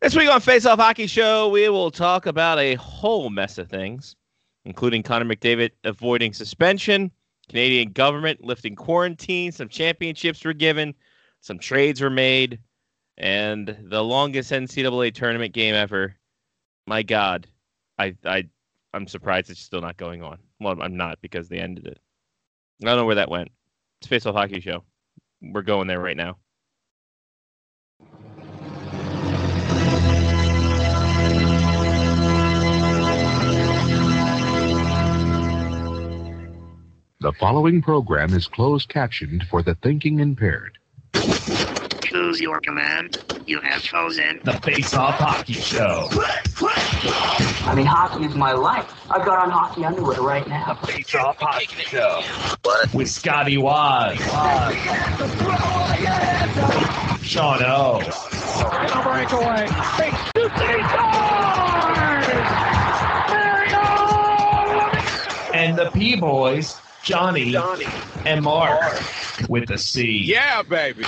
This week on Face Off Hockey Show, we will talk about a whole mess of things, including Connor McDavid avoiding suspension, Canadian government lifting quarantine, some championships were given, some trades were made, and the longest NCAA tournament game ever. My God, I I I'm surprised it's still not going on. Well, I'm not because they ended it. I don't know where that went. It's Face Off Hockey Show. We're going there right now. The following program is closed captioned for the thinking impaired. Choose your command. You have chosen. The Face Off Hockey Show. I mean, hockey is my life. I've got on hockey underwear right now. Face Off Hockey Show. With Scotty Waz. Sean O. And the P Boys, Johnny, and Mark. With the C. Yeah, baby.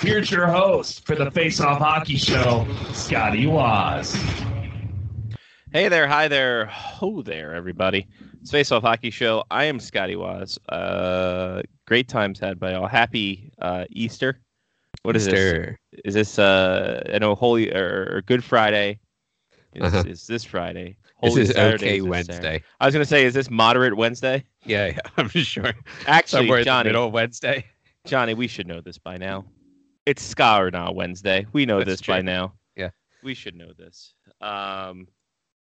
Here's your host for the Face Off Hockey Show, Scotty Waz. Hey there, hi there, ho there, everybody. It's Face Off Hockey Show. I am Scotty Waz. Uh, great times had by all. Happy uh, Easter. What is this? Is this uh, I know Holy or, or Good Friday? Is, Uh-huh. is this Friday? This is Saturday okay is this Wednesday. Saturday. I was gonna say, is this moderate Wednesday? Yeah, yeah, I'm sure. Actually, Somewhere Johnny, middle Wednesday. Johnny, we should know this by now. It's Ska or Nah Wednesday. We know That's this by now. Yeah. we should know this. Um,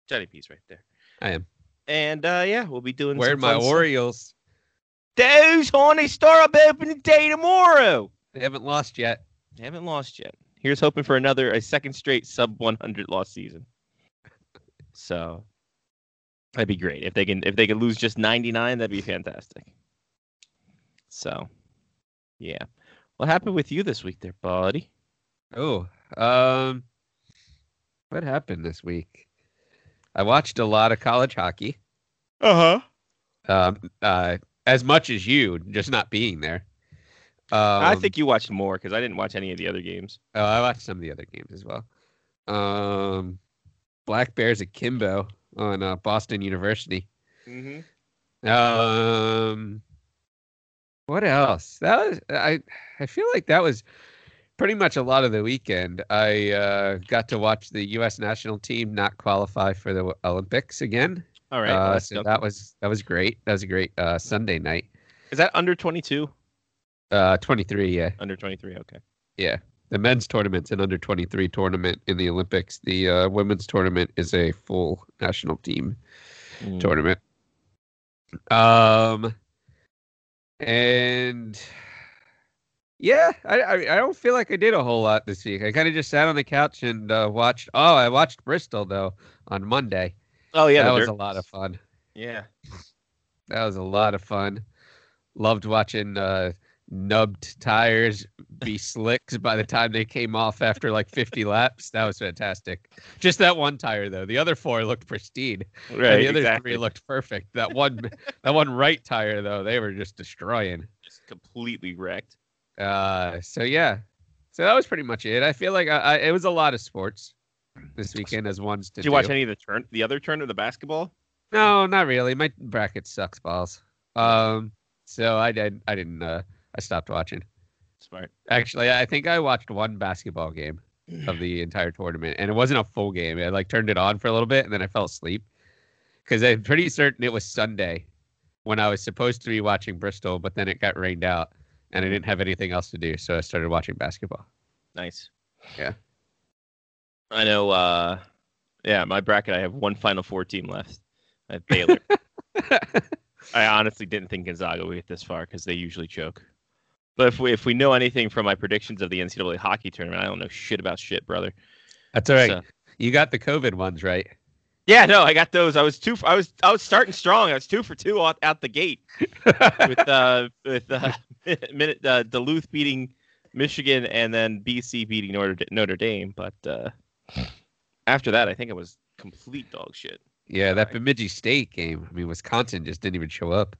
Johnny P's right there. I am. And uh, yeah, we'll be doing. Some my. Orioles. Those honey start up opening day tomorrow. They haven't lost yet. They haven't lost yet. Here's hoping for another a second straight sub 100 loss season. So that'd be great if they can if they could lose just 99. That'd be fantastic. So yeah, what happened with you this week, there, buddy? Oh, um, what happened this week? I watched a lot of college hockey. Uh huh. Um, uh, as much as you, just not being there. Um, I think you watched more because I didn't watch any of the other games. Oh, I watched some of the other games as well. Um, Black Bears at Kimbo on uh, Boston University. Mm-hmm. Um, what else? That was I. I feel like that was pretty much a lot of the weekend. I uh, got to watch the U.S. national team not qualify for the Olympics again. All right. uh, so that was that was great. That was a great uh, Sunday night. is that under 22? Uh, twenty three. Yeah, Under 23. Okay. yeah. The men's tournament's an under twenty three tournament in the Olympics. The uh, women's tournament is a full national team Mm. tournament. Um, and yeah, I, I I don't feel like I did a whole lot this week. I kind of just sat on the couch and uh, watched. Oh, I watched Bristol though on Monday. Oh yeah, that was dirt- a lot of fun. Yeah. That was a lot of fun. Loved watching uh, nubbed tires be slicks by the time they came off after like 50 laps. That was fantastic. Just that one tire though. The other four looked pristine. Right. the other exactly. three looked perfect. That one, that one right tire though, they were just destroying. Just completely wrecked. Uh, so yeah, so that was pretty much it. I feel like I, I, it was a lot of sports this weekend as ones to Did you watch any of the turn, the other turn of the basketball? No, not really. My bracket sucks balls. Um, so I did. I didn't. Uh, I stopped watching. Smart. Actually, I think I watched one basketball game of the entire tournament, and it wasn't a full game. I like turned it on for a little bit, and then I fell asleep because I'm pretty certain it was Sunday when I was supposed to be watching Bristol, but then it got rained out, and I didn't have anything else to do, so I started watching basketball. Nice. Yeah. I know. uh Yeah, my bracket. I have one Final Four team left. I have Baylor. I honestly didn't think Gonzaga would get this far because they usually choke. But if we if we know anything from my predictions of the NCAA hockey tournament, I don't know shit about shit, brother. That's all right. So- You got the COVID ones right. Yeah, no, I got those. I was two. For, I was I was starting strong. I was two for two out, out the gate with uh with uh, minute uh, Duluth beating Michigan and then BC beating Notre Notre Dame. But uh, after that, I think it was complete dog shit. Yeah, that Bemidji State game. I mean, Wisconsin just didn't even show up.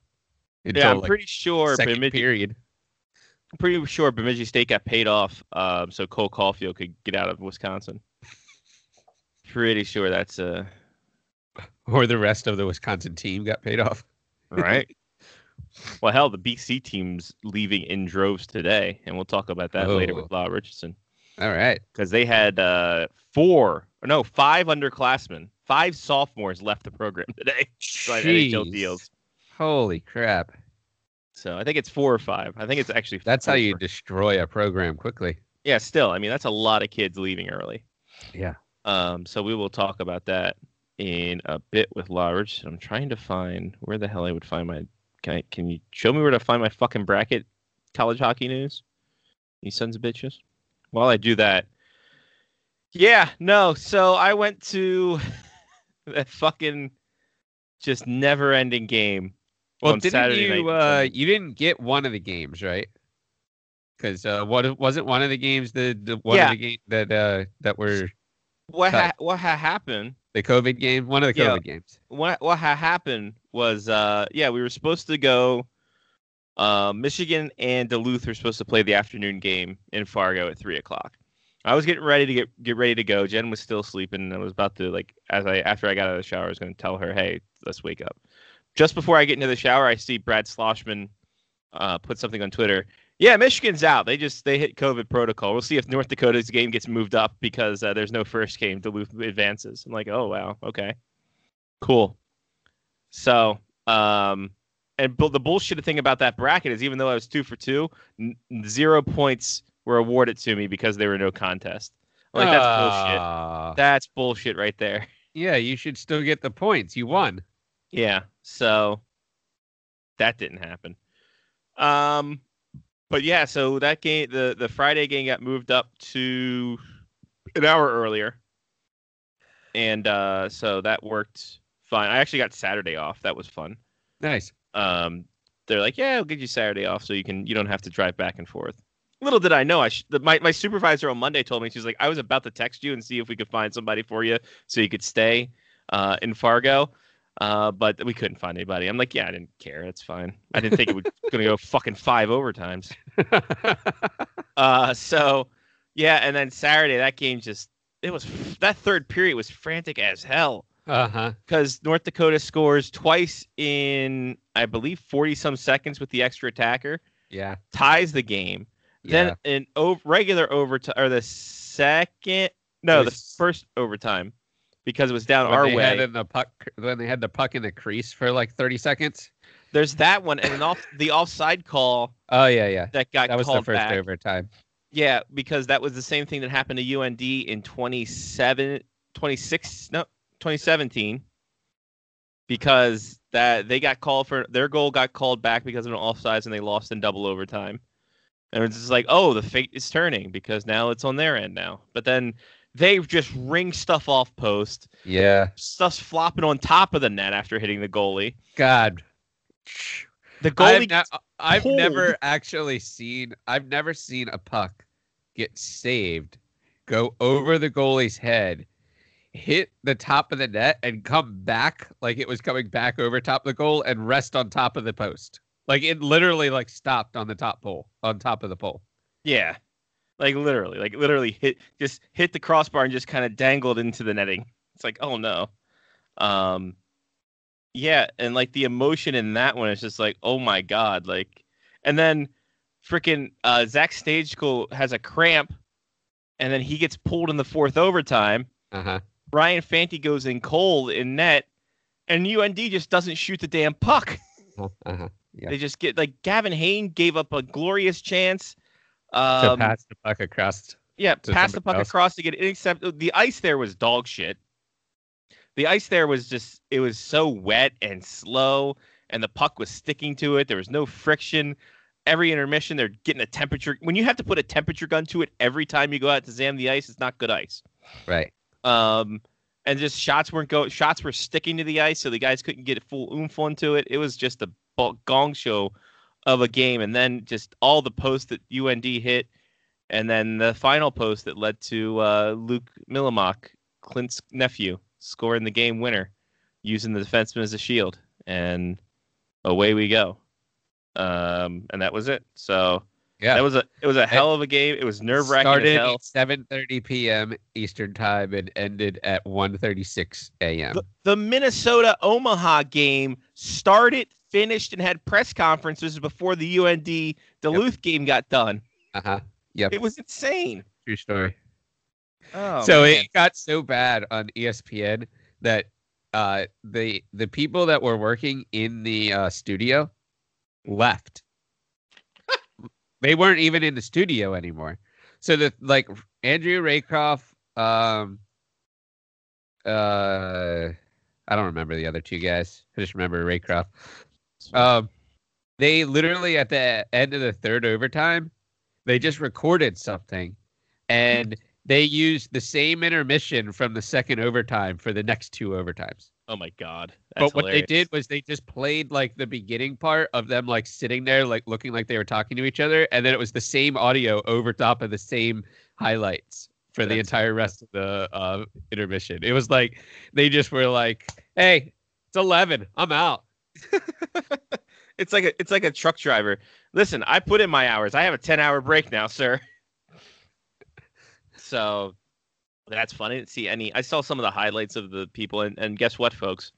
Yeah, I'm like, pretty sure Bemidji, period. I'm pretty sure Bemidji State got paid off um, so Cole Caufield could get out of Wisconsin. Pretty sure that's uh Or the rest of the Wisconsin team got paid off. right. well, hell, the BC team's leaving in droves today, and we'll talk about that later Oh. with Law Richardson All right. because they had uh, four, or no, five underclassmen, five sophomores left the program today. Jeez. deals. Holy crap. So I think it's four or five. I think it's actually. That's how you destroy a program quickly. Yeah, still, I mean, that's a lot of kids leaving early. Yeah. Um, so we will talk about that in a bit with Richardson. I'm trying to find where the hell I would find my. Can I, Can you show me where to find my fucking bracket? College hockey news. You sons of bitches. While I do that, yeah, no. So I went to that fucking just never-ending game. Well, didn't Saturday you? night, Uh, Sunday. you didn't get one of the games, right? Because uh, what wasn't one of the games the, the one Yeah. of the game that uh that were what ha- what ha- happened? the COVID game? One of the Yeah. COVID games. what what ha- happened was uh yeah we were supposed to go uh michigan and duluth were supposed to play the afternoon game in fargo at three o'clock i was getting ready to get get ready to go jen was still sleeping and i was about to like as i after i got out of the shower i was going to tell her hey let's wake up just before i get into the shower i see brad schlossman uh put something on twitter yeah michigan's out they just they hit covid protocol we'll see if north dakota's game gets moved up because uh, there's no first game duluth advances i'm like oh wow okay cool so, um, and the bullshit thing about that bracket is even though I was two for two, n- zero points were awarded to me because there were no contest. I'm like that's bullshit. Ah, That's bullshit right there. Yeah, you should still get the points. You won. Yeah. So that didn't happen. Um, but yeah, so that game, the the Friday game got moved up to an hour earlier, and uh, so that worked fine. I actually got Saturday off. That was fun. Nice. um, they're like, yeah, we'll give you Saturday off so you can you don't have to drive back and forth. Little did I know, I sh- the, my my supervisor on Monday told me she's like, I was about to text you and see if we could find somebody for you so you could stay uh, in Fargo, uh, but we couldn't find anybody. I'm like, yeah, I didn't care. It's fine. I didn't think it was gonna go fucking five overtimes. Uh, so yeah, and then Saturday that game just it was that third period was frantic as hell uh huh. because North Dakota scores twice in, I believe, 40 some seconds with the extra attacker, Yeah. ties the game. Yeah. Then in o- regular overtime, or the second, no, the first overtime, because it was down when our they way. had in the puck when they had the puck in the crease for like 30 seconds. There's that one, and an off the offside call Oh yeah, yeah. that got That was the first back. overtime. Yeah, because that was the same thing that happened to UND in 27, 26, no, 2017. Because that they got called for their goal got called back because of an offsides and they lost in double overtime. And it's just like, oh, the fate is turning because now it's on their end now. But then they just ring stuff off post. Yeah. Stuff's flopping on top of the net after hitting the goalie. God. The I've, goalie ne- I've never actually seen I've never seen a puck get saved, go over the goalie's head, hit the top of the net, and come back like it was coming back over top of the goal and rest on top of the post. Like it literally like stopped on the top pole, on top of the pole. Yeah. Like literally, like literally hit just hit the crossbar and just kind of dangled into the netting. It's like, oh no. Um yeah, and like the emotion in that one is just like, oh my god, like and then freaking uh Zach Stejskal has a cramp and then he gets pulled in the fourth overtime. Uh-huh. Ryan Fanti goes in cold in net and UND just doesn't shoot the damn puck. Uh-huh. Yeah. They just get like Gavin Hain gave up a glorious chance. To Um, pass the puck across. Yeah, to pass the puck else. across to get it. Except the ice there was dog shit. The ice there was just it was so wet and slow, and the puck was sticking to it. There was no friction. Every intermission, they're getting a temperature. When you have to put a temperature gun to it every time you go out to zam the ice, it's not good ice. Right. Um, and just shots weren't go. Shots were sticking to the ice, so the guys couldn't get a full oomph onto it. It was just a gong show of a game, and then just all the posts that UND hit, and then the final post that led to uh, Luke Mylymok, Clint's nephew, scoring the game winner, using the defenseman as a shield, and away we go. Um, and that was it. So Yeah. That was a it was a hell of a game. It was nerve wracking as Started at 7:30 p.m. Eastern time and ended at 1:36 a.m. The, the Minnesota Omaha game started, finished, and had press conferences before the UND Duluth game got done. Uh huh. Yep. It was insane. True story. Oh, so man. it got so bad on ESPN that uh, the the people that were working in the uh, studio left. They weren't even in the studio anymore. So the like Andrew Raycroft, um, uh, I don't remember the other two guys. I just remember Raycroft. Um, they literally at the end of the third overtime, they just recorded something, and they used the same intermission from the second overtime for the next two overtimes. Oh my god. That's but what hilarious. they did was they just played like the beginning part of them like sitting there, like looking like they were talking to each other, and then it was the same audio over top of the same highlights for the That's- entire rest of the uh, intermission. It was like they just were like, "Hey, it's eleven, I'm out." it's like a it's like a truck driver. Listen, I put in my hours. I have a ten hour break now, sir. so that's funny to see any. I saw some of the highlights of the people, and, and guess what, folks?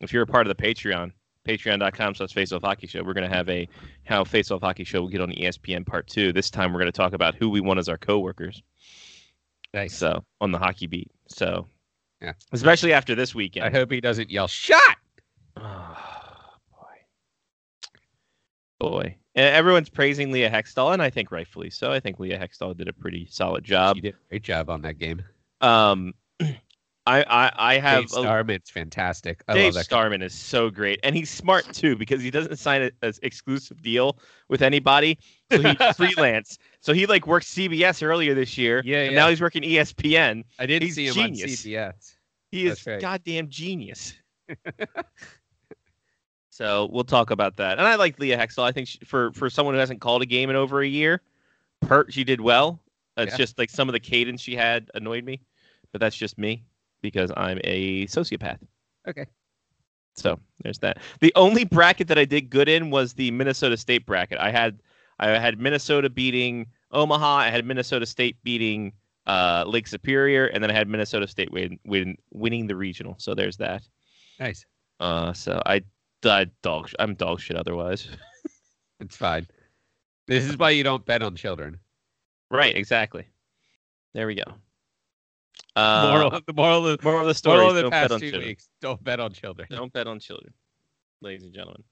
If you're a part of the Patreon, patreon.com slash face off hockey show, we're gonna have a how face off hockey show will get on ESPN part two. This time we're gonna talk about who we want as our coworkers. Nice. So on the hockey beat. So Yeah. especially after this weekend. I hope he doesn't yell "shot." Oh, boy. Boy. And everyone's praising Leah Hextall, and I think rightfully so. I think Leah Hextall did a pretty solid job. you did a great job on that game. Um, I, I, I have Dave a, Starman's fantastic. I Dave love that. guy. Starman is so great, and he's smart too because he doesn't sign an exclusive deal with anybody, so he's freelance. So he like worked CBS earlier this year, Yeah, and yeah. now he's working ESPN. I did he's see him genius. on CBS. He is right. goddamn genius. so we'll talk about that. And I like Leah Hextall. I think she, for for someone who hasn't called a game in over a year, Pert she did well. It's Yeah. just like some of the cadence she had annoyed me, but that's just me because I'm a sociopath. Okay. So there's that. The only bracket that I did good in was the Minnesota State bracket. I had I had Minnesota beating Omaha. I had Minnesota State beating uh, Lake Superior, and then I had Minnesota State win, win, winning the regional. So there's that. Nice. Uh, so I, I dog. I'm dog shit otherwise. It's fine. This is why you don't bet on children. right. Exactly. There we go. Uh, moral the moral of, moral of the story: moral of the don't bet past on two children. weeks: don't bet on children. Don't bet on children, ladies and gentlemen.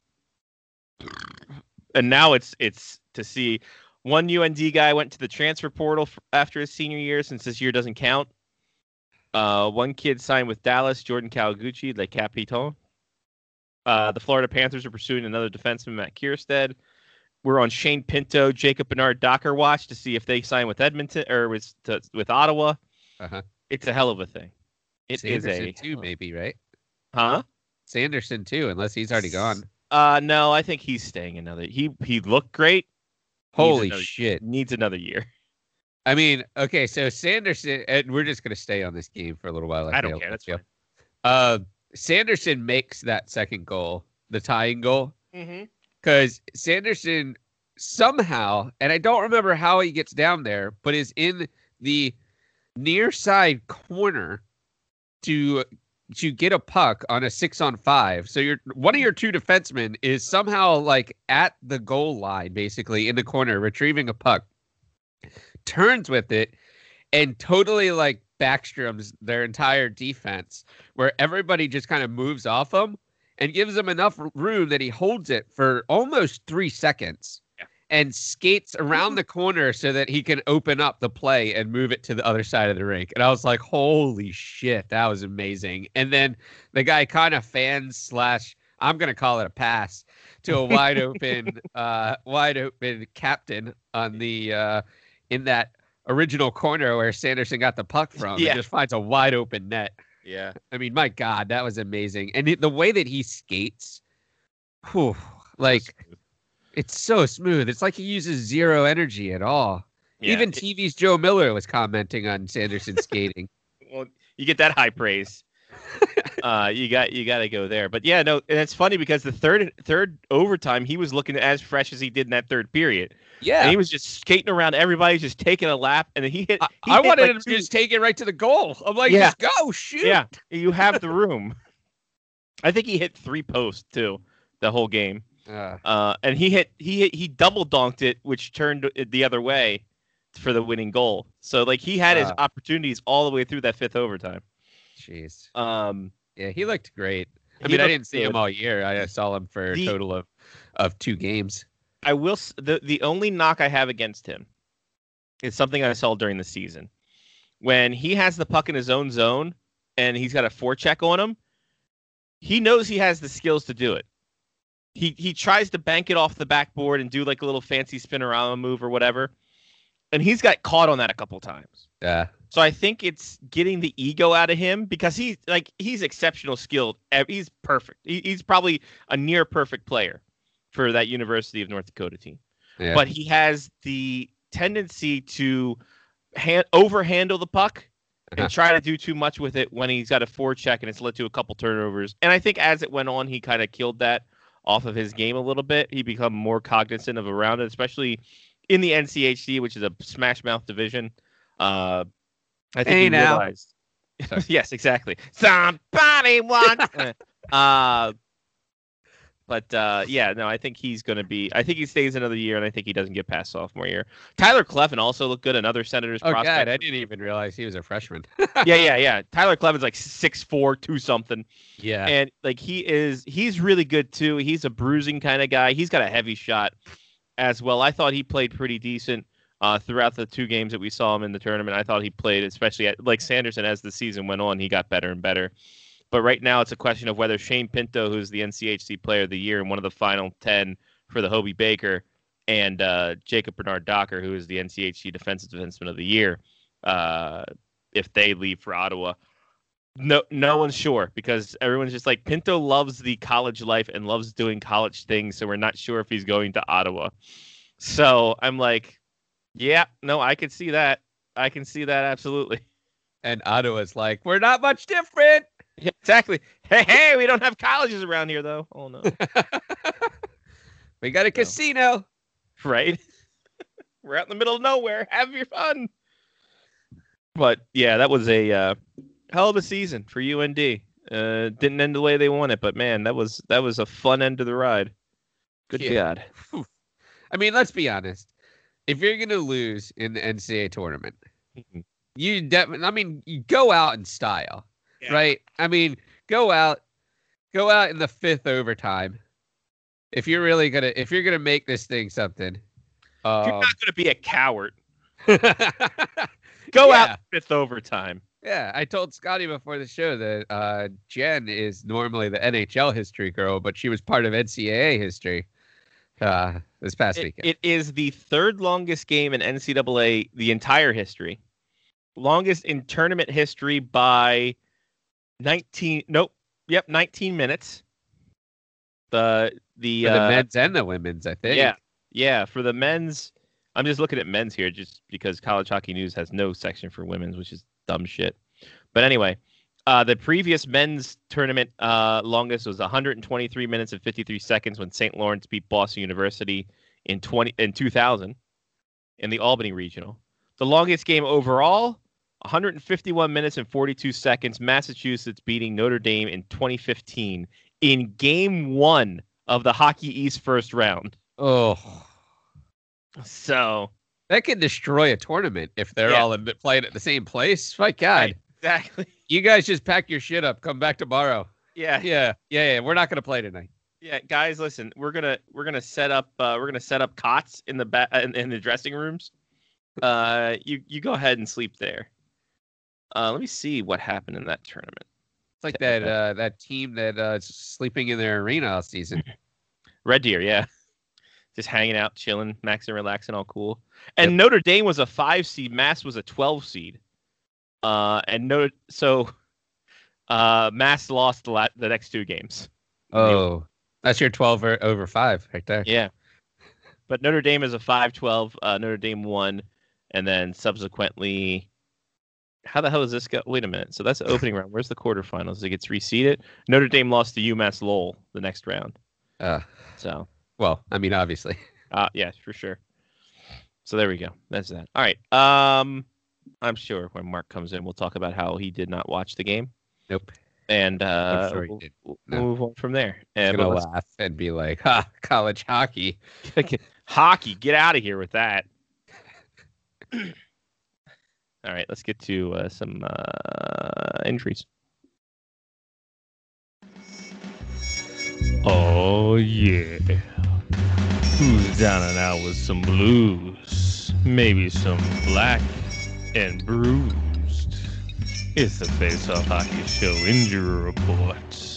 And now it's it's to see one UND guy went to the transfer portal f- after his senior year since this year doesn't count. Uh, one kid signed with Dallas, Jordan Kawaguchi, Le Capitan. Uh, the Florida Panthers are pursuing another defenseman, Matt Kiersted. We're on Shane Pinto, Jacob Bernard Docker watch to see if they sign with Edmonton or with to, with Ottawa. Uh-huh. It's a hell of a thing. It is Sanderson a too, maybe right? huh? Sanderson too, unless he's already gone. Uh, no, I think he's staying another. He he looked great. Holy another- shit! Needs another year. I mean, okay, so Sanderson, and we're just gonna stay on this game for a little while. I don't care. That's fine. Uh, Sanderson makes that second goal, the tying goal, Mm-hmm. because Sanderson somehow, and I don't remember how he gets down there, but is in the near side corner to to get a puck on a six on five. So your one of your two defensemen is somehow like at the goal line, basically in the corner, retrieving a puck, turns with it, and totally like backstroms their entire defense, where everybody just kind of moves off him and gives him enough room that he holds it for almost three seconds. And skates around the corner so that he can open up the play and move it to the other side of the rink. And I was like, holy shit, that was amazing. And then the guy kind of fans slash I'm gonna call it a pass to a wide open, uh, wide open captain on the uh, in that original corner where Sanderson got the puck from. Yeah. Just finds a wide open net. Yeah. I mean, my God, that was amazing. And it, the way that he skates, whew, like it's so smooth. It's like he uses zero energy at all. Yeah, Even TV's Joe Miller was commenting on Sanderson skating. well, you get that high praise. uh, you got you got to go there. But yeah, no, and it's funny because the third third overtime, he was looking as fresh as he did in that third period, Yeah. and he was just skating around everybody, just taking a lap, and then he hit. I, he I hit, wanted like, him to just take it right to the goal. I'm like, Yeah. just go, shoot. Yeah, you have the room. I think he hit three posts too, the whole game. Uh, Uh, and he hit he hit, he double donked it, which turned it the other way for the winning goal. So like he had his Uh. opportunities all the way through that fifth overtime. jeez. Um, Yeah, he looked great. I mean, I didn't see him all year. I saw him for The- a total of of two games. I will. the The only knock I have against him is something I saw during the season when he has the puck in his own zone and he's got a forecheck on him. He knows he has the skills to do it. He he tries to bank it off the backboard and do like a little fancy spinorama move or whatever, and he's got caught on that a couple times. Yeah. So I think it's getting the ego out of him because he's like he's exceptional skilled. He's perfect. He, he's probably a near perfect player for that University of North Dakota team. Yeah. But he has the tendency to hand overhandle the puck Uh-huh. and try to do too much with it when he's got a forecheck and it's led to a couple turnovers. And I think as it went on, he kind of killed that off of his game a little bit. He become more cognizant of around it, especially in the NCHC, which is a smash mouth division. Uh, I think Hey, he now. realized. Yes, exactly. Somebody wants. uh, but uh, yeah, no, I think he's going to be. I think he stays another year, and I think he doesn't get past sophomore year. Tyler Kleven also looked good. Another Senators Oh prospect. God, I didn't even realize he was a freshman. yeah, yeah, yeah. Tyler Kleven's like six four, two something, yeah. and like he is. He's really good too. He's a bruising kind of guy. He's got a heavy shot as well. I thought he played pretty decent uh, throughout the two games that we saw him in the tournament. I thought he played, especially at, like Sanderson, as the season went on, he got better and better. But right now, it's a question of whether Shane Pinto, who's the NCHC Player of the Year and one of the final ten for the Hobey Baker, and uh, Jacob Bernard Docker, who is the NCHC Defensive Defenseman of the Year, uh, if they leave for Ottawa. No, no one's sure because everyone's just like Pinto loves the college life and loves doing college things, so we're not sure if he's going to Ottawa. So I'm like, yeah, no, I could see that. I can see that absolutely. and Ottawa's like, we're not much different. Exactly. Hey, hey, we don't have colleges around here though. Oh no. we got a casino. right? We're out in the middle of nowhere. Have your fun. But yeah, that was a uh, hell of a season for UND. Uh, didn't end the way they wanted, but man, that was that was a fun end to the ride. Good Yeah. God. I mean, let's be honest. If you're gonna lose in the NCAA tournament, Mhm. you definitely. I mean, you go out in style, Yeah. right? I mean, go out, go out in the fifth overtime. If you're really gonna, if you're gonna make this thing something, You're um, not going to be a coward. Go Yeah. out fifth overtime. Yeah, I told Scotty before the show that uh, Jen is normally the NHL history girl, but she was part of NCAA history uh, this past It, weekend. it is the third longest game in NCAA the entire history. Longest in tournament history by 19 nope. Yep, 19 minutes. The the, the uh, men's and the women's, I think. Yeah. Yeah, for the men's I'm just looking at men's here just because College Hockey News has no section for women's, which is dumb shit. But anyway, uh, the previous men's tournament uh, longest was 123 minutes and 53 seconds when St. Lawrence beat Boston University in 20 in 2000 in the Albany Regional. The longest game overall, 151 minutes and 42 seconds. Massachusetts beating Notre Dame in 2015 in Game One of the Hockey East first round. Oh, So that could destroy a tournament if they're Yeah. all in, playing at the same place. My God, exactly, you guys just pack your shit up, come back tomorrow. yeah, Yeah, yeah, yeah. We're not gonna play tonight. yeah, guys, listen, we're gonna we're gonna set up uh, we're gonna set up cots in the ba- in, in the dressing rooms. Uh, you you go ahead and sleep there. Uh, let me see what happened in that tournament. It's like that uh, that team that uh, is sleeping in their arena all season. Red Deer, yeah, just hanging out, chilling, maxing, relaxing, all cool. And Notre Dame was a five seed, Mass was a twelve seed. Uh, and Notre so, uh, Mass lost the la- the next two games. Oh, that's your twelve or over five right there. Yeah. But Notre Dame is a 5 12. Uh, Notre Dame won. And then subsequently, how the hell does this go? Wait a minute. So that's the opening round. Where's the quarterfinals? It gets reseeded. Notre Dame lost to UMass Lowell the next round. Uh, So well, I mean, obviously. Uh, yeah, for sure. So there we go. That's that. All right. Um, I'm sure when Mark comes in, we'll talk about how he did not watch the game, Nope. and uh, sure we'll, we'll No. move on from there. He's And gonna let's- laugh and be like, "Ha, college hockey." hockey, get out of here with that. All right, let's get to uh, some uh, injuries. Oh yeah. Who's down and out with some blues? Maybe some black and bruised. It's the Face Off Hockey Show injury reports.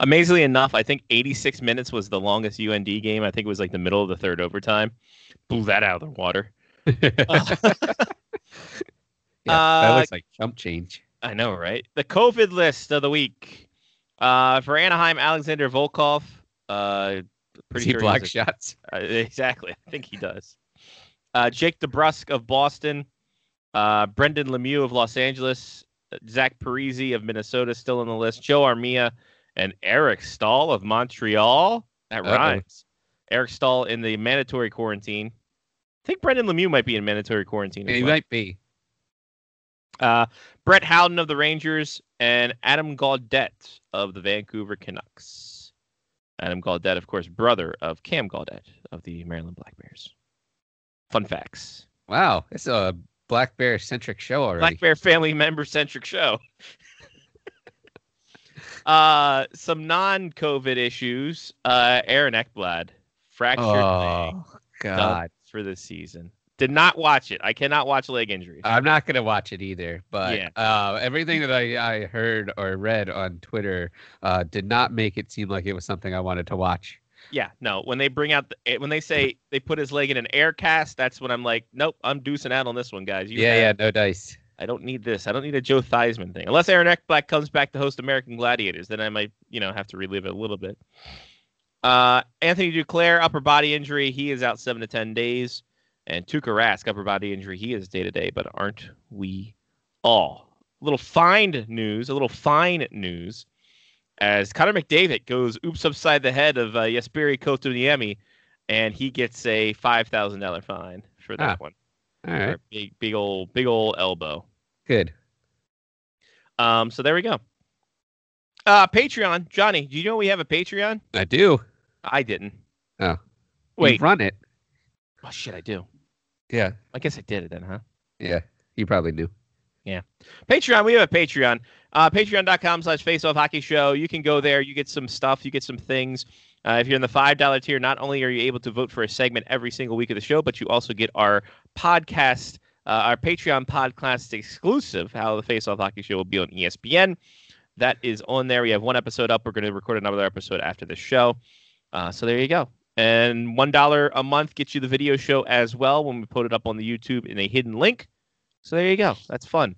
Amazingly enough, I think 86 minutes was the longest UND game. I think it was like the middle of the third overtime. Blew that out of the water. Yeah, Uh, that looks like jump change. I know, right? The COVID list of the week. Uh, for Anaheim, Alexander Volkov. Uh, pretty he sure block he's shots? uh, exactly. I think he does. Uh, Jake DeBrusk of Boston. Uh, Brendan Lemieux of Los Angeles. uh, Zach Parise of Minnesota still on the list. Joe Armia and Eric Staal of Montreal. That Uh-oh. rhymes. Eric Staal in the mandatory quarantine. I think Brendan Lemieux might be in mandatory quarantine. as He well. might be. Uh, Brett Howden of the Rangers and Adam Gaudette of the Vancouver Canucks. Adam Gaudette, of course, brother of Cam Gaudette of the Maryland Black Bears. Fun facts. Wow, it's a black bear centric show already. Black Bear family member centric show. uh, some non COVID issues. Uh, Aaron Ekblad fractured leg, oh done God, for the season. Did not watch it. I cannot watch leg injuries. I'm not gonna watch it either. But Yeah. uh, everything that I, I heard or read on Twitter uh, did not make it seem like it was something I wanted to watch. Yeah, no. When they bring out the, eh, when they say they put his leg in an air cast, that's when I'm like, nope, I'm deucing out on this one, guys. You yeah, yeah, no dice. I don't need this. I don't need a Joe Theismann thing. Unless Aaron Ekblad comes back to host American Gladiators, then I might, you know, have to relive it a little bit. Uh, Anthony Duclair, upper body injury. He is out seven to ten days. And Tuukka Rask, upper body injury. He is day to day, but aren't we all? A little fine news. A little fine news. As Connor McDavid goes oops upside the head of uh, Jesperi Kotkaniemi, and he gets a five thousand dollar fine for that Ah, one. All right, Big, big old, big old elbow. good. Um, so there we go. Uh, Patreon, Johnny. Do you know we have a Patreon? I do. I didn't. Oh. wait. you run it. Oh shit, I do. Yeah, I guess I did it then, huh? yeah. You probably do. Yeah. Patreon. We have a Patreon. Uh, Patreon.com slash Face Off Hockey Show. You can go there. You get some stuff. You get some things. Uh, if you're in the five dollar tier, not only are you able to vote for a segment every single week of the show, but you also get our podcast, uh, our Patreon podcast exclusive. How the Face Off Hockey Show will be on ESPN. That is on there. We have one episode up. We're going to record another episode after the show. Uh, so there you go. And one dollar a month gets you the video show as well when we put it up on the YouTube in a hidden link. So there you go. That's fun.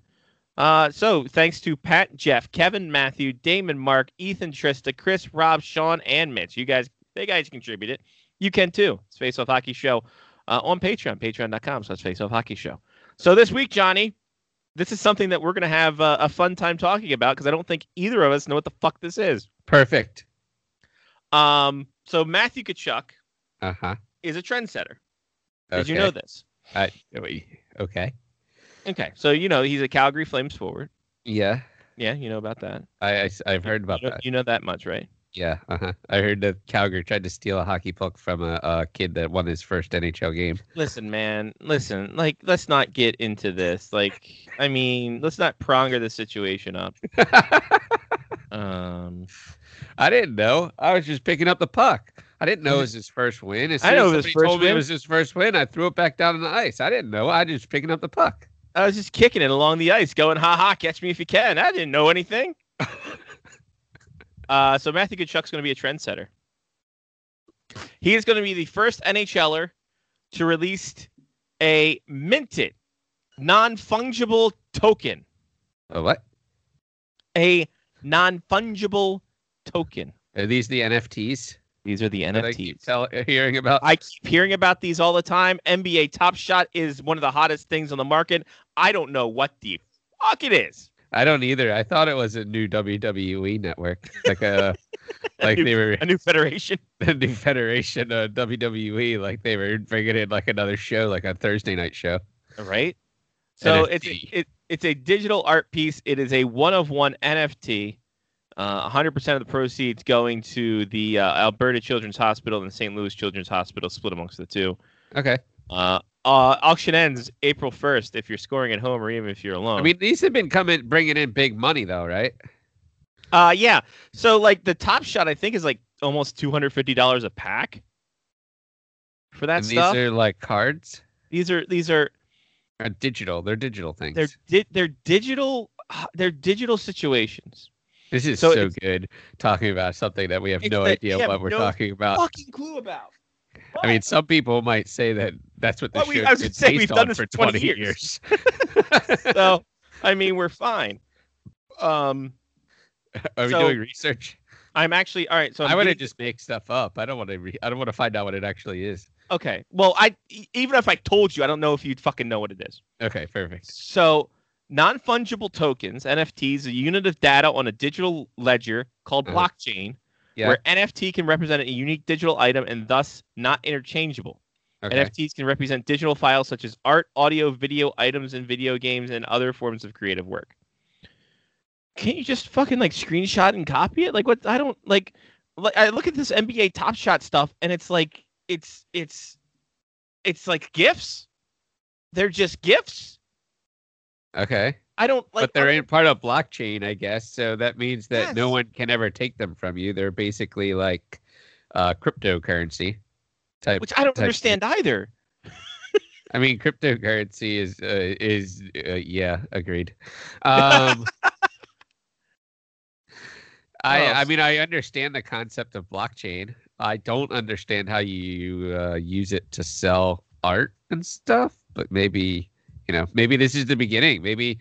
Uh, so thanks to Pat, Jeff, Kevin, Matthew, Damon, Mark, Ethan, Trista, Chris, Rob, Sean, and Mitch. You guys, they guys contributed. You can too. It's Face Off Hockey Show uh, on Patreon, patreon.com slash Face Off Hockey Show. So this week, Johnny, this is something that we're going to have uh, a fun time talking about because I don't think either of us know what the fuck this is. Perfect. Um, so Matthew Tkachuk Uh huh. is a trendsetter. Did Okay. you know this? I, wait, okay. Okay, so you know he's a Calgary Flames forward. Yeah, Yeah, you know about that. I, I have heard about you know, that. You know that much, right? Yeah, uh-huh. I heard that Calgary tried to steal a hockey puck from a, a kid that won his first NHL game. Listen, man. Listen, like, let's not get into this. Like, I mean, let's not pronger the situation up. Um, I didn't know. I was just picking up the puck. I didn't know it was his first win. As I know as it was somebody first told me it was his first win. I threw it back down on the ice. I didn't know. I was just picking up the puck. I was just kicking it along the ice, going, "Ha ha, catch me if you can." I didn't know anything. uh, so Matthew Tkachuk's going to be a trendsetter. He is going to be the first NHLer to release a minted, non-fungible token. Oh, what? A non-fungible token. Are these the NFTs? These are the that I keep NFTs. tell, uh, hearing about. I keep hearing about these all the time. NBA Top Shot is one of the hottest things on the market. I don't know what the fuck it is. I don't either. I thought it was a new WWE network, like uh, a like new- they were A new federation. a new federation uh, of WWE, like they were bringing in like another show, like a Thursday night show. right? So it's a, it, it's a digital art piece. It is a one of one NFT. Uh, 100% of the proceeds going to the uh, Alberta Children's Hospital and the St. Louis Children's Hospital, split amongst the two. Okay. Uh, uh, auction ends April 1st if you're scoring at home or even if you're alone. I mean, these have been coming, bringing in big money though, right? uh, yeah. So like the top shot, I think is like almost $250 a pack for that and stuff. these are like cards, these are these are or digital. They're digital things. they're di- they're digital they're digital situations. This is so so, good talking about something that we have no that idea what we're no talking about. Fucking clue about. I mean, some people might say that that's what the Well, we- show's I was been gonna say, based we've done on this for for 20 20 years. years. so I mean we're fine. Um, Are we So- doing research? I'm actually all right. So I'm I want to just make stuff up. I don't want to. Re- I don't want to find out what it actually is. okay. Well, I even if I told you, I don't know if you'd fucking know what it is. Okay, perfect. So non fungible tokens (NFTs), a unit of data on a digital ledger called Uh-huh. blockchain, Yeah. where NFT can represent a unique digital item and thus not interchangeable. Okay. NFTs can represent digital files such as art, audio, video, items in video games, and other forms of creative work. Can't you just fucking like screenshot and copy it? Like what? I don't like. Like I look at this NBA Top Shot stuff, and it's like it's it's it's like gifs. They're just gifs. Okay. I don't like. but they're I in part of blockchain, I guess. So that means that no one can ever take them from you. They're basically like uh, cryptocurrency type. which I don't understand either. I mean, cryptocurrency is uh, is uh, yeah, agreed. Um, I I mean, I understand the concept of blockchain. I don't understand how you uh, use it to sell art and stuff. But maybe you know, maybe this is the beginning. Maybe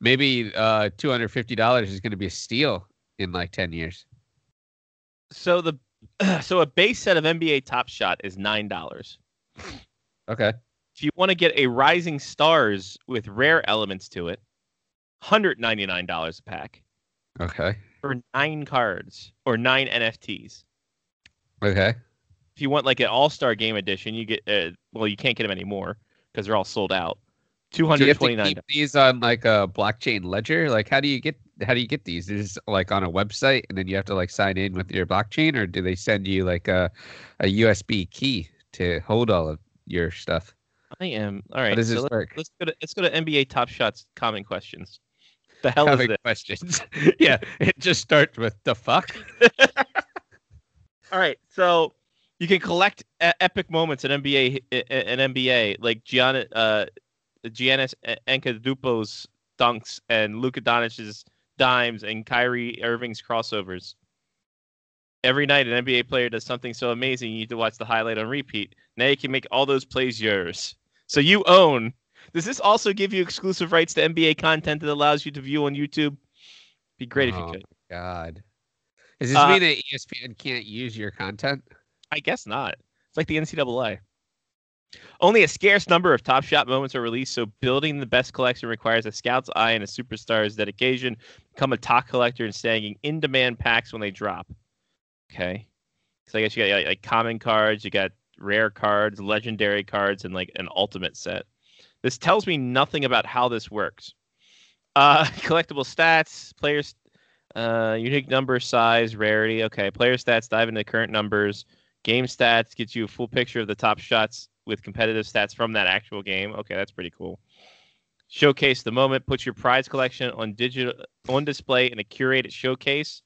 maybe uh, two hundred fifty dollars is going to be a steal in like ten years. So the so a base set of NBA Top Shot is nine dollars. Okay. If you want to get a Rising Stars with rare elements to it, hundred ninety nine dollars a pack Okay. for nine cards or nine NFTs. Okay. If you want like an All Star Game edition, you get uh, well, you can't get them anymore because they're all sold out. Two Do you have to keep these on like a blockchain ledger? Like, how do you get how do you get these? Is like on a website and then you have to like sign in with your blockchain, or do they send you like a a USB key to hold all of your stuff? I am all right. How does so this let, work? let's go to let's go to NBA Top Shots common questions. The hell is Comic this? questions. yeah, it just starts with the fuck. All right, so you can collect epic moments in NBA in NBA like Gianna. uh Giannis Antetokounmpo's dunks and Luka Doncic's dimes and Kyrie Irving's crossovers. Every night, an NBA player does something so amazing you need to watch the highlight on repeat. Now you can make all those plays yours. So you own. Does this also give you exclusive rights to NBA content that allows you to view on YouTube? Be great if you Oh, could. God, does this Uh, mean that ESPN can't use your content? I guess not. It's like the NCAA. Only a scarce number of Top Shot moments are released, so building the best collection requires a scout's eye and a superstar's dedication. Become a top collector and snagging in-demand packs when they drop. Okay, so I guess you got like, like common cards, you got rare cards, legendary cards, and like an ultimate set. This tells me nothing about how this works. Uh, collectible stats, players, uh, unique number, size, rarity. Okay, player stats dive into current numbers. Game stats gets you a full picture of the top shots with competitive stats from that actual game. Okay, that's pretty cool. Showcase the moment. Put your prize collection on digital on display in a curated showcase.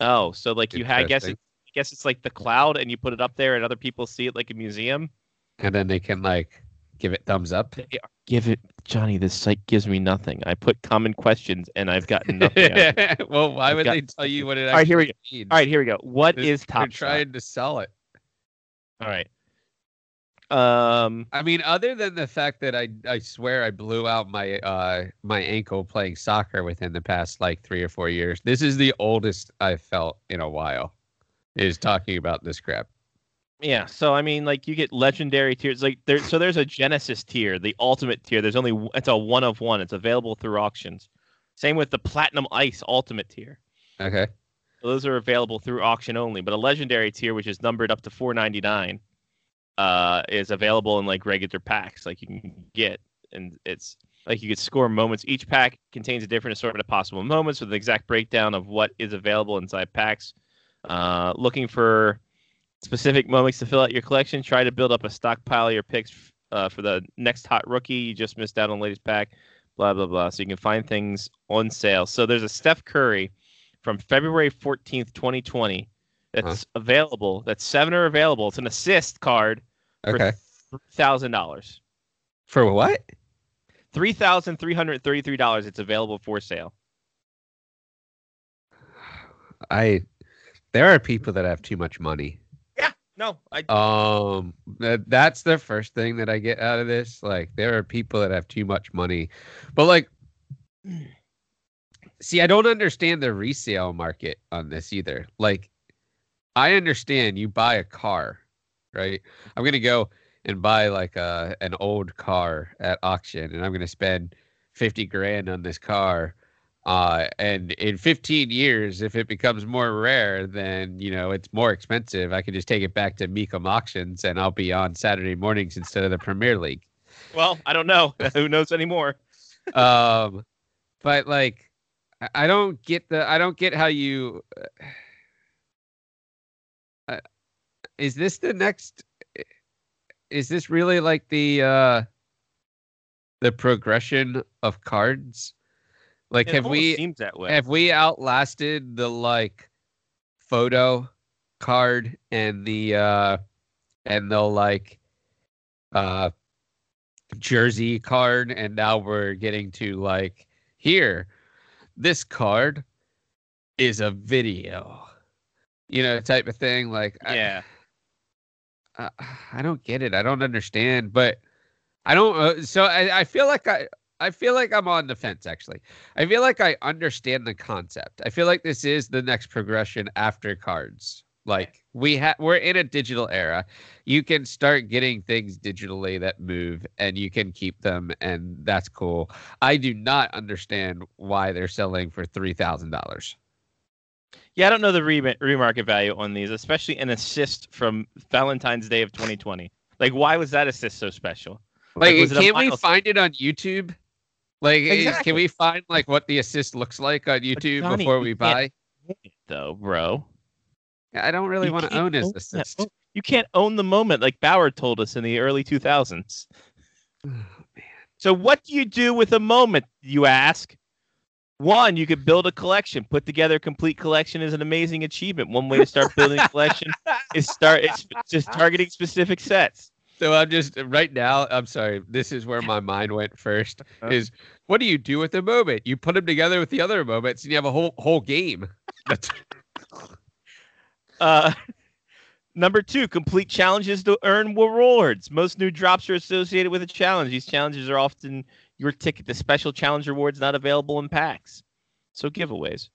Oh, so like you had, I guess it, I guess it's like the cloud, and you put it up there, and other people see it like a museum. And then they can like give it thumbs up. Give it, Johnny. This site gives me nothing. I put common questions, and I've gotten nothing. well, why I've would got- they tell you what it All right, here we actually means? All right, here we go. What They're- is They're Top Shot? trying to sell it. All right. Um. I mean, other than the fact that I I swear I blew out my uh my ankle playing soccer within the past like three or four years. This is the oldest I've felt in a while. is talking about this crap. Yeah, so I mean, like you get legendary tiers. Like there, so there's a Genesis tier, the ultimate tier. There's only it's a one of one. It's available through auctions. Same with the Platinum Ice Ultimate tier. Okay. So those are available through auction only. But a legendary tier, which is numbered up to 4.99, uh, is available in like regular packs. Like you can get, and it's like you could score moments. Each pack contains a different assortment of possible moments with an exact breakdown of what is available inside packs. Uh, looking for specific moments to fill out your collection. Try to build up a stockpile of your picks uh, for the next hot rookie. You just missed out on latest pack. Blah blah blah. So you can find things on sale. So there's a Steph Curry from February 14th, 2020. That's available. That's seven are available. It's an assist card Okay. for thousand dollars. For what? Three thousand three hundred thirty-three dollars. It's available for sale. I there are people that have too much money. Yeah. No, I Um that, that's the first thing that I get out of this. Like there are people that have too much money. But like see, I don't understand the resale market on this either. Like I understand you buy a car, right? I'm going to go and buy like a an old car at auction and I'm going to spend 50 grand on this car. Uh, and in 15 years, if it becomes more rare, then you know it's more expensive. I can just take it back to Mecum auctions, and I'll be on Saturday mornings instead of the Premier League. well, I don't know. Who knows anymore? Um, but like, I- I don't get the. I don't get how you. Uh, is this the next? Is this really like the uh the progression of cards? Like, It have we? seems that way? have we outlasted the like photo card and the uh and the like uh jersey card and now we're getting to like here this card is a video you know type of thing like yeah. I, I don't get it. I don't understand, but I don't. Uh, so I, I feel like I, I feel like I'm on the fence. Actually, I feel like I understand the concept. I feel like this is the next progression after cards. Like we have, we're in a digital era. You can start getting things digitally that move, and you can keep them, and that's cool. I do not understand why they're selling for three thousand dollars. Yeah, I don't know the re- remarket value on these, especially an assist from Valentine's Day of 2020. Like, why was that assist so special? Like, it a can we find it on YouTube? Like, Exactly. can we find like what the assist looks like on YouTube Johnny, before we can't buy? Though, bro, I don't really want to own his own assist. moment. you can't own the moment like Bauer told us in the early 2000s. So, what do you do with a moment, you ask? One, you could build a collection. Put together a complete collection is an amazing achievement. One way to start building a collection is start it's just targeting specific sets. So I'm just right now. I'm sorry. This is where my mind went first. Uh-huh. Is what do you do with a moment? You put them together with the other moments, and you have a whole whole game. That's Uh, number two, complete challenges to earn rewards. Most new drops are associated with a challenge. These challenges are often your ticket to special challenge rewards not available in packs. So giveaways.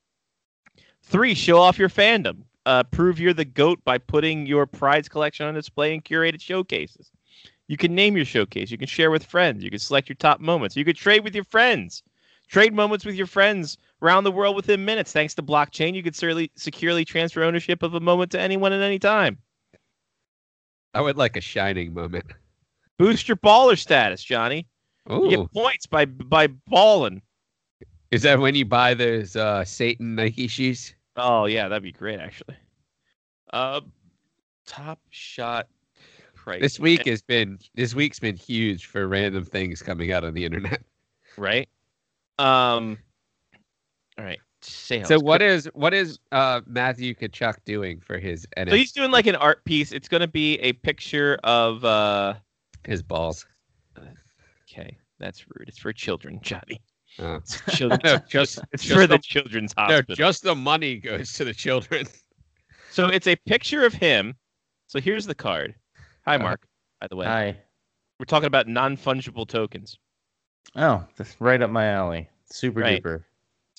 Three, show off your fandom. Uh, prove you're the GOAT by putting your prize collection on display in curated showcases. You can name your showcase. You can share with friends. You can select your top moments. You could trade with your friends. Trade moments with your friends around the world within minutes. Thanks to blockchain, you could securely, securely transfer ownership of a moment to anyone at any time. I would like a shining moment. Boost your baller status, Johnny. You get points by by balling. is that when you buy those uh, Satan Nike shoes? Oh yeah, that'd be great actually. Uh, top shot price. This week has been this week's been huge for random things coming out on the internet. right? Um. All right. Sales. So what is what is uh, Matthew Tkachuk doing for his So he's doing like an art piece. It's gonna be a picture of. uh His balls. Okay, that's rude. It's for children, Johnny. Oh. It's children. No, just it's just for the the- children's No, just the money goes to the children. So it's a picture of him. So here's the card. Hi, Uh-huh. Mark. By the way, Hi. we're talking about non fungible tokens. Oh, that's right up my alley. Super Right. duper.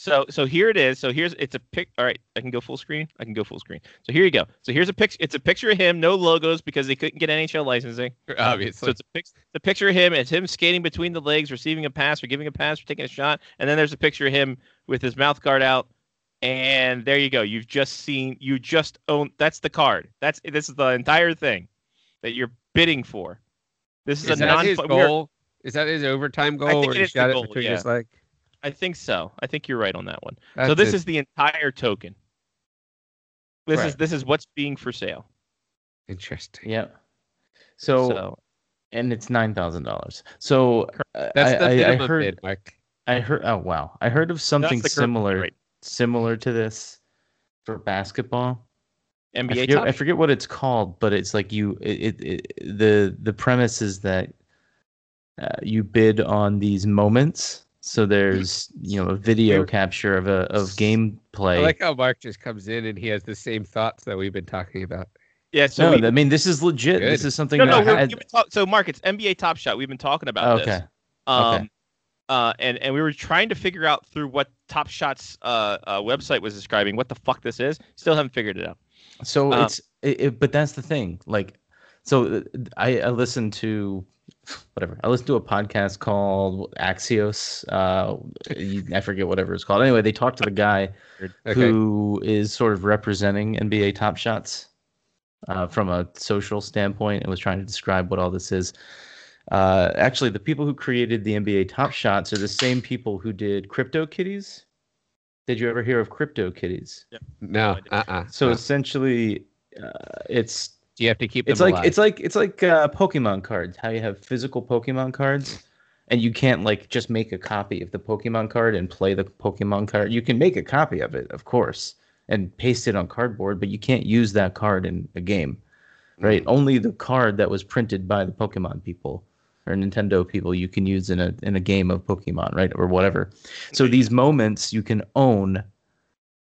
So so here it is. So here's it's a pic. All right, I can go full screen. I can go full screen. So here you go. So here's a picture. It's a picture of him, no logos because they couldn't get NHL licensing. Obviously. So it's a, pic- it's a picture of him. It's him skating between the legs, receiving a pass or giving a pass or taking a shot. And then there's a picture of him with his mouth guard out. And there you go. You've just seen. You just own. That's the card. That's this is the entire thing that you're bidding for. This is, is a non. His goal? Is that his overtime goal? it he shot goal, it between yeah. his leg? I think so. I think you're right on that one. so this it. is the entire token. This is this is what's being for sale. interesting. Yeah. So, So and it's nine thousand dollars. So uh, That's I, the I, I minimum heard bid, Mark. I heard oh wow. I heard of something similar rate. similar to this for basketball. I NBA forget. I forget what it's called, but it's like you it, it, it the the premise is that uh, you bid on these moments. So there's you know a video There- capture of a of gameplay. I like how Mark just comes in and he has the same thoughts that we've been talking about. yeah. So no, we, I mean this is legit. This is something no, no. that we're- had- we've talk- so Mark, it's NBA Top Shot. We've been talking about okay. this. Um, uh, and and we were trying to figure out through what Top Shot's uh, uh, website was describing what the fuck this is. Still haven't figured it out. So Um, it's it, it- but that's the thing. Like, so uh, I I listened to whatever. I listened to a podcast called Axios. Uh, I forget whatever it's called. Anyway, they talked to the guy Okay. who is sort of representing NBA Top Shots uh, from a social standpoint and was trying to describe what all this is. Uh, actually, the people who created the NBA Top Shots are the same people who did Crypto Kitties. Did you ever hear of Crypto Kitties? no, No, uh, uh So essentially, uh, it's Do you have to keep it's like alive? it's like it's like uh, Pokemon cards. How you have physical Pokemon cards, and you can't like just make a copy of the Pokemon card and play the Pokemon card. You can make a copy of it, of course, and paste it on cardboard, but you can't use that card in a game, right? Only the card that was printed by the Pokemon people or Nintendo people you can use in a in a game of Pokemon, right, or whatever. So these moments you can own,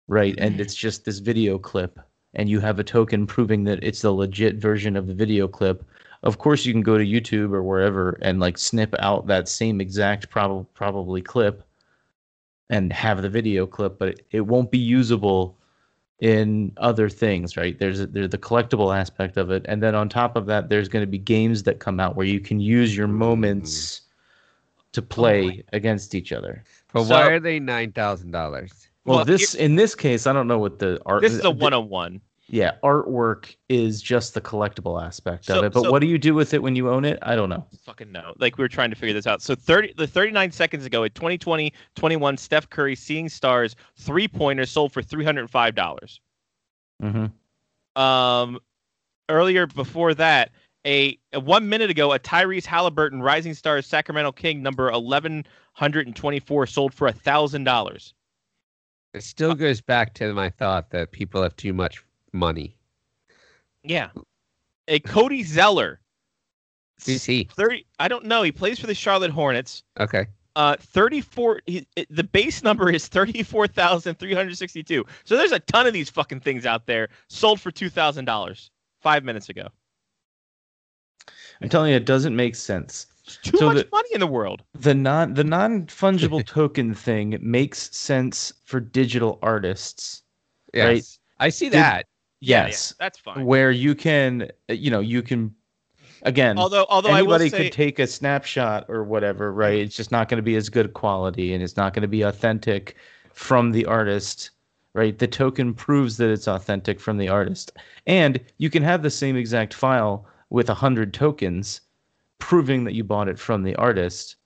right, and it's just this video clip and you have a token proving that it's the legit version of the video clip, of course you can go to YouTube or wherever and like snip out that same exact prob- probably clip and have the video clip, but it, it won't be usable in other things, right? There's a, there's the collectible aspect of it, and then on top of that, there's going to be games that come out where you can use your moments mm-hmm. to play oh against each other. but So- why are they nine thousand dollars? Well, Well, this in this case, I don't know what the art. This is a the- one on one. yeah, artwork is just the collectible aspect So- of it. But so- what do you do with it when you own it? I don't know. fucking know. Like we were trying to figure this out. So 30 the 39 seconds ago at 2020-21 Steph Curry Seeing Stars three-pointer sold for $305. Mm-hmm. Um earlier before that, a, a 1 minute ago a Tyrese Halliburton Rising Stars Sacramento King number 1124 sold for $1000. It still goes back to my thought that people have too much money. Yeah. A Cody Zeller Who's he? 30 I don't know, he plays for the Charlotte Hornets. Okay. Uh, 34. He, the base number is 34,362. So there's a ton of these fucking things out there sold for $2,000 five minutes ago. I'm telling you, it doesn't make sense. It's too So much the- money in the world. The non the non fungible token thing makes sense for digital artists. Yes. Right. I see that. Yeah, Yes, yeah, that's fine. where you can, you know, you can, again, Although, although I will anybody say, could take a snapshot or whatever, right? It's just not going to be as good quality and it's not going to be authentic from the artist, right? The token proves that it's authentic from the artist. And you can have the same exact file with a hundred tokens proving that you bought it from the artist.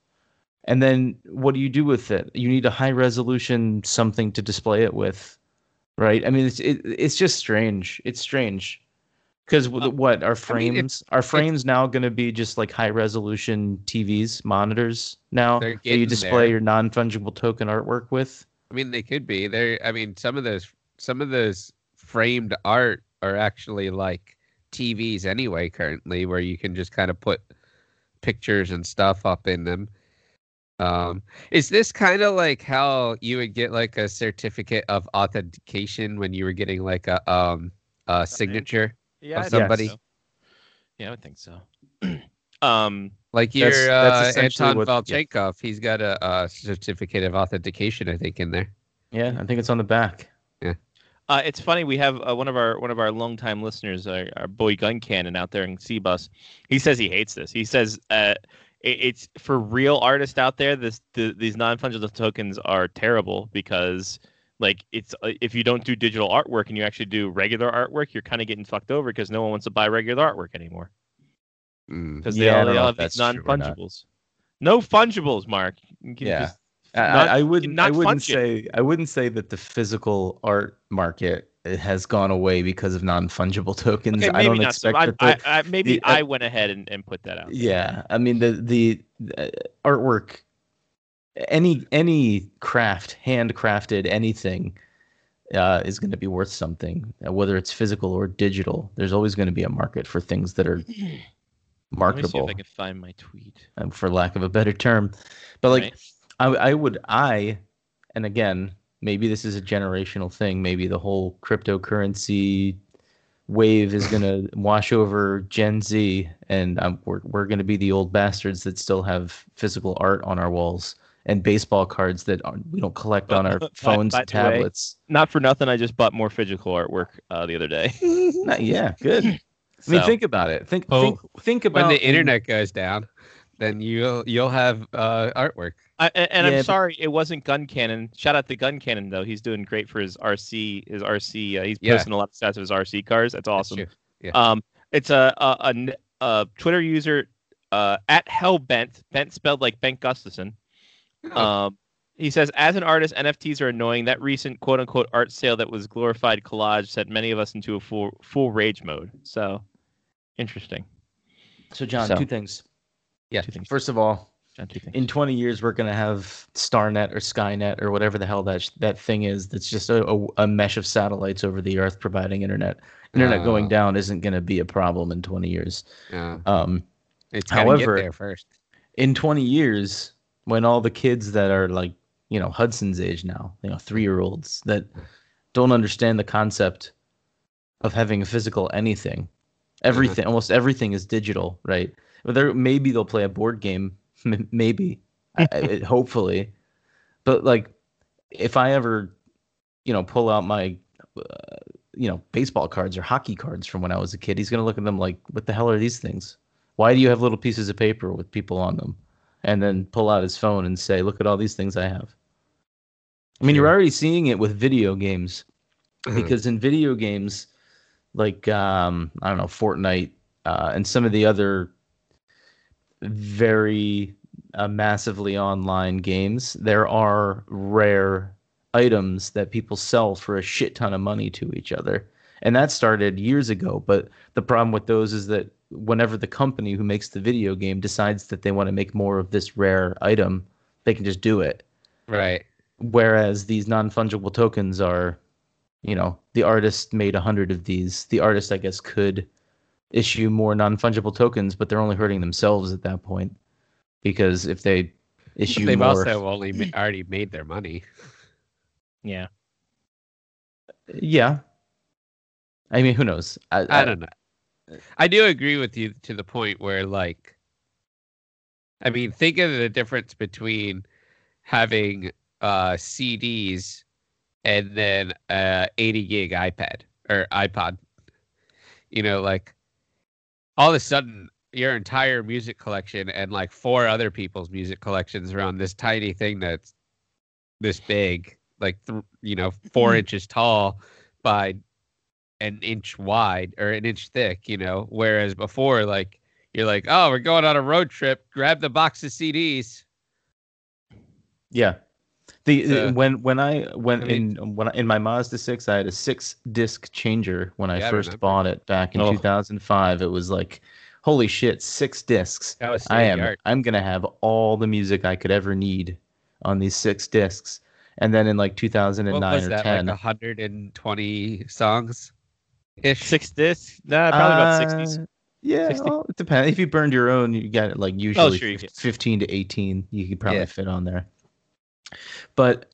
And then what do you do with it? You need a high resolution something to display it with, right? I mean, it's it, it's just strange. It's strange. Because Uh, what are I mean, frames? are frames now going to be just like high resolution TVs, monitors now that you display there. your non fungible token artwork with? I mean, they could be. They're. I mean, some of those some of those framed art are actually like TVs anyway. Currently, where you can just kind of put pictures and stuff up in them. Um, is this kind of like how you would get like a certificate of authentication when you were getting like a um a signature? yeah, of somebody. so. Yeah, I would think so. um, Like your That's- that's uh, essentially Anton what- yeah. He's got a, a certificate of authentication, I think, in there. Yeah, I think it's on the back. Uh, it's funny. We have uh, one of our one of our longtime listeners, our, our boy Gun Cannon out there in Cbus. He says he hates this. He says uh, it, it's for real artists out there. This the, these non fungible tokens are terrible because like it's uh, if you don't do digital artwork and you actually do regular artwork, you're kind of getting fucked over because no one wants to buy regular artwork anymore Mm. because Yeah, they all, they all if have these non true or not. fungibles. No fungibles, Mark. You can Yeah. just- I- Not- I, I wouldn't. I wouldn't say. I wouldn't say that the physical art market has gone away because of non fungible tokens. okay, I don't not. expect so. That. I, I, maybe the- uh, I went ahead and, and put that out. yeah, I mean the the uh, artwork, any any craft, handcrafted anything, uh, is going to be worth something, uh, whether it's physical or digital. There's always going to be a market for things that are Let me see if I can find my tweet. um, for lack of a better term. But like, Right. I, I would I, and again, maybe this is a generational thing. Maybe the whole cryptocurrency wave is gonna wash over Gen Z, and um, we're we're gonna be the old bastards that still have physical art on our walls and baseball cards that aren't, we don't collect on our phones by and the way, tablets. Not for nothing. I just bought more physical artwork uh, the other day. Not- yeah, good. I mean, think about it. Think Oh, think think about When the internet goes down, then you'll you'll have uh, artwork. I, and Yeah, I'm but- sorry, it wasn't Gun Cannon. Shout out to Gun Cannon though. He's doing great for his RC. His RC. Uh, he's Yeah. posting a lot of stats of his RC cars. That's That's awesome. true. Yeah. Um, it's a a, a a Twitter user uh, at Hellbent, Bent spelled like Bent Gustafson. Oh, Um, he says, as an artist, NFTs are annoying. That recent quote unquote art sale that was glorified collage sent many of us into a full full rage mode. So interesting. So John, So- two things. Yeah. Two things. First of all, John, two things. In 20 years we're going to have starnet or skynet or whatever the hell that sh- that thing is that's just a, a, a mesh of satellites over the earth providing internet internet going Oh. down isn't going to be a problem in 20 years yeah. um, It's However- get there first. in 20 years when all the kids that are like you know hudson's age now you know three year olds that don't understand the concept of having a physical anything everything almost everything is digital right Well, there maybe they'll play a board game m- maybe. I, I- hopefully. But like if i ever you know pull out my uh, you know baseball cards or hockey cards from when i was a kid he's going to look at them like what the hell are these things? Why do you have little pieces of paper with people on them? And then pull out his phone and say look at all these things i have. I mean you're already seeing it with video games Uh-huh. because in video games like um i don't know fortnite uh, and some of the other very uh, massively online games. There are rare items that people sell for a shit ton of money to each other. And that started years ago but the problem with those is that whenever the company who makes the video game decides that they want to make more of this rare item they can just do it. Right. whereas these non-fungible tokens are you know the artist made a hundred of these. The artist i guess could issue more non-fungible tokens but they're only hurting themselves at that point because if they issue They've more also only ma- already made their money. Yeah. yeah i mean who knows i, I don't know. I do agree with you to the point where, like, I mean, think of the difference between having uh, CDs and then uh, 80 gig iPad or iPod. You know, like, all of a sudden, your entire music collection and like four other people's music collections around this tiny thing that's this big, like, th- you know, 4 mm-hmm. inches tall by an inch wide or an inch thick, you know. Whereas before, like you're like, oh, we're going on a road trip. Grab the box of CDs. Yeah. The, So- when when I when I mean- in when I, in my Mazda 6 I had a 6 disc changer when I Yeah, I first remember. bought it back in Oh. 2005 it was like holy shit 6 discs I am state-of-the-art. I'm going to have all the music I could ever need on these 6 discs and then in like What 2009 was or that? 10 Like 120 songs ish. Six discs? Nah, probably about sixties. Uh, Yeah, 60? well, it depends. If you burned your own, you got it like usually sure you fif- get- 15 to 18. You could probably Yeah. fit on there. But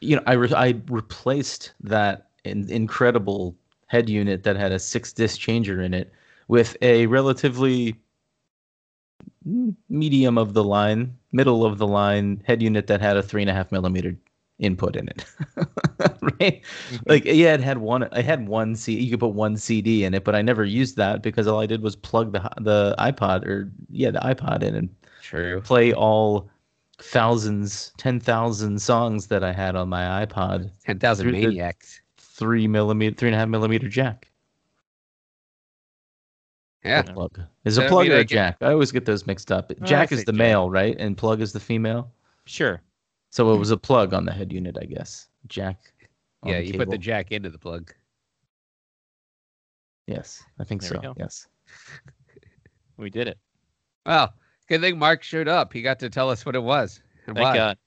you know, I re- I replaced that in- incredible head unit that had a six disc changer in it with a relatively medium of the line, middle of the line head unit that had a three and a half millimeter input in it, right? Mm-hmm. Like yeah, it had one. I had one C. You could put one CD in it, but I never used that because all I did was plug the the iPod or yeah the iPod in and True. play all thousands, ten thousand songs that I had on my iPod. Ten thousand Through maniacs. Three millimeter, three and a half millimeter jack. Yeah. Plug is a plug mean, or I a get- jack. I always get those mixed up. I Jack is the jack. male, right? And plug is the female. Sure. So it was a plug on the head unit, I guess. Jack. on Yeah, you put the jack into the plug. Yes, I think There so. go. Yes. We did it. Well, good thing Mark showed up. He got to tell us what it was and Thank why. God.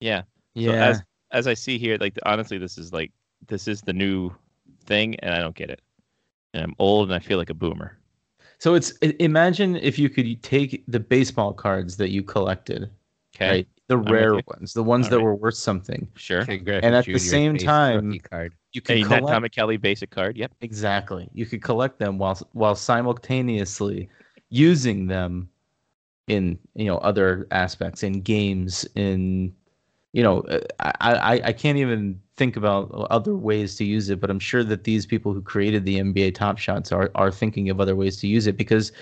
Yeah. So Yeah. as as I see here, like honestly, this is like this is the new thing, and I don't get it. And I'm old, and I feel like a boomer. So it's imagine if you could take the baseball cards that you collected, Okay. right? The with rare ones, the ones All that right. were worth something. Sure. And at the same time- rookie card. You could Hey, Nat collect Tommy Kelly basic card. Yep. exactly. You could collect them while while simultaneously using them in you know other aspects in games in you know uh, I, I I can't even think about other ways to use it but I'm sure that these people who created the NBA Top Shots are are thinking of other ways to use it because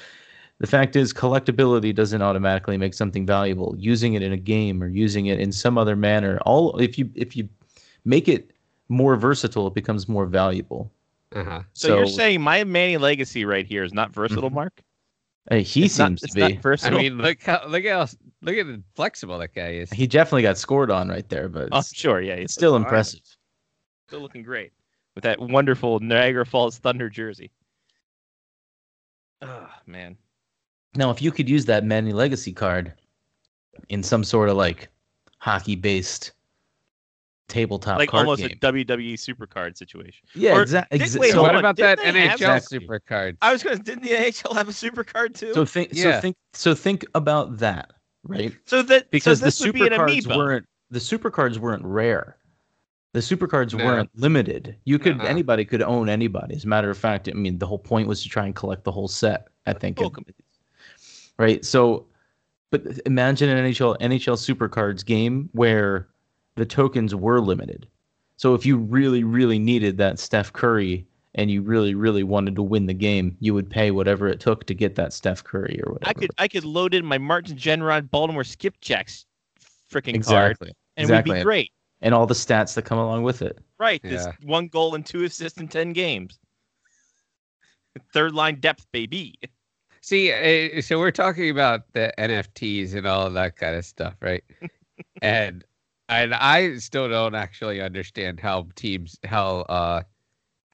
the fact is collectability doesn't automatically make something valuable using it in a game or using it in some other manner all if you if you make it more versatile it becomes more valuable Uh-huh. So, you're saying my Manny legacy right here is not versatile, Mhm. Mark? Uh, he It's seems it's to not be I mean, look how look how look at how flexible that guy is. he definitely got scored on right there but oh, it's, sure. Yeah. it's He's still fine. impressive Still looking great with that wonderful Niagara Falls Thunder jersey. Oh man. now if you could use that manny Legace card in some sort of like hockey based tabletop like card almost game. a WWE supercard situation. yeah or- exactly did- wait, so, hold what on, about didn't that they have NHL Exactly. super card? I was gonna. Didn't the NHL have a supercard too? so think Yeah. so think so think about that right so that because so the this would be super cards weren't the super cards weren't rare the super cards No. weren't limited you could Uh-uh. anybody could own anybody as a matter of fact i mean the whole point was to try and collect the whole set i think and- Welcome. right so but imagine an nhl nhl super cards game where the tokens were limited so if you really really needed that steph curry and you really really wanted to win the game you would pay whatever it took to get that steph curry or whatever I could I could load in my Martin Gendron Baltimore Skipjacks freaking card, exactly and we'd be great. and all the stats that come along with it Right. This one goal and two assists in ten games. Third line depth, baby. See, uh, so we're talking about the NFTs and all of that kind of stuff, right? and and I still don't actually understand how teams how uh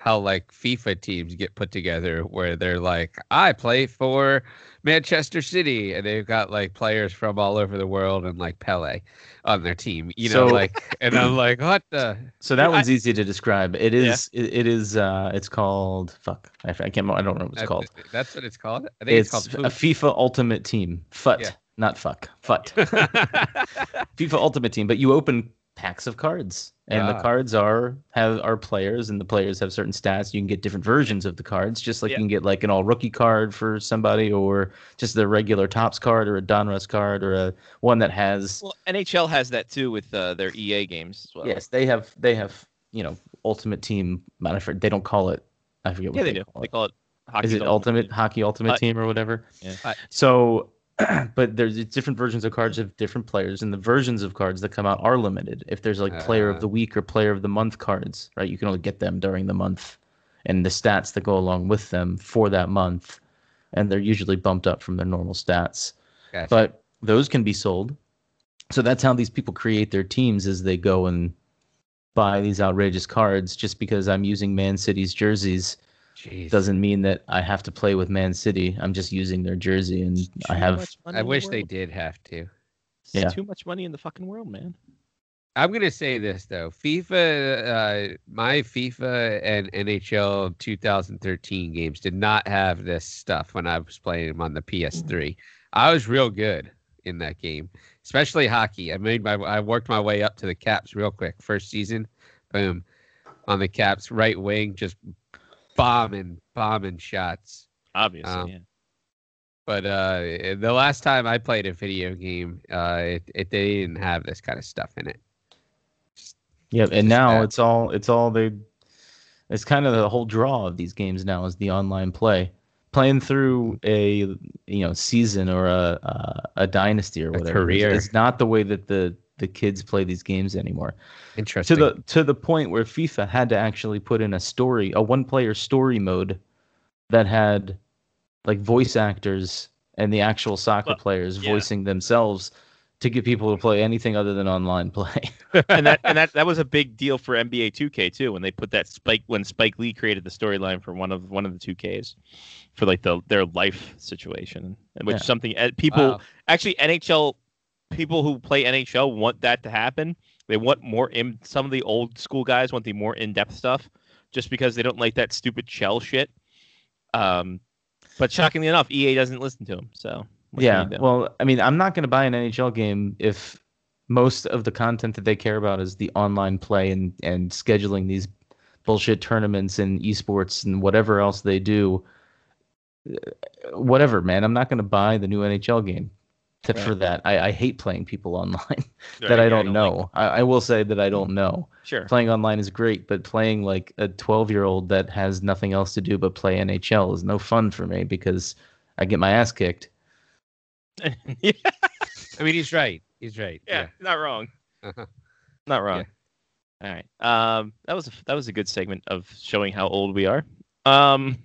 how like FIFA teams get put together where they're like, I play for Manchester City and they've got like players from all over the world and like Pele on their team. You know, So- like and I'm like, what the So that I- one's easy to describe. It is yeah. it, it is Uh, it's called. Fuck. I, I can't. I don't know what it's called. That's what it's called. I think it's, It's, called a FIFA Ultimate Team. Fut. Yeah. Not fuck. Fut. FIFA Ultimate Team. But you open packs of cards, and the cards are have are players, and the players have certain stats. You can get different versions of the cards, just like Yeah. you can get like an all rookie card for somebody, or just the regular tops card, or a Donruss card, or a one that has. Well, NHL has that too with uh, their EA games as well. Yes, they have. They have. You know, Ultimate Team. I forget- They don't call it. I forget what Yeah, they they do. call They it. call it hockey. is it ultimate hockey ultimate Uh, team or whatever Yeah. So but there's different versions of cards of different players and the versions of cards that come out are limited if there's like player Uh. of the week or player of the month cards right you can only get them during the month and the stats that go along with them for that month and they're usually bumped up from their normal stats Gotcha. but those can be sold so that's how these people create their teams as they go and buy these outrageous cards just because i'm using man city's jerseys Jeez. doesn't mean that I have to play with Man City. I'm just using their jersey, and I have. I in the wish they did have to. It's Yeah. Too much money in the fucking world, man. I'm gonna say this though, FIFA, uh, my FIFA and NHL 2013 games did not have this stuff when I was playing them on the PS3. I was real good in that game, especially hockey. I made my, I worked my way up to the Caps real quick. First season, boom, on the Caps right wing, just bombing, bombing shots. Obviously, Um, yeah. But uh, the last time I played a video game, uh, it, it they didn't have this kind of stuff in it. Yeah, and now that. it's all it's all they. It's kind of the whole draw of these games now is the online play. Playing through a you know season or a a, a dynasty or A whatever is- career. is not the way that the the kids play these games anymore. Interesting. To the to the point where FIFA had to actually put in a story, a one player story mode that had like voice actors and the actual soccer Well, players yeah. voicing themselves to get people to play anything other than online play. and that and that that was a big deal for NBA 2K too when they put that Spike when Spike Lee created the storyline for one of one of the 2Ks for like the their life situation, and which Yeah. something uh, people Wow. actually NHL people who play NHL want that to happen. They want more in some of the old school guys want the more in depth stuff, just because they don't like that stupid shell shit. Um, but shockingly enough, EA doesn't listen to them. So yeah. Well, I mean, I'm not going to buy an NHL game if most of the content that they care about is the online play and and scheduling these bullshit tournaments and esports and whatever else they do. Uh, Whatever, man. I'm not going to buy the new NHL game to, for that. I, I hate playing people online Right, that I yeah, don't like- know. I, I will say that I don't know. sure. Playing online is great, but playing like a 12 year old that has nothing else to do but play NHL is no fun for me because I get my ass kicked. yeah, I mean, he's right. He's right. yeah, not wrong. Uh-huh. Not wrong. All right. Um, that was a, that was a good segment of showing how old we are. Um,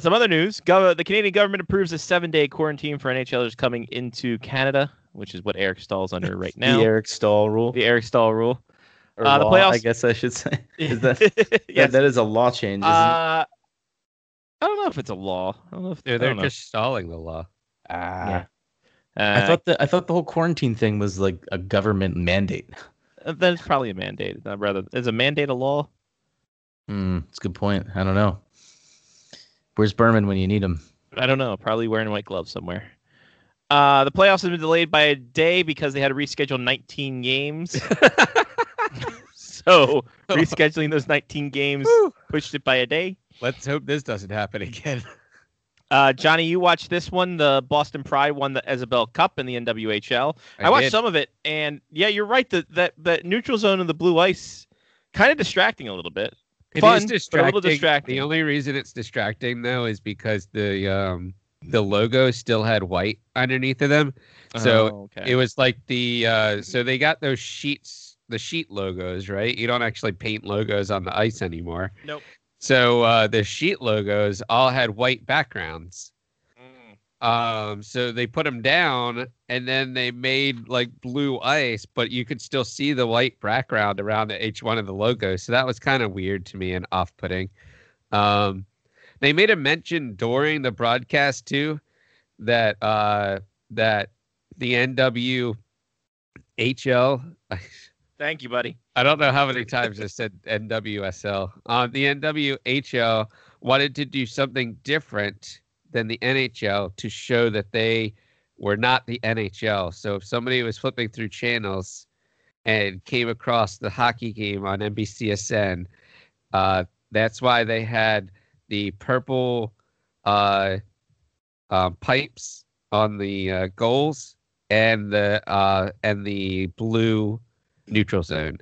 some other news: Gov- the Canadian government approves a seven-day quarantine for NHLers coming into Canada, which is what Eric Staal's under right now. The Eric Staal rule. The Eric Staal rule. Or Uh, the law, I guess I should say. Is that, that- that is a law change, isn't it? uh, I don't know if it's a law. I don't know if They're, they're know. just stalling the law. Ah. Uh, I thought the I thought the whole quarantine thing was like a government mandate. uh, that's probably a mandate. Uh, rather, is a mandate a law? Hmm, it's a good point. I don't know. Where's Berman when you need him? I don't know. Probably wearing white gloves somewhere. Uh, the playoffs have been delayed by a day because they had to reschedule 19 games. so rescheduling those 19 games pushed it by a day. Let's hope this doesn't happen again. Uh, Johnny, you watched this one. The Boston Pride won the Isobel Cup in the NWHL. I, watched did. some of it, and yeah, you're right. The that that neutral zone and the blue ice kind of distracting a little bit. It is fun, a distracting. little distracting. The only reason it's distracting though is because the um the logo still had white underneath of them. So Oh, okay. it was like the uh so they got those sheets the sheet logos, right? You don't actually paint logos on the ice anymore. Nope. So uh the sheet logos all had white backgrounds. Um, so they put them down, and then they made like blue ice, but you could still see the white background around the H1 of the logo. So that was kind of weird to me and off-putting. Um, they made a mention during the broadcast too that uh, that the NWHL. Thank you, buddy. I don't know how many times I said NWSL. Uh, the NWHL wanted to do something different than the NHL to show that they were not the NHL. So if somebody was flipping through channels and came across the hockey game on NBCSN, uh, that's why they had the purple uh, uh, pipes on the uh, goals and the uh, and the blue neutral zone.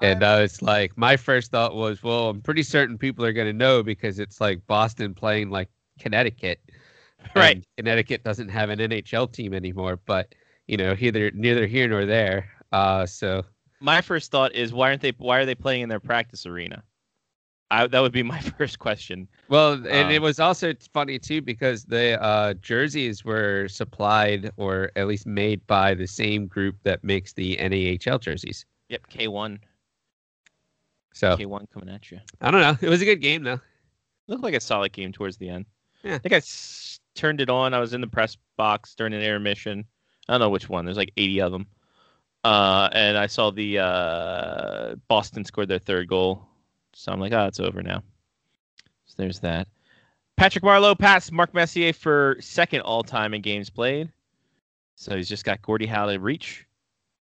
And uh, it's like my first thought was, well, I'm pretty certain people are going to know because it's like Boston playing like Connecticut. Right. And Connecticut doesn't have an NHL team anymore, but you know, neither neither here nor there. Uh, so My first thought is why aren't they? Why are they playing in their practice arena? I, that would be my first question. well, and it Um, was also funny too because the uh, jerseys were supplied or at least made by the same group that makes the NHL jerseys. Yep, K one, So K one coming at you. I don't know. It was a good game though. Looked like a solid game towards the end. Yeah. I think I s- turned it on. I was in the press box during an intermission. I don't know which one. There's like 80 of them. Uh, and I saw the uh, Boston scored their third goal. So I'm like, oh, it's over now. So there's that. Patrick Marleau passed Mark Messier for second all time in games played. So he's just got Gordie Howe to reach.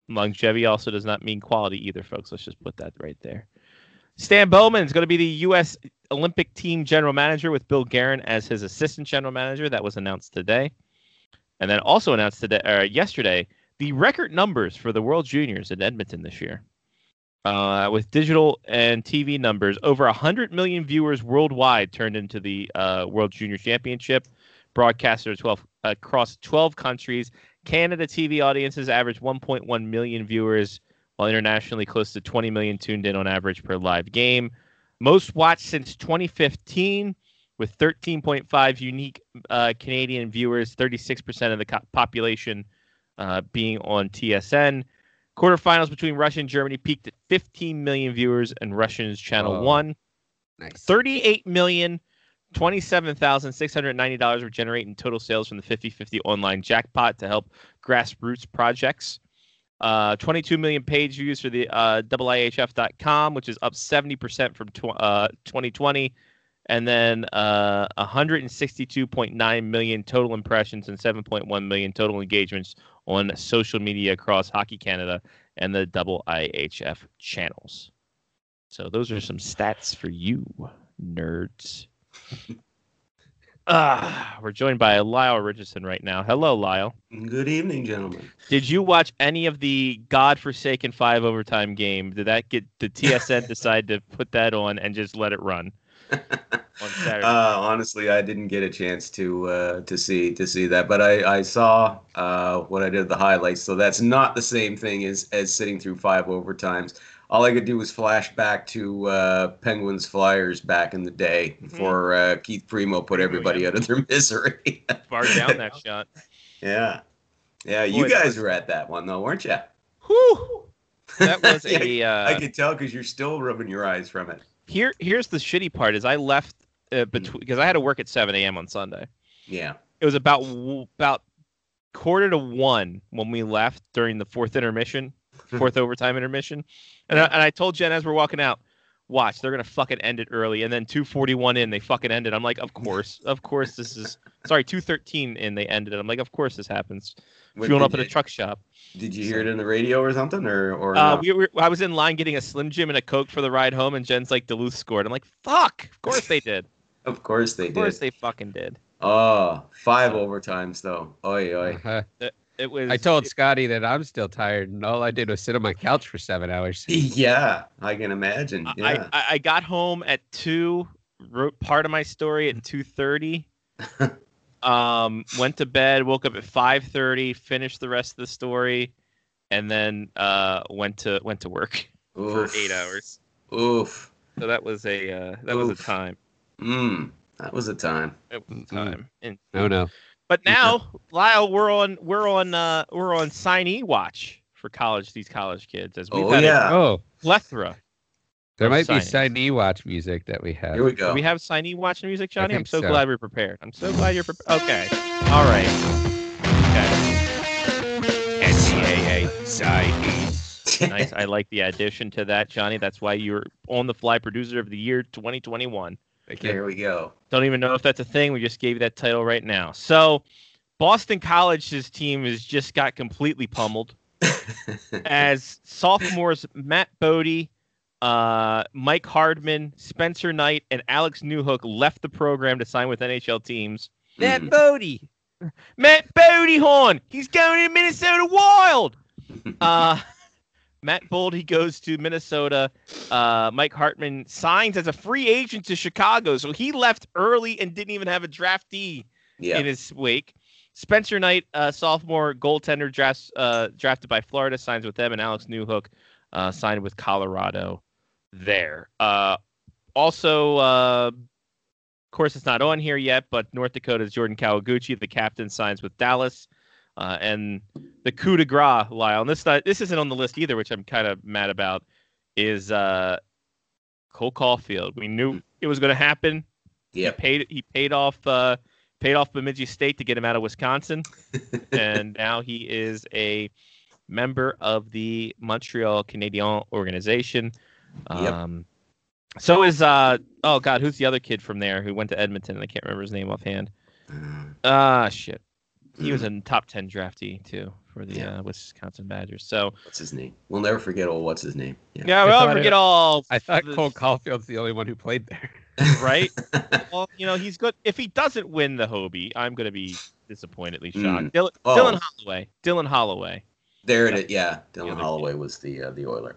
Longevity also does not mean quality either, folks. Let's just put that right there. Stan Bowman is going to be the U.S. Olympic team general manager with Bill Guerin as his assistant general manager. That was announced today. And then also announced today, uh, yesterday, the record numbers for the World Juniors in Edmonton this year. Uh, with digital and TV numbers, over 100 million viewers worldwide turned into the uh, World Junior Championship, broadcasted 12, across 12 countries. Canada TV audiences averaged 1.1 million viewers, while internationally close to 20 million tuned in on average per live game. Most watched since 2015, with 13.5 unique uh, Canadian viewers, 36% of the population uh, being on TSN. Quarterfinals between Russia and Germany peaked at 15 million viewers, and Russians Channel Oh. 1. Nice. 38 million. $27,690 were generated in total sales from the 50-50 online jackpot to help grassroots projects. Uh, 22 million page views for the uh, IIHF.com, which is up 70% from tw- uh, 2020. And then uh, 162.9 million total impressions and 7.1 million total engagements on social media across Hockey Canada and the IIHF channels. So those are some stats for you, nerds. Ah, we're joined by Lyle Richardson right now. Hello, Lyle. Good evening, gentlemen. Did you watch any of the godforsaken five overtime game? Did that get the TSN decide to put that on and just let it run on Uh, honestly, I didn't get a chance to uh, to see to see that, but I, I saw uh, what I did the highlights. So that's not the same thing as as sitting through five overtimes. All I could do was flash back to uh, Penguins Flyers back in the day before uh, Keith Primeau put Primeau, everybody yeah. out of their misery. Bar down that shot. yeah, yeah. You Boy, that guys was- were at that one though, weren't you? Whew. That was Yeah, a. Uh, I could tell because you're still rubbing your eyes from it. here, here's the shitty part: is I left uh, between because I had to work at 7 a.m. on Sunday. Yeah. It was about about quarter to one when we left during the fourth intermission, fourth overtime intermission, and I, and I told Jen as we're walking out, watch they're gonna fucking end it early, and then 2:41 in they fucking ended. I'm like, of course, of course this is sorry 2:13 in they ended it. I'm like, of course this happens. What Fueling up did at a truck shop. Did you hear it in the radio or something, or or Uh, no? we were, I was in line getting a Slim Jim and a Coke for the ride home, and Jen's like, Duluth scored. I'm like, fuck, of course they did. Of course they did. Of course did. they fucking did. Oh, five overtimes though. Oi, oi. Uh, It was. I told it- Scotty that I'm still tired, and all I did was sit on my couch for seven hours. Yeah, I can imagine. I, Yeah. I I got home at two. Wrote part of my story at two thirty. um, went to bed. Woke up at five thirty. Finished the rest of the story, and then uh went to went to work for eight hours. Oof. So that was a uh, that was a time. Mm, that was a time. It was a Mm-mm. time. And- No, no. But now, Lyle, we're on we're on uh we're on signee watch for college these college kids as we've Oh had yeah. Oh, a plethora. there of might be signings. signee watch music that we have. Here we Do go. we have signee watch music, Johnny? I'm so, so. glad we're prepared. I'm so glad you're prepared. Okay. All right. Okay. NCAA signees. Nice. I like the addition to that, Johnny. That's why you're on the fly producer of the year 2021. Thank you. There we go. Don't even know if that's a thing. We just gave you that title right now. So, Boston College's team has just got completely pummeled as sophomores Matt Boldy, uh, Mike Hardman, Spencer Knight, and Alex Newhook left the program to sign with NHL teams. Matt Mhm. Boldy, Matt Boldy Horn, he's going to Minnesota Wild. Uh, Matt Boldy goes to Minnesota. Uh, Mike Hardman signs as a free agent to Chicago, so he left early and didn't even have a draftee yeah. in his wake. Spencer Knight, uh, sophomore goaltender, drafts, uh, drafted by Florida, signs with them, and Alex Newhook uh, signed with Colorado. There. Uh, also, uh, of course, it's not on here yet, but North Dakota's Jordan Kawaguchi, the captain, signs with Dallas. Uh, and the coup de grace, Lyle, and this not, this isn't on the list either, which I'm kind of mad about, is uh, Cole Caufield. We knew it was going to happen. Yep. He paid he paid off uh, paid off Bemidji State to get him out of Wisconsin, and now he is a member of the Montreal Canadiens organization. Yep. Um, so is uh oh god, who's the other kid from there who went to Edmonton? I can't remember his name offhand. Mm, Ah shit, he was mm. a top ten draftee too for the Yeah. uh, Wisconsin Badgers. So What's his name? We'll never forget old what's his name. Yeah. yeah, I well, thought forget it- all. I thought the- Cole Caufield's the only one who played there. right. Well, you know, he's good. If he doesn't win the Hobey, I'm going to be disappointedly shocked. Mm. Dylan, Oh. Dylan Holloway. Dylan Holloway. There it is. Yeah, Dylan other Holloway was the uh, the Oiler.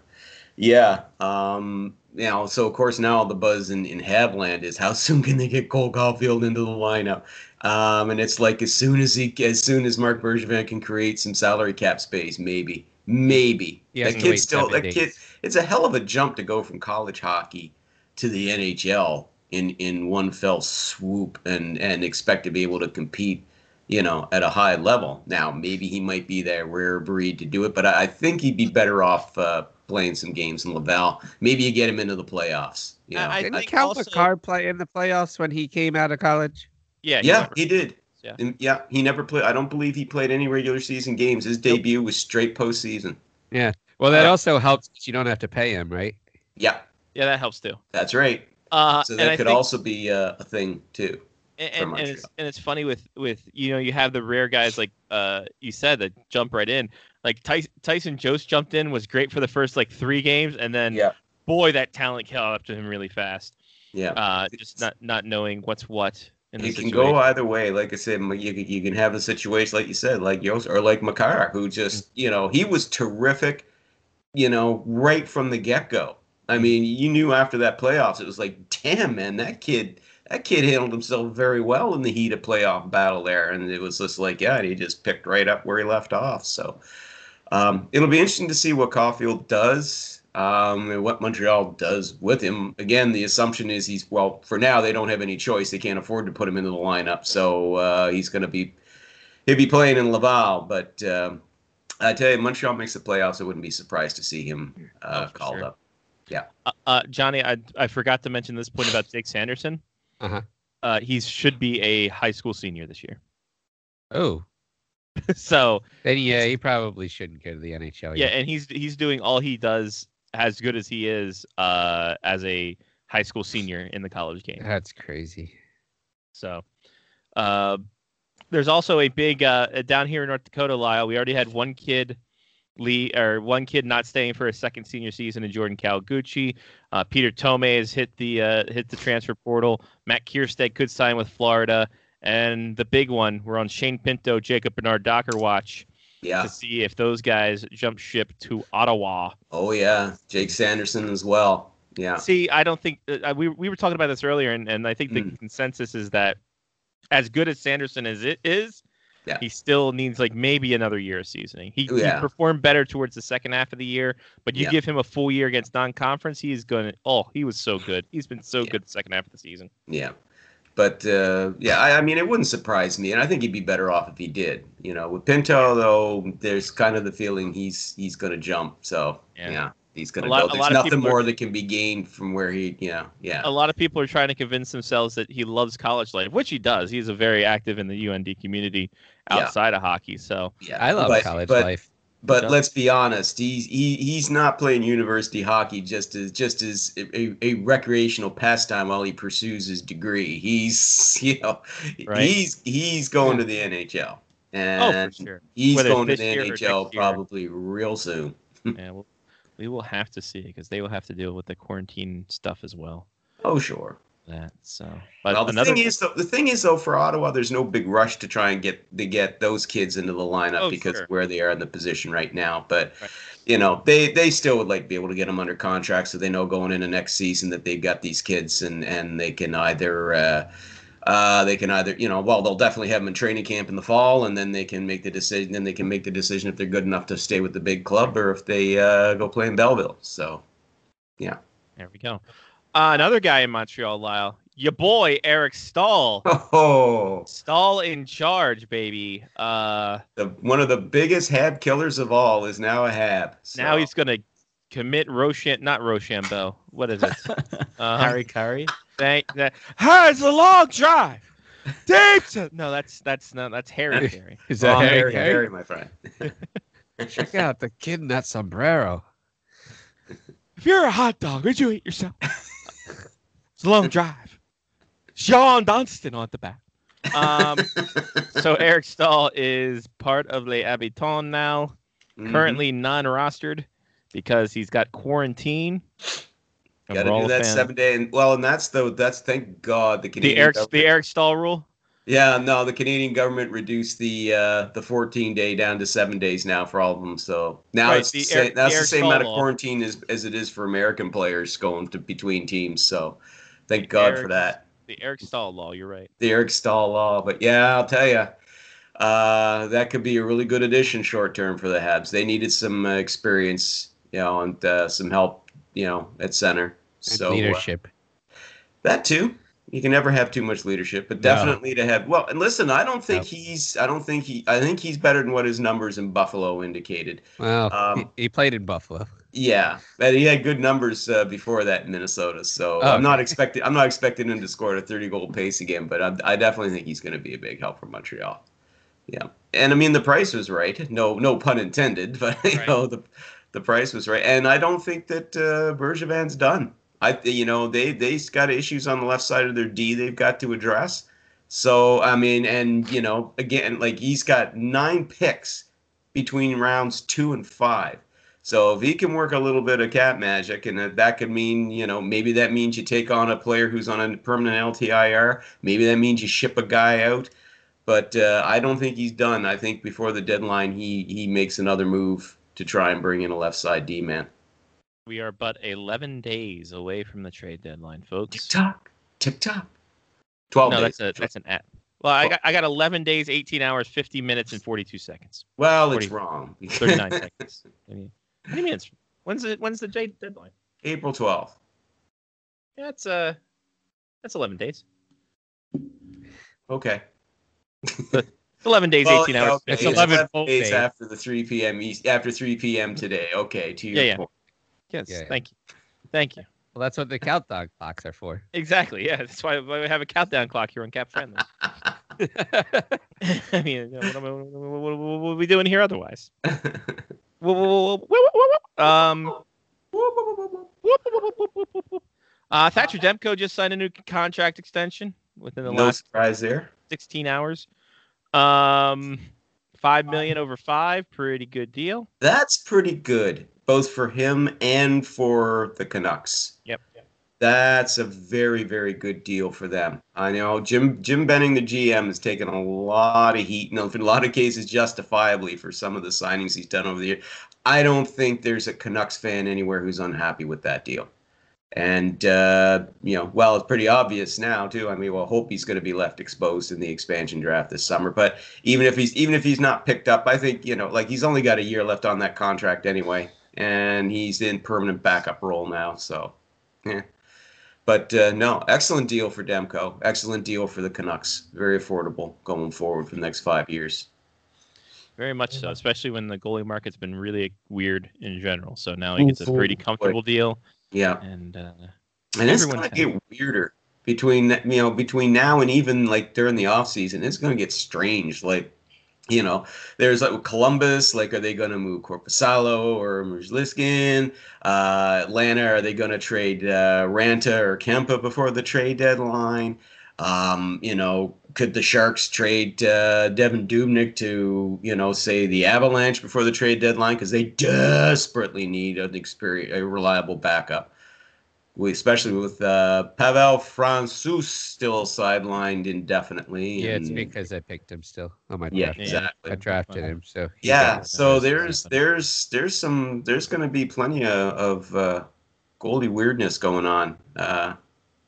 Yeah. Um, you know, so of course now the buzz in, in Havland is how soon can they get Cole Caufield into the lineup? Um, and it's like as soon as he, as soon as Marc Bergevin can create some salary cap space, maybe, maybe. He that has to wait kid still, seven that kid, it's a hell of a jump to go from college hockey to the NHL in in one fell swoop and and expect to be able to compete you know at a high level now maybe he might be that rare breed to do it but i, I think he'd be better off uh, playing some games in laval maybe you get him into the playoffs you know I- I Didn't think Cale also- Makar play in the playoffs when he came out of college? Yeah, he yeah went- he did Yeah. And, yeah he never played i don't believe he played any regular season games his debut was straight postseason Yeah. Well, that Uh, also helps. you don't have to pay him, right? yeah yeah, that helps too. that's right Uh, so that could think- also be uh, a thing too and, and, and it's and it's funny with with you know you have the rare guys like uh you said that jump right in like Tyson, Tyson Jost jumped in was great for the first like three games and then yeah boy that talent caught up to him really fast yeah uh just not not knowing what's what It can go either way. Like I said, you can, you can have a situation like you said, like Jost or like Makar, who just you know he was terrific, you know, right from the get go. I mean, you knew after that playoffs, it was like, damn man, that kid, that kid handled himself very well in the heat of playoff battle there, and it was just like, yeah, he just picked right up where he left off. So um, it'll be interesting to see what Caufield does. Um, and what Montreal does with him. Again, the assumption is he's well. For now, they don't have any choice. They can't afford to put him into the lineup, so uh, he's going to be he'll be playing in Laval. But um, I tell you, Montreal makes the playoffs. I wouldn't be surprised to see him uh, Oh, called sure. up. Uh, uh, Johnny, I I forgot to mention this point about Jake Sanderson. Uh-huh. Uh, he should be a high school senior this year. Oh, so then yeah, he probably shouldn't go to the NHL. yeah, and he's he's doing all he does as good as he is uh, as a high school senior in the college game. that's crazy. So uh, there's also a big uh, down here in North Dakota, Lyle. We already had one kid. Lee or one kid not staying for a second senior season in Jordan Kawaguchi. Uh, Peter Thome has hit the uh, hit the transfer portal. Matt Kiersted could sign with Florida, and the big one we're on Shane Pinto, Jacob Bernard Docker watch Yeah. to see if those guys jump ship to Ottawa. Oh yeah. Jake Sanderson as well. Yeah. See, I don't think uh, we we were talking about this earlier, and, and I think the Mm. consensus is that as good as Sanderson as it is, Yeah. he still needs like maybe another year of seasoning. He, Yeah. he performed better towards the second half of the year, but you Yeah. give him a full year against non-conference, he's gonna. Oh, he was so good. He's been so good the second half of the season. Yeah. But uh, yeah, I, I mean, it wouldn't surprise me, and I think he'd be better off if he did. You know, with Pinto though, there's kind of the feeling he's he's going to jump. So Yeah. yeah, he's going to go. a There's lot nothing people are- more that can be gained from where he, you know, yeah, A lot of people are trying to convince themselves that he loves college life, which he does. He's a very active in the UND community Yeah. outside of hockey. So yeah. I love But- college but, life. But let's be honest, he's he, he's not playing university hockey just as just as a, a recreational pastime while he pursues his degree. He's you know Right. he's he's going to the NHL. And oh, for sure. He's Whether going to the NHL probably real soon. Yeah, we'll, we will have to see because they will have to deal with the quarantine stuff as well. Oh, sure. That so, but well, the another thing is, though, the thing is, though, for Ottawa, there's no big rush to try and get to get those kids into the lineup Oh, because sure. of where they are in the position right now. But Right. you know, they they still would like be able to get them under contract so they know going into next season that they've got these kids and and they can either. Uh, uh, they can either, you know, well, they'll definitely have them in training camp in the fall, and then they can make the decision. Then they can make the decision if they're good enough to stay with the big club or if they uh, go play in Belleville. So, yeah. there we go. Uh, another guy in Montreal, Lyle, your boy Eric Staal. oh, Staal in charge, baby. Uh, the one of the biggest hab killers of all is now a hab. now he's gonna commit Rochambeau, not Rochambeau. What is it? Uh, Harry Curry. Thank that. Hey, it's a long drive. Deep. to-" No, that's that's not that's Harry Caray. Is Wrong that Harry Harry, Caray? Harry, my friend. Check out the kid in that sombrero. If you're a hot dog, would you eat yourself? It's a long drive. Shawon Dunston on the back. Um, so Eric Staal is part of Les Habitants now, Mhm. currently non-rostered because he's got quarantine. Got to do that fan. seven day, and well, and that's the that's thank God the The Canadian Eric government- the Eric Staal rule. Yeah, no, the Canadian government reduced the uh, the 14 day down to seven days now for all of them. So now Right, it's the the sa- Eric- that's the the Eric same amount of Staal law. quarantine as, as it is for American players going to between teams. So thank God for that. The Eric Staal law. You're right. The Eric Staal law, but yeah, I'll tell you, uh, that could be a really good addition short term for the Habs. They needed some uh, experience, you know, and uh, some help, you know, at center. And So uh, leadership. that too. You can never have too much leadership, but No. definitely to have. Well, and listen, I don't think No. he's. I don't think he. I think he's better than what his numbers in Buffalo indicated. Well, um, he, he played in Buffalo. Yeah, but he had good numbers uh, before that in Minnesota. So Oh, I'm not okay. expecting. I'm not expecting him to score at a 30 goal pace again, but I, I definitely think he's going to be a big help for Montreal. Yeah, and I mean the price was right. No, no pun intended, but you Right. know the the price was right, and I don't think that uh, Bergevin's done. I you know they they've got issues on the left side of their D they've got to address. So I mean, and you know again, like he's got nine picks between rounds two and five. So if he can work a little bit of cap magic, and that, could mean, you know, maybe that means you take on a player who's on a permanent LTIR. Maybe that means you ship a guy out. But uh, I don't think he's done. I think before the deadline, he he makes another move to try and bring in a left side D man. We are but 11 days away from the trade deadline, folks. Tick tock, tick tock. Twelve No, days. that's a that's an app. Well, I got I got 11 days, 18 hours, 50 minutes, and 42 seconds. well, it's wrong. 39 seconds. I mean, What do you mean? It's, when's the when's the trade deadline? April twelfth. Yeah, it's uh, that's 11 days. Okay. 11 days, Well, 18 hours. okay, It's it's 11 full days days. after the 3 p.m. East, after 3 p.m. today. Okay, to your Yeah, yeah. point. Yes, Yeah, yeah. thank you, thank you. Well, that's what the countdown clocks are for. Exactly. Yeah, that's why why we have a countdown clock here on Cap Friendly. I mean, what, I- what, what- are we doing here otherwise? Um, uh, Thatcher Demko just signed a new contract extension within the no last surprise there. 16 hours. Um, five million over five, pretty good deal. That's pretty good, both for him and for the Canucks. Yep. That's a very, very good deal for them. I know Jim Jim Benning, the GM, has taken a lot of heat, and in a lot of cases, justifiably for some of the signings he's done over the year. I don't think there's a Canucks fan anywhere who's unhappy with that deal. And uh, you know, well, it's pretty obvious now too. I mean, well, Holtby's going to be left exposed in the expansion draft this summer. But even if he's even if he's not picked up, I think you know, like he's only got a year left on that contract anyway, and he's in permanent backup role now. So, yeah. But uh, no, excellent deal for Demko. Excellent deal for the Canucks. Very affordable going forward for the next five years. Very much so, especially when the goalie market's been really weird in general. So now he gets a pretty comfortable deal, Yeah, and uh, and it's Everyone's going to get weirder between you know between now and even like during the off season. It's going to get strange. Like you know, there's like Columbus. Like, are they going to move Korpisalo or Merzlikins? Uh, Atlanta, are they going to trade uh, Raanta or Kuemper before the trade deadline? Um, you know, could the Sharks trade uh, Devan Dubnyk to, you know, say the Avalanche before the trade deadline because they desperately need an experience, a reliable backup. We, especially with uh, Pavel Francouz still sidelined indefinitely. Yeah, it's because I picked him still on my yeah, draft. exactly. I drafted him, so Yeah, so there's there's there's some there's going to be plenty of, of uh, goalie weirdness going on uh,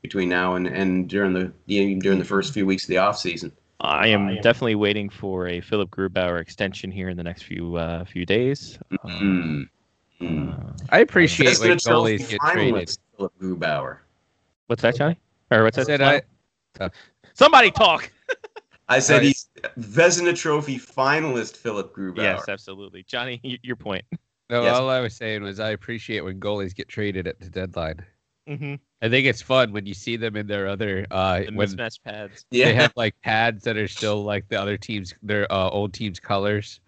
between now and, and during the even during the first few weeks of the off season. I am definitely waiting for a Philipp Grubauer extension here in the next few uh, few days. Mm. Mm. Uh, I appreciate Vezina when goalies get traded. Finalist Philipp Grubauer. what's that, Johnny? Or what's I that? said I, Somebody talk. I said Right. he's Vezina Trophy finalist Philipp Grubauer. Yes, absolutely, Johnny. y- Your point. no, Yes. all I was saying was I appreciate when goalies get traded at the deadline. Mm-hmm. I think it's fun when you see them in their other uh The when mismatch pads. yeah, they have like pads that are still like the other team's their uh, old team's colors.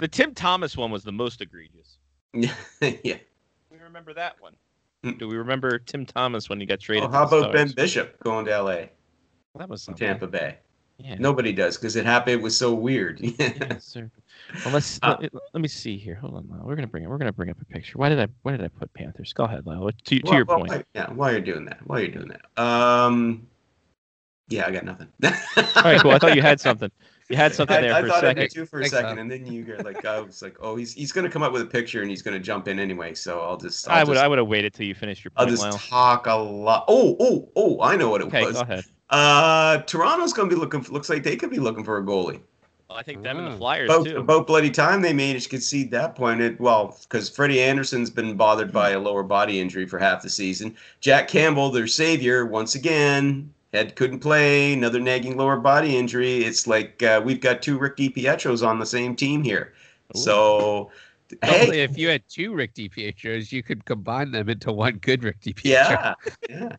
The Tim Thomas one was the most egregious. yeah. We remember that one. Mm. Do we remember Tim Thomas when he got traded? Well, how the about Ben Bishop going to L.A. That was. Tampa Bay? Yeah. Nobody does because it happened. It was so weird. Yeah, sir. Well, let's Uh, let, let me see here. Hold on, Lyle. We're gonna bring it. We're gonna bring up a picture. Why did I? Why did I put Panthers? Go ahead, Lyle. To, to Well, your well, point. why- yeah, while you're doing that, while you're doing that, um, Yeah, I got nothing. All right, cool. I thought you had something. You had something I, there I for a thought I second. did too for a Thanks, second, Tom. and then you hear like I was like, oh, he's he's gonna come up with a picture and he's gonna jump in anyway. So I'll just I'll I would just, I would have waited till you finished your I'll just Lyle. talk a lot. Oh oh oh! I know what it Okay, was. go ahead. Uh, Toronto's gonna be looking. Looks like they could be looking for a goalie. Well, I think them and the Oh. Flyers About, too. about bloody time they managed to concede that point. It, well, because Freddie Andersen's been bothered by a lower body injury for half the season. Jack Campbell, their savior, once again, had couldn't play. Another nagging lower body injury. It's like uh, we've got two Rick DiPietros on the same team here. Ooh. So, hey, if you had two Rick DiPietros, you could combine them into one good Rick DiPietro. yeah, yeah,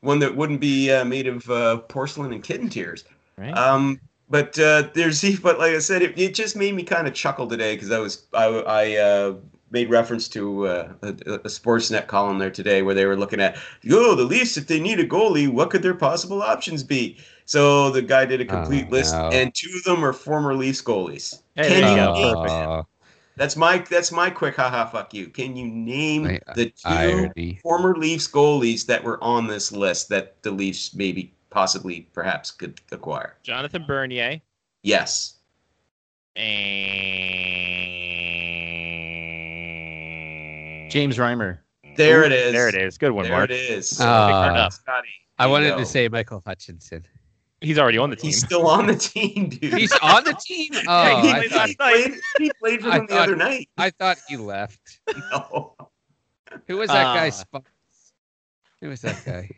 one that wouldn't be uh, made of uh, porcelain and kitten tears. right? Um, but uh, there's, but like I said, it, it just made me kind of chuckle today because I was, I, I uh, made reference to uh, a, a Sportsnet column there today where they were looking at, oh, the Leafs, if they need a goalie, what could their possible options be? So the guy did a complete Oh, list, no. and two of them are former Leafs goalies. Hey, Can you you name- Perfect. Oh, That's my that's my quick haha fuck you. Can you name Wait, the two irony. former Leafs goalies that were on this list that the Leafs maybe possibly perhaps could acquire? Jonathan Bernier Yes. and James Reimer. There it is. There it is. Good one, There Mark. it is. Turn up. Scotty. I wanted go. to say Michael Hutchinson. He's already on the team. he's still on the team, dude. He's on the team. Oh, he, I he thought, played, he played for I them the other night. I thought he left. No. Who was that guy? Ah. Sp- Who was that guy?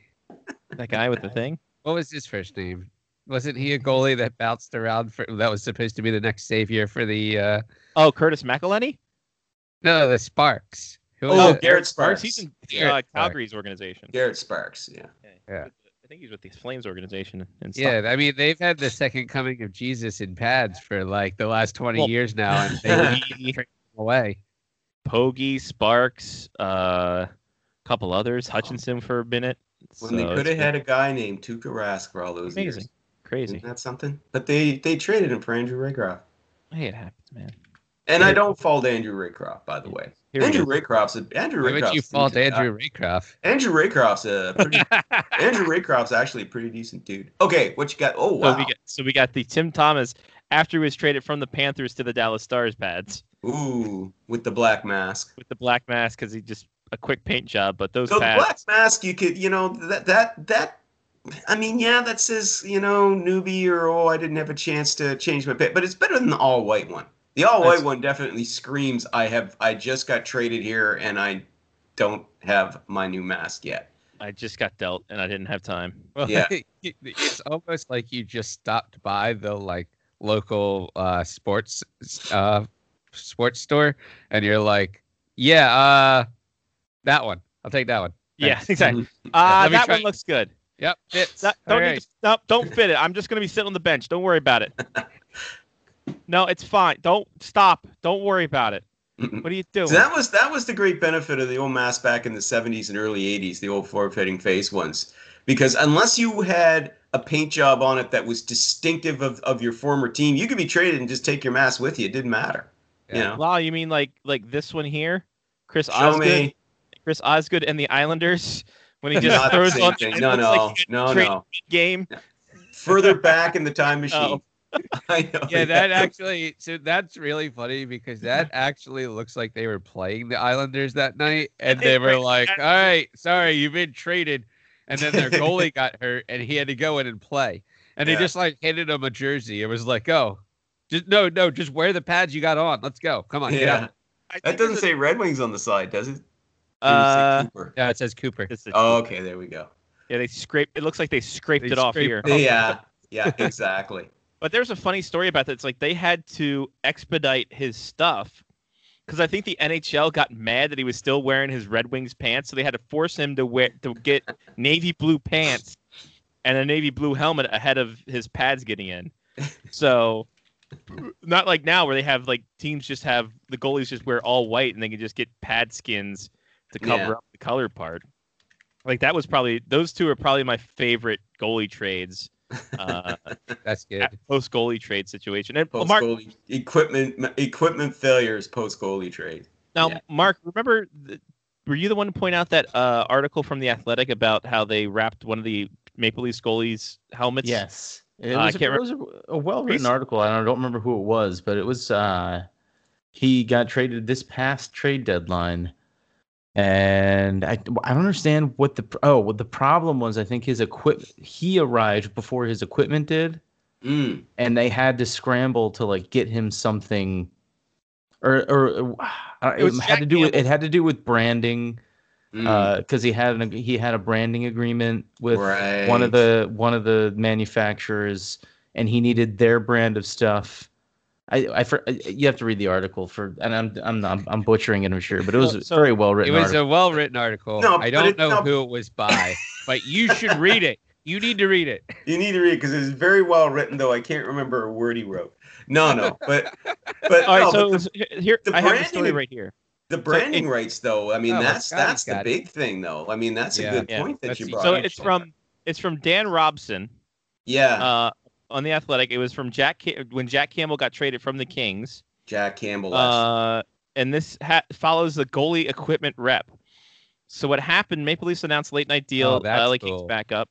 that guy with the thing. What was his first name? Wasn't he a goalie that bounced around for that was supposed to be the next savior for the uh Oh, Curtis McElhinney. no the Sparks? Who Oh, it? Garrett Sparks. He's in Garrett uh, Sparks. Calgary's organization. Garrett Sparks. Yeah. Yeah. I think he's with the Flames organization. And stuff. Yeah, I mean they've had the second coming of Jesus in pads for like the last twenty Well, years now, and they traded him away. Pogge, Sparks, a uh, couple others, Hutchinson for a minute. When they could have had a guy named Tuukka Rask for all those amazing, years. crazy. Isn't that something? But they they traded him for Andrew Raycroft. Hey, it happens, man. And Yeah. I don't fault Andrew Raycroft, by the way. Here Andrew go. Raycroft's a, Andrew Why Raycroft's would you a fault. Andrew Raycroft? Andrew Raycroft's a pretty Andrew Raycroft's actually a pretty decent dude. Okay, what you got? Oh So wow. we got so we got the Tim Thomas after he was traded from the Panthers to the Dallas Stars pads Ooh, with the black mask. with the black mask because he just a quick paint job. But those So the pads, black mask, you could, you know, that that that. I mean, yeah, that says you know newbie or oh, I didn't have a chance to change my pick, but it's better than the all white one. The all white one definitely screams, I have, I just got traded here and I don't have my new mask yet. I just got dealt and I didn't have time. Well, Yeah. it's almost like you just stopped by the like local uh sports uh sports store and you're like, yeah, uh that one. I'll take that one. Yeah, exactly. Uh, that try- one looks good. Yep. It's That- don't all need right. to, no, don't fit it. I'm just gonna be sitting on the bench. Don't worry about it. no, it's fine. Don't stop. Don't worry about it. What are you doing? So that was that was the great benefit of the old mask back in the 70s and early 80s, the old forward-fitting face ones. Because unless you had a paint job on it that was distinctive of, of your former team, you could be traded and just take your mask with you. It didn't matter. You know. Wow, you mean like like this one here, Chris Show Osgood, me. Chris Osgood and the Islanders when he just throws same on thing. No, no, like no, no. game. Further back in the time oh. machine. Oh. I know. Yeah, that actually so that's really funny because that actually looks like they were playing the Islanders that night and they were like, All right, sorry, you've been traded. And then their goalie got hurt and he had to go in and play. And Yeah. they just like handed him a jersey. It was like, oh, just no, no, just wear the pads you got on. Let's go. Come on, Yeah. out. That doesn't there's say Red Wings on the side, does it? a- Or does it Uh. Yeah, it says Cooper. it's a- Oh, okay. There we go. yeah, they scraped. It looks like they scraped They it off here. it Yeah. Yeah. Exactly. But there's a funny story about that. It's like they had to expedite his stuff because I think the NHL got mad that he was still wearing his Red Wings pants, so they had to force him to wear to get navy blue pants and a navy blue helmet ahead of his pads getting in. So not like now where they have like teams just have the goalies just wear all white and they can just get pad skins to cover Yeah. up the color part. Like that was probably those two are probably my favorite goalie trades. Uh, That's good. post goalie trade situation. And Post Mark, equipment equipment failures post goalie trade. now yeah. Mark, remember, th- were you the one to point out that uh, article from the Athletic about how they wrapped one of the Maple Leafs goalies' helmets. Yes. It Uh, I was, can't it was a, a well-written Recent- article. I don't remember who it was, but it was uh he got traded this past trade deadline. And I, I don't understand what the oh what the problem was. I think his equip he arrived before his equipment did, Mm. and they had to scramble to like get him something, or or uh, It it, had to do with it had to do with branding Mm. because he had an, he had a branding agreement with right. one of the one of the manufacturers, and he needed their brand of stuff. I, I for, you have to read the article for, and I'm I'm I'm, I'm butchering it, I'm sure, but it was So- a very well written. It was article. a well written article. No, I don't know no. who it was by, but you should read it. You need to read it. You need to read it because it's very well written, though I can't remember a word he wrote. No, no, but but, All right, no, so but it was, here the I have the branding story right here. the, the branding it- rights, though. I mean, Oh, that's Scotty's that's the got it. big thing, though. I mean, that's Yeah. a good Yeah. point that you a- brought. So it's from it's from Dan Robson yeah, uh, on the Athletic. It was from Jack Ca- when Jack Campbell got traded from the Kings. Jack Campbell. Uh, and this ha- follows the goalie equipment rep. So what happened? Maple Leafs announced late night deal. Oh, that's LA Kings cool. back up.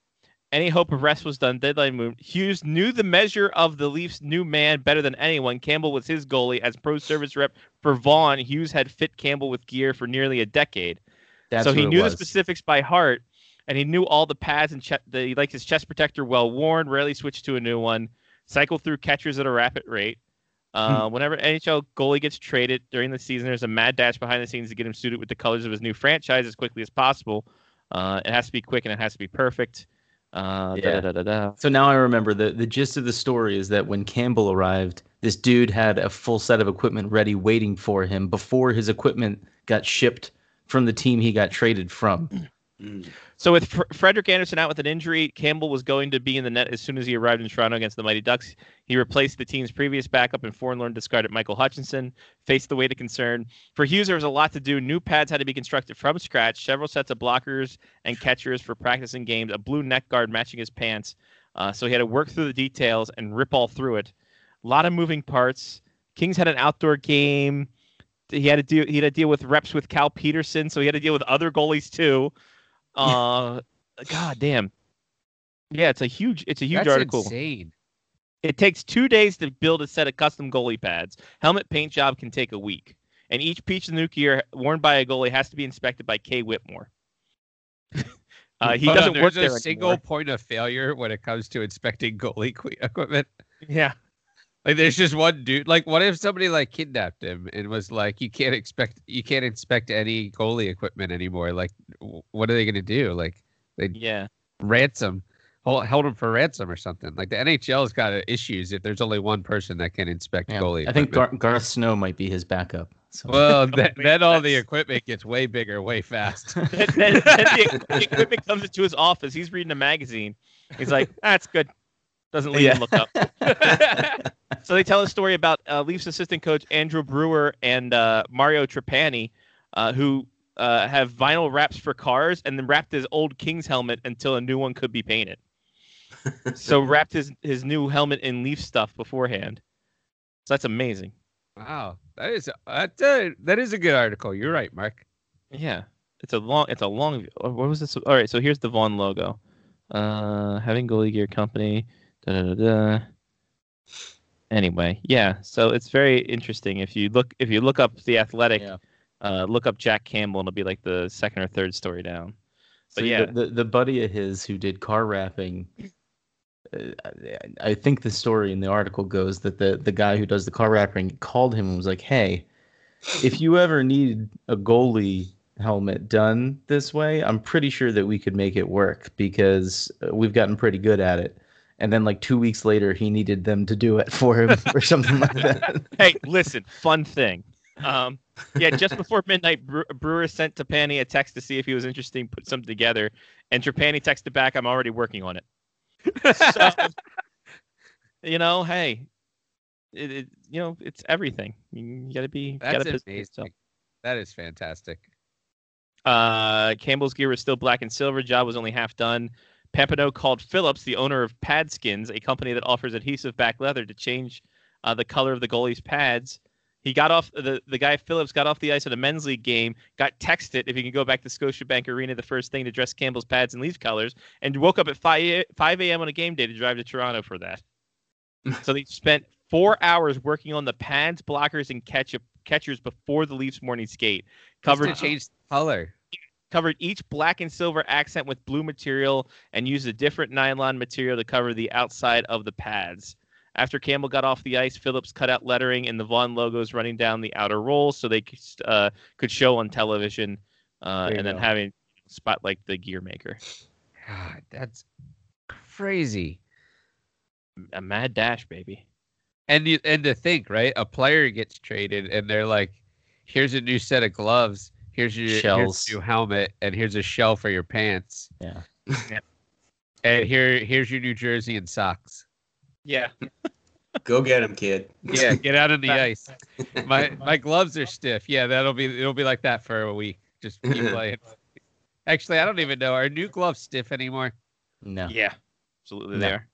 Any hope of rest was done. Deadline move. Hughes knew the measure of the Leafs' new man better than anyone. Campbell was his goalie as pro service rep for Vaughn. Hughes had fit Campbell with gear for nearly a decade. That's so he what it knew the specifics by heart, and he knew all the pads and che- the, he liked his chest protector well worn. Rarely switched to a new one. Cycled through catchers at a rapid rate. Uh, Hmm. whenever NHL goalie gets traded during the season, there's a mad dash behind the scenes to get him suited with the colors of his new franchise as quickly as possible. Uh, it has to be quick and it has to be perfect. Uh, Yeah. da, da, da. So now I remember the the gist of the story is that when Campbell arrived, this dude had a full set of equipment ready waiting for him before his equipment got shipped from the team he got traded from. Mm. So with Fr- Frederik Andersen out with an injury, Campbell was going to be in the net as soon as he arrived in Toronto against the Mighty Ducks. He replaced the team's previous backup and forlorn discarded Michael Hutchinson, faced the weight of concern. For Hughes, there was a lot to do. New pads had to be constructed from scratch, several sets of blockers and catchers for practicing games, a blue neck guard matching his pants. Uh, so he had to work through the details and rip all through it. A lot of moving parts. Kings had an outdoor game. He had to deal. He had to deal with reps with Cal Petersen, so he had to deal with other goalies too. Uh, God damn. Yeah, it's a huge. It's a huge That's article. insane. It takes two days to build a set of custom goalie pads. Helmet paint job can take a week, and each piece of new gear worn by a goalie has to be inspected by Kay Whitmore. uh, he Hold doesn't work there's there a single anymore. point of failure when it comes to inspecting goalie equipment. Yeah, Like there's just one dude. Like what if somebody like kidnapped him and was like, you can't expect, you can't inspect any goalie equipment anymore. Like, what are they gonna do? Like they yeah. ransom, hold, held him for ransom or something. Like the NHL's got issues if there's only one person that can inspect Yeah. goalie. I think equipment. Gar- Garth Snow might be his backup. So. Well, then, then all the equipment gets way bigger, way fast. then, then, then the, the equipment comes into his office. He's reading a magazine. He's like, "That's good." Doesn't leave Yeah. and look up. so they tell a story about uh, Leafs assistant coach Andrew Brewer and uh, Mario Trapani, uh, who uh, have vinyl wraps for cars, and then wrapped his old Kings helmet until a new one could be painted. so wrapped his his new helmet in Leaf stuff beforehand. So that's amazing. Wow, that is that's a, that is a good article. You're right, Mark. Yeah, it's a long. It's a long. uh, What was this? All right, so here's the Vaughn logo. Uh, having goalie gear company. Da, da, da. Anyway, yeah. So it's very interesting. If you look, if you look up the Athletic, Yeah. uh, look up Jack Campbell, and it'll be like the second or third story down. So yeah. the, the the buddy of his who did car wrapping. Uh, I- I think the story in the article goes that the the guy who does the car wrapping called him and was like, "Hey, if you ever need a goalie helmet done this way, I'm pretty sure that we could make it work because uh, we've gotten pretty good at it." And then like two weeks later, he needed them to do it for him or something like that. hey, listen, fun thing. Um, yeah, just before midnight, Bre- Brewer sent Trapani a text to see if he was interested in put something together, and Trapani texted back, "I'm already working on it." so, you know, hey, it, it you know it's everything. You, you gotta be. you That's gotta amazing. That is fantastic. Uh, Campbell's gear was still black and silver. Job was only half done. Pampano called Phillips, the owner of Padskins, a company that offers adhesive back leather, to change uh, the color of the goalie's pads. He got off the the guy Phillips got off the ice at a men's league game, got texted if he can go back to Scotiabank Arena the first thing to dress Campbell's pads and Leafs colors, and woke up at 5 5 a.m. on a game day to drive to Toronto for that. so they spent four hours working on the pads, blockers, and catch catchers before the Leafs morning skate. Covered Covered to change the color. Covered each black and silver accent with blue material and used a different nylon material to cover the outside of the pads. After Campbell got off the ice, Phillips cut out lettering and the Vaughn logos running down the outer rolls so they could, uh, could show on television uh, and then go. having spot like the gear maker. God, that's crazy. A mad dash, baby. And you and to think, right? A player gets traded, and they're like, "Here's a new set of gloves. Here's your here's Shells. a new helmet, and here's a shell for your pants. Yeah. And here here's your new jersey and socks. Yeah. Go get him, kid. Yeah, get out on the ice. My my gloves are stiff. Yeah, that'll be it'll be like that for a week. Just keep playing. Actually, I don't even know. Are new gloves stiff anymore? No. Yeah. Absolutely No. they are.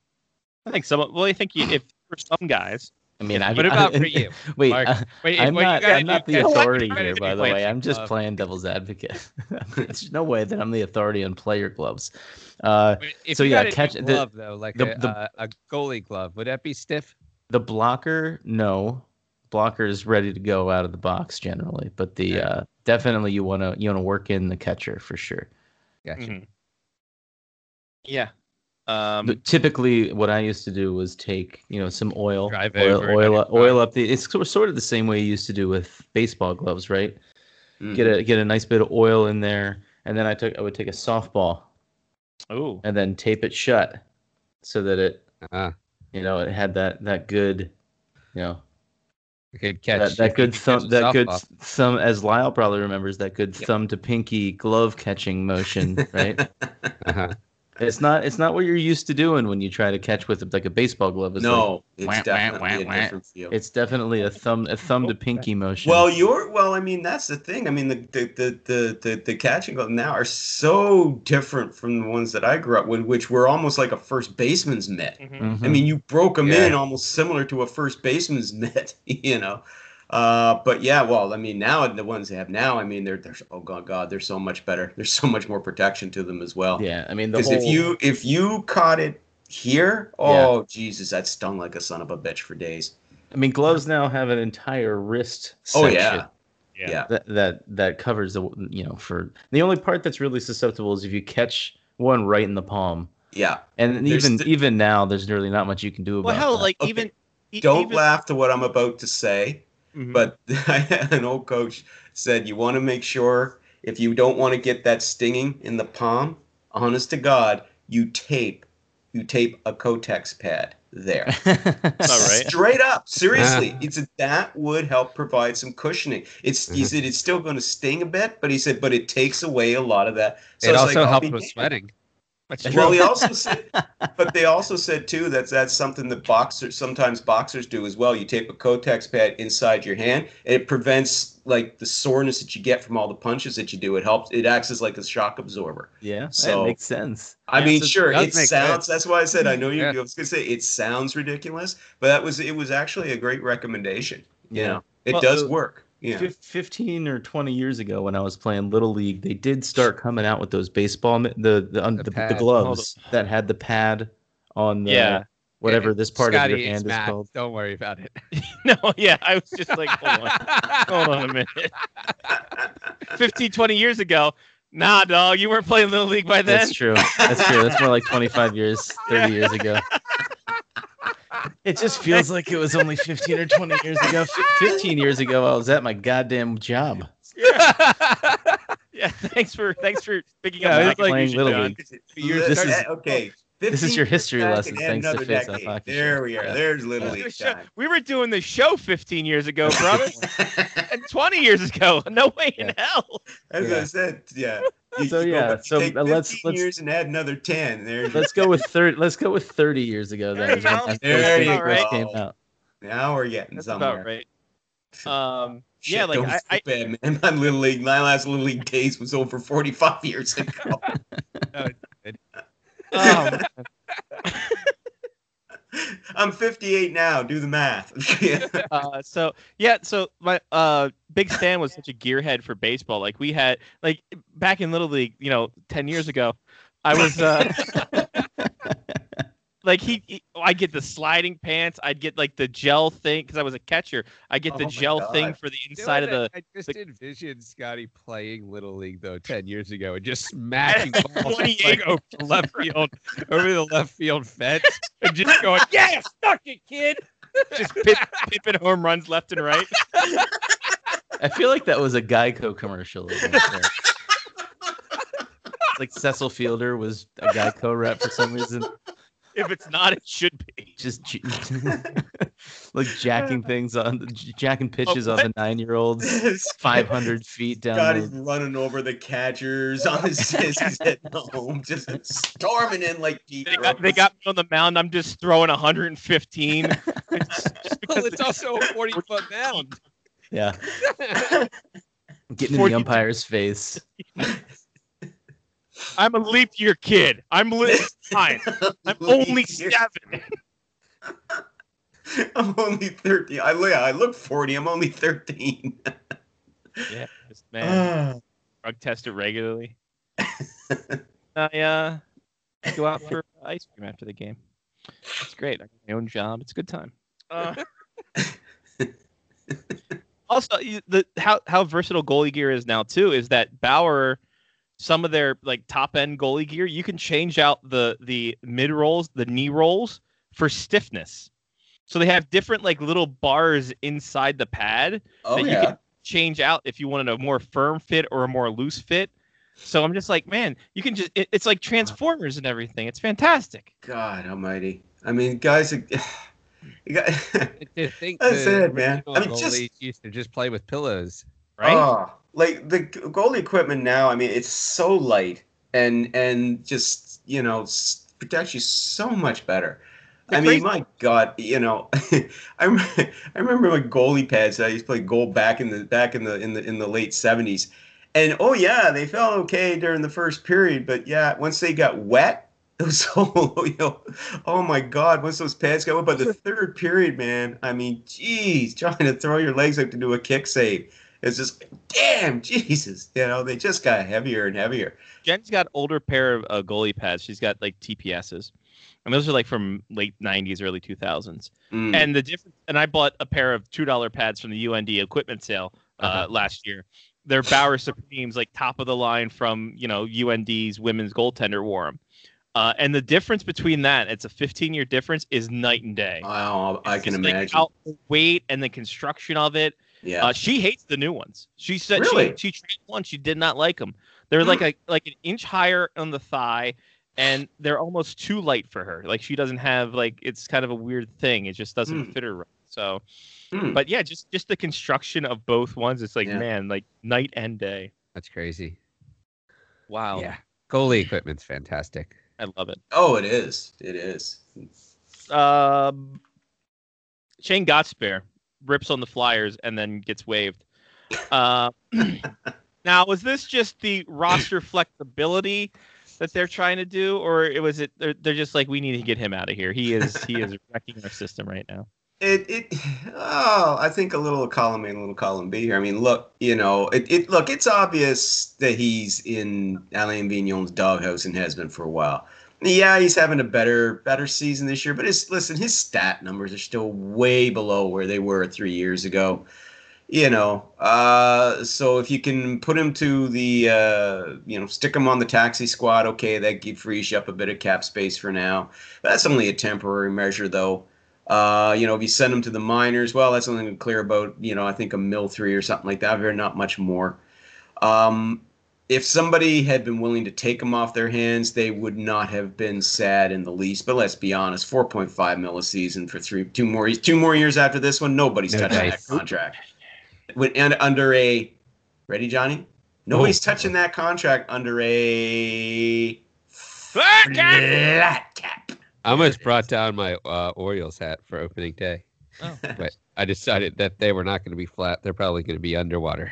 I think some well I think you, if for some guys I mean, I What about for you? Wait, Mark? uh, Wait, I'm what you not. I'm not the authority here, by the way. I'm just glove. playing devil's advocate. There's no way that I'm the authority on player gloves. Uh, If So you yeah, got a catch- new the- glove though, like the- a, the- uh, a goalie glove, would that be stiff? the blocker, no. Blocker is ready to go out of the box generally, but the Yeah. uh, definitely you want to you want to work in the catcher for sure. Gotcha. Mhm. Yeah. Um, But typically, what I used to do was take you know some oil, Drive oil, oil, up, oil up the. It's sort sort of the same way you used to do with baseball gloves, right? Mm. Get a get a nice bit of oil in there, and then I took I would take a softball oh. and then tape it shut, so that it Uh, you know it had that that good, you know good catch. that, that good you catch thumb that good softball. thumb as Lyle probably remembers that good Yep. thumb to pinky glove catching motion, right? Uh-huh. It's not it's not what you're used to doing when you try to catch with like a baseball glove. It's like- no, it's wah, wah, definitely wah, a different feel. it's definitely a thumb a thumb to pinky motion. Well, you're well. I mean, that's the thing. I mean, the the the the the, the catching gloves now are so different from the ones that I grew up with, which were almost like a first baseman's mitt. Mhm. Mhm. I mean, you broke them Yeah. in almost similar to a first baseman's mitt, you know. Uh, but yeah, well, I mean, now the ones they have now, I mean, they're they're oh god, god, they're so much better. There's so much more protection to them as well. yeah, I mean Because whole if you if you caught it here, oh Jesus, that stung like a son of a bitch for days. I mean gloves now have an entire wrist Oh section yeah, Yeah. yeah. that that that covers the you know for the only part that's really susceptible is if you catch one right in the palm. yeah. And There's even the- even now there's really not much you can do about it. Well, hell, that. like Okay. even Don't even, laugh to what I'm about to say. Mhm. But an old coach said you want to make sure if you don't want to get that stinging in the palm, honest to God, you tape you tape a Kotex pad there. all right. Straight up, seriously, it's a, that would help provide some cushioning. It's he Mhm. said it's still going to sting a bit, but he said but it takes away a lot of that. So it also like, helps with damned. sweating. That's Well, true. Well, he also said, but they also said too that that's something that boxers sometimes boxers do as well. You tape a Kotex pad inside your hand, and it prevents like the soreness that you get from all the punches that you do. It helps. It acts as like a shock absorber. yeah, So- that makes sense. I Yeah, mean, so sure, it sounds. sense. That's why I said I know you. Yeah. I was gonna say it sounds ridiculous, but that was it was actually a great recommendation. You Yeah. know, it Well, does uh, work. Yeah. Fif- 15 or 20 years ago when I was playing little league, they did start coming out with those baseball mi- the the, um, The the, the pad. gloves that had the pad on the Yeah. whatever this part Scotty of your hand is mad. called. Don't worry about it. no, yeah, I was just like, hold on, hold on a minute. 15, 20 years ago, nah, dog, you weren't playing little league by then. That's true. That's true. That's more like 25 years, 30 years ago. It just feels like it was only 15 or 20 years ago. 15 years ago, I was at my goddamn job. yeah, thanks for thanks for picking Yeah, up. I my like contribution, Little John. League. This is- eh, okay. This is your history lesson, and thanks to another Face Off. Hockey There Show. we are. Yeah. There's little We were league show- time. We were doing the show 15 years ago, brother, and 20 years ago. No way in hell. As Yeah. I said, yeah. You- So, you yeah, back- so, take uh, let's- let's- years and add another 10. There's Let's go with 30. Let's go with 30 years ago. There That you when go. I first There think you it go. came out. now we're getting That's somewhere. about right. Um, Shit, yeah, like don't I, I, bad, man. My little league, my last little league days was over 45 years ago. um, I'm 58 now. Do the math. uh, so yeah, so my uh, Big Stan was such a gearhead for baseball. Like we had, like back in Little League, you know, ten years ago, I was uh, like he, he, oh, I get the sliding pants. I'd get like the gel thing because I was a catcher. I get the Oh my gel thing for the You know inside of the. I just the- envisioned Scotty playing Little League though ten years ago and just smacking balls 28. like over the left field, over the left field fence, and just going, "Yeah, stuck it, kid." just pip, pipping home runs left and right. I feel like that was a Geico commercial. right like Cecil Fielder was a Geico rep for some reason. If it's not, it should be. Just j- like jacking things on, jacking pitches on what? the nine-year-olds, five hundred feet down. Scotty's the- running over the catchers on his he's at home, just storming in like Pete They got, they got me on the mound. I'm just throwing 115. It's just Well, it's also a forty foot mound. Yeah, getting in the umpire's face. I'm a leap year kid. I'm li- fine. I'm only seven. I'm only 13. I, yeah, I look 40. I'm only 13. Yeah, just, man. drug test it regularly. I uh, go out for ice cream after the game. It's great. I got my own job. It's a good time. Uh, also, the how how versatile goalie gear is now too is that Bauer, some of their like top end goalie gear, you can change out the the mid rolls, the knee rolls for stiffness. So they have different like little bars inside the pad oh, that you can change out if you wanted a more firm fit or a more loose fit. So I'm just like, man, you can just, it, it's like Transformers and everything. It's fantastic. God almighty. I mean, guys, are- you got, To think That's the it, man. I mean, just- used to just play with pillows. Right? Oh, like the goalie equipment now. I mean, it's so light and and just you know protects you so much better. The I mean, my God, you know, I rem- I remember my goalie pads. I used to play goal back in the back in the in the in the late seventies, and oh yeah, they felt okay during the first period, but yeah, once they got wet, it was so you know, oh my God, once those pads got wet. But the third period, man, I mean, geez, trying to throw your legs up to do a kick save. It's just, damn, Jesus, you know, they just got heavier and heavier. Jen's got older pair of uh, goalie pads. She's got like TPSs. And those are like from late 90s, early 2000s. Mm. And the difference, and I bought a pair of $2 pads from the UND equipment sale uh, Uh-huh. last year. They're Bauer Supremes, like top of the line from, you know, UND's women's goaltender wore them. Uh, and the difference between that, it's a 15 year difference, is night and day. Oh, I can like, imagine. how the weight and the construction of it. Yeah. Uh, she hates the new ones. She said Really? she she tried one. She did not like them. They're like a like an inch higher on the thigh, and they're almost too light for her. Like she doesn't have like it's kind of a weird thing. It just doesn't Hmm. fit her right. So, Hmm. but yeah, just just the construction of both ones. It's like Yeah. man, like night and day. That's crazy. Wow. Yeah, goalie equipment's fantastic. I love it. oh, it is. It is. Um, Shayne Gostisbehere rips on the Flyers and then gets waived. Uh, now, was this just the roster flexibility that they're trying to do, or it was it they're, they're just like we need to get him out of here? He is he is wrecking our system right now. It, it, oh, I think a little column A and a little column B here. I mean, look, you know, it, it, look, it's obvious that he's in Alain Vigneault's doghouse and has been for a while. Yeah, he's having a better, better season this year, but his, listen, his stat numbers are still way below where they were three years ago. You know, uh, so if you can put him to the, uh, you know, stick him on the taxi squad, okay, that frees you up a bit of cap space for now. That's only a temporary measure, though. Uh, you know, if you send him to the minors, well, that's only to clear about, you know, I think a mil three or something like that. Very not much more. Um, if somebody had been willing to take them off their hands, they would not have been sad in the least. But let's be honest, four point five mil a season for three, two more, two more years after this one, nobody's No touching dice. that contract. When, and under a, ready, Johnny? Nobody's touching that contract under a Flat cap! flat cap. I almost brought down my uh, Orioles hat for opening day, Oh. but I decided that they were not going to be flat. They're probably going to be underwater.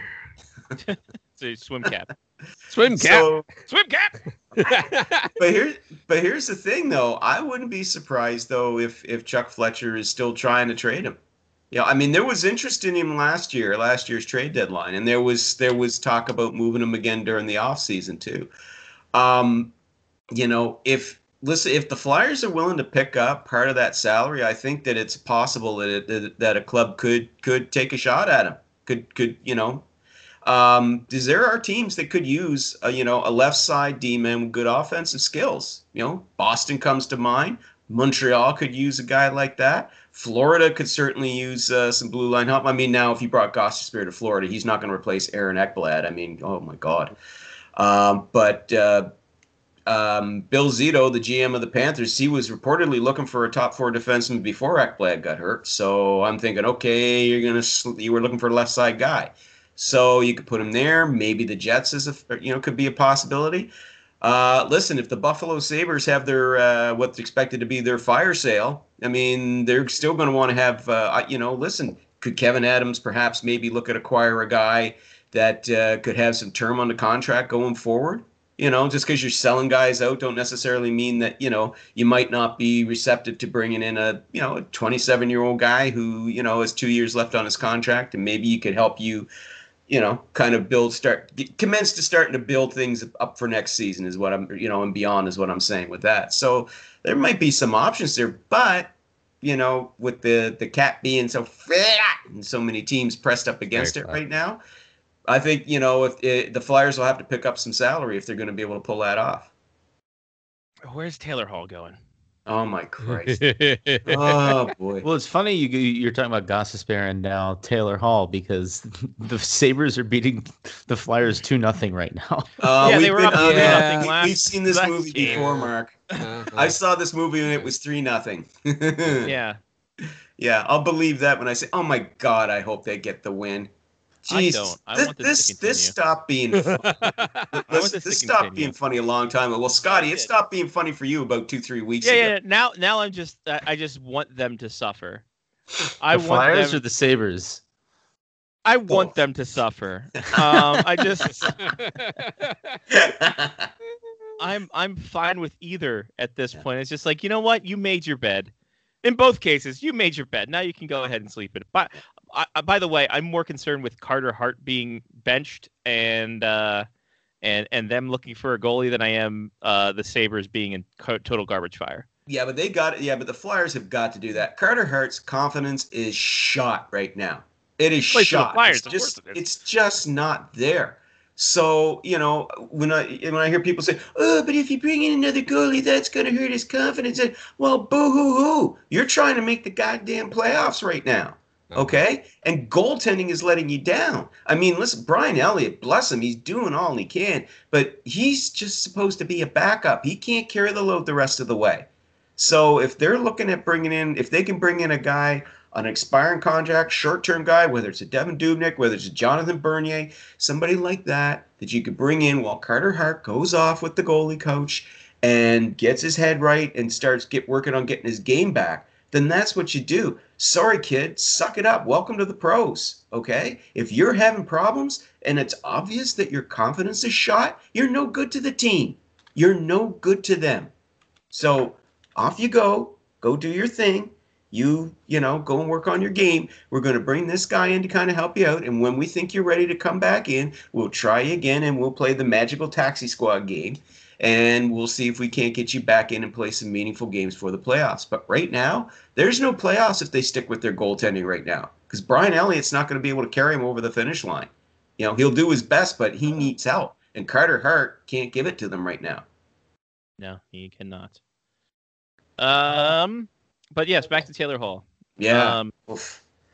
It's a swim cap. Swim cap. So, Swim cap. but here, but here's the thing, though. I wouldn't be surprised though if if Chuck Fletcher is still trying to trade him. Yeah, I mean there was interest in him last year, last year's trade deadline, and there was there was talk about moving him again during the offseason too. Um, you know, if listen, if the Flyers are willing to pick up part of that salary, I think that it's possible that it, that a club could could take a shot at him. Could could you know um, there are teams that could use, a, you know, a left side D man with good offensive skills. You know, Boston comes to mind. Montreal could use a guy like that. Florida could certainly use uh, some blue line help. I mean, now if you brought Gostisbehere to Florida, he's not going to replace Aaron Ekblad. I mean, oh my God. Um, but uh, um, Bill Zito, the GM of the Panthers, he was reportedly looking for a top four defenseman before Ekblad got hurt. So I'm thinking, okay, you're gonna you were looking for a left side guy. So you could put him there. Maybe the Jets is a you know could be a possibility. Uh, listen, if the Buffalo Sabres have their uh, what's expected to be their fire sale, I mean they're still going to want to have uh, you know. Listen, could Kevin Adams perhaps maybe look at acquire a guy that uh, could have some term on the contract going forward? You know, just because you're selling guys out don't necessarily mean that you know you might not be receptive to bringing in a you know a 27 year old guy who you know has two years left on his contract, and maybe he could help you you know, kind of build, start, commence to starting to build things up for next season is what I'm, you know, and beyond is what I'm saying with that. So there might be some options there, but you know, with the the cap being so fat and so many teams pressed up against Very it right now, I think you know if it, the Flyers will have to pick up some salary if they're going to be able to pull that off. Where's Taylor Hall going? Oh my Christ! oh boy. Well, it's funny you you're talking about Gostisbehere and now Taylor Hall because the Sabres are beating the Flyers two nothing right now. Uh, yeah, they were been, up three yeah, nothing last. We've seen this movie game. before, Mark. Uh-huh. I saw this movie and it was three nothing. yeah. Yeah, I'll believe that when I say, "Oh my God, I hope they get the win." Jeez, I don't. I this want this, this, this stopped being fun. this, this this stopped being funny a long time ago. Well, Scotty, it stopped being funny for you about two, three weeks Yeah, ago. yeah. Now, now I'm just. I I just want them to suffer. I the want Flyers them. or the Sabres? I want Both. them to suffer. Um, I just. I'm I'm fine with either at this Yeah. point. It's just like you know what, you made your bed. In both cases, you made your bed. Now you can go ahead and sleep in it. But I, I- by the way, I'm more concerned with Carter Hart being benched and uh, and and them looking for a goalie than I am uh, the Sabres being in co- total garbage fire. yeah, but they got it. Yeah, but the Flyers have got to do that. Carter Hart's confidence is shot right now. It is shot. Flyers, it's just, course it is. it's just not there. So you know when I when I hear people say, "Oh, but if you bring in another goalie, that's going to hurt his confidence," and, well, boo hoo hoo! You're trying to make the goddamn playoffs right now. Okay, and goaltending is letting you down. I mean, listen, Brian Elliott, bless him, he's doing all he can, but he's just supposed to be a backup. He can't carry the load the rest of the way. So if they're looking at bringing in, if they can bring in a guy an expiring contract, short-term guy, whether it's a Devan Dubnyk, whether it's a Jonathan Bernier, somebody like that that you could bring in while Carter Hart goes off with the goalie coach and gets his head right and starts get working on getting his game back, then that's what you do. Sorry, kid, suck it up. Welcome to the pros. Okay? If you're having problems and it's obvious that your confidence is shot, you're no good to the team. You're no good to them. So off you go. Go do your thing. You, you know, go and work on your game. We're going to bring this guy in to kind of help you out. And when we think you're ready to come back in, we'll try again and we'll play the magical taxi squad game. And we'll see if we can't get you back in and play some meaningful games for the playoffs. But right now, there's no playoffs if they stick with their goaltending right now. Because Brian Elliott's not going to be able to carry him over the finish line. You know, he'll do his best, but he needs help. And Carter Hart can't give it to them right now. No, he cannot. Um, but yes, back to Taylor Hall. Yeah. Um,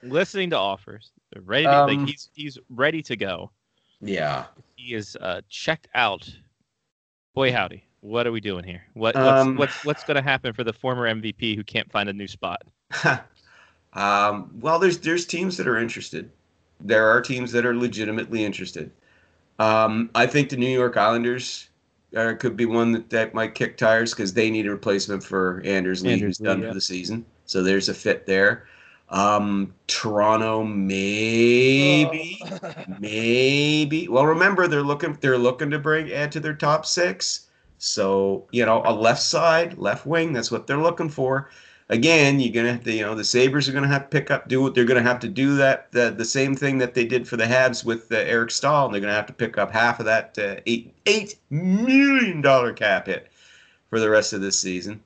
listening to offers, ready. To, Um, like he's he's ready to go. yeah. He is uh, checked out. Boy, howdy! What are we doing here? What Um, what's what's, what's going to happen for the former MVP who can't find a new spot? um, well, there's there's teams that are interested. There are teams that are legitimately interested. Um, I think the New York Islanders uh, could be one that, that might kick tires because they need a replacement for Anders Lee, Anders who's Lee, done yeah. for the season. So there's a fit there. Um, Toronto, maybe, maybe. Well, remember they're looking they're looking to bring add to their top six. So you know, a left side, left wing. That's what they're looking for. Again, you're gonna have to, you know, the Sabres are gonna have to pick up, do what they're gonna have to do that the, the same thing that they did for the Habs with uh, Eric Staal. And they're gonna have to pick up half of that uh, eight eight million dollar cap hit for the rest of this season.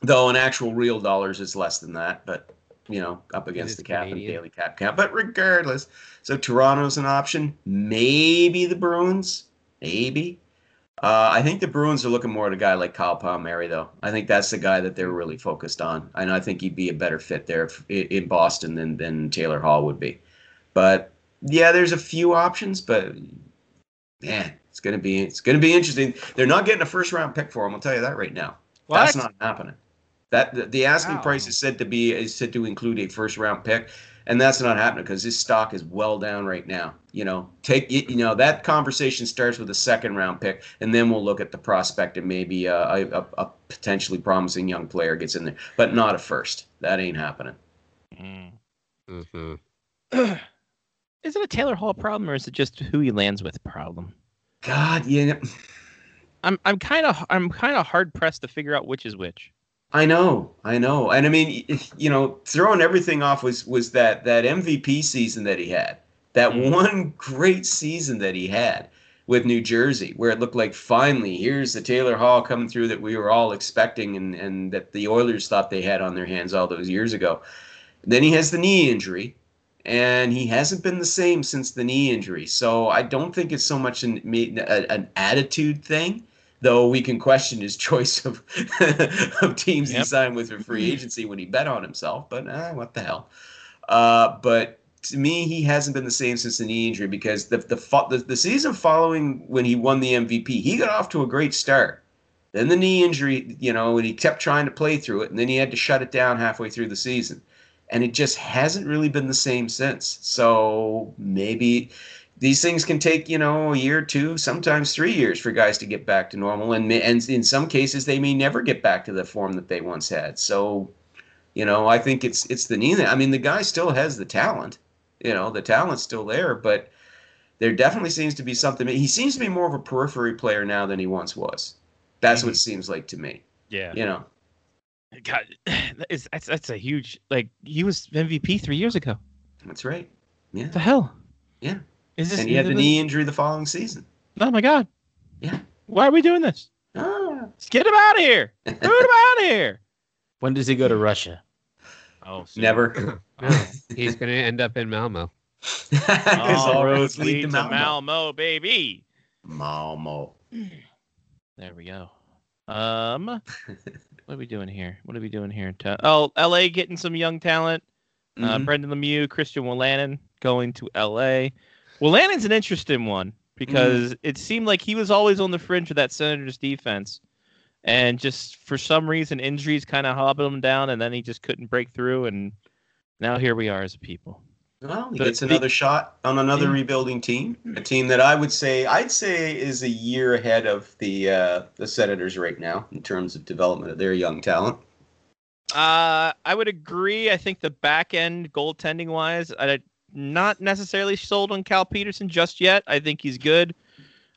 Though in actual real dollars, it's less than that, but you know, up against the cap Canadian. and daily cap count. But regardless, so Toronto's an option. Maybe the Bruins. Maybe. Uh, I think the Bruins are looking more at a guy like Kyle Palmieri, though. I think that's the guy that they're really focused on, and I think he'd be a better fit there if, in Boston than than Taylor Hall would be. But yeah, there's a few options, but man, it's gonna be it's gonna be interesting. They're not getting a first round pick for him. I'll tell you that right now. What? That's not happening. That the, the asking Wow. price is said to be is said to include a first round pick, and that's not happening because his stock is well down right now. You know, take you know that conversation starts with a second round pick, and then we'll look at the prospect and maybe a, a, a potentially promising young player gets in there, but not a first. That ain't happening. Mm. Mhm. Is it a Taylor Hall problem or is it just who he lands with problem? God, yeah, I'm I'm kind of I'm kind of hard pressed to figure out which is which. I know, I know, and I mean, you know, throwing everything off was was that that MVP season that he had, that Mhm. one great season that he had with New Jersey, where it looked like finally here's the Taylor Hall coming through that we were all expecting, and and that the Oilers thought they had on their hands all those years ago. Then he has the knee injury, and he hasn't been the same since the knee injury. So I don't think it's so much an an attitude thing though we can question his choice of of teams he signed with for free agency when he bet on himself. But uh, what the hell? Uh, but to me, he hasn't been the same since the knee injury because the the, the the season following when he won the MVP, he got off to a great start. Then the knee injury, you know, and he kept trying to play through it, and then he had to shut it down halfway through the season. And it just hasn't really been the same since. So maybe these things can take you know a year, two, sometimes three years for guys to get back to normal, and and in some cases they may never get back to the form that they once had. So, you know, I think it's it's the knee. I mean, the guy still has the talent. You know, the talent's still there, but there definitely seems to be something. He seems to be more of a periphery player now than he once was. That's what it mm-hmm. seems like to me. Yeah. You know, God, is, that's that's a huge like he was MVP three years ago. that's right. Yeah, What the hell? Yeah. Is this? and he had the knee injury the following season. Oh my God. Yeah. Why are we doing this? Ah. Let's get him out of here. Get him out of here. When does he go to Russia? Oh, Never. No, he's gonna end up in Malmo. All All roads lead to Malmo. Malmo, baby. Malmo. There we go. Um, what are we doing here? What are we doing here? Ta- Oh, L.A. getting some young talent. Uh, Mhm. Brendan Lemieux, Christian Wolanin going to L.A. Wolanin's an interesting one because it seemed like he was always on the fringe of that Senators defense, and just for some reason injuries kind of hobbled him down, and then he just couldn't break through, and now here we are as a people. Well, he The- gets the- another shot on another Yeah. rebuilding team, a team that I would say I'd say is a year ahead of the uh, the Senators right now in terms of development of their young talent. Uh, I would agree. I think the back end goaltending wise, I not necessarily sold on Cal Petersen just yet. I think he's good.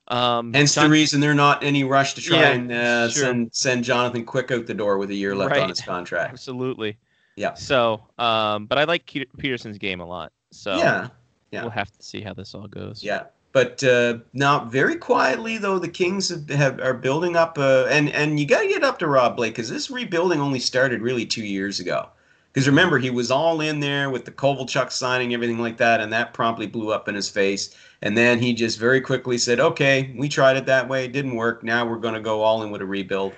Um, Hence the reason they're not any rush to try Yeah, and uh, sure. send send Jonathan Quick out the door with a year left Right. on his contract. absolutely. Yeah. So, um, but I like Petersen's game a lot. So Yeah, yeah. we'll have to see how this all goes. Yeah, but uh, now very quietly though, the Kings have, have are building up, uh, and and you got to get up to Rob Blake because this rebuilding only started really two years ago. Because remember, he was all in there with the Kovalchuk signing, everything like that, and that promptly blew up in his face. And then he just very quickly said, "Okay, we tried it that way, it didn't work. Now we're going to go all in with a rebuild."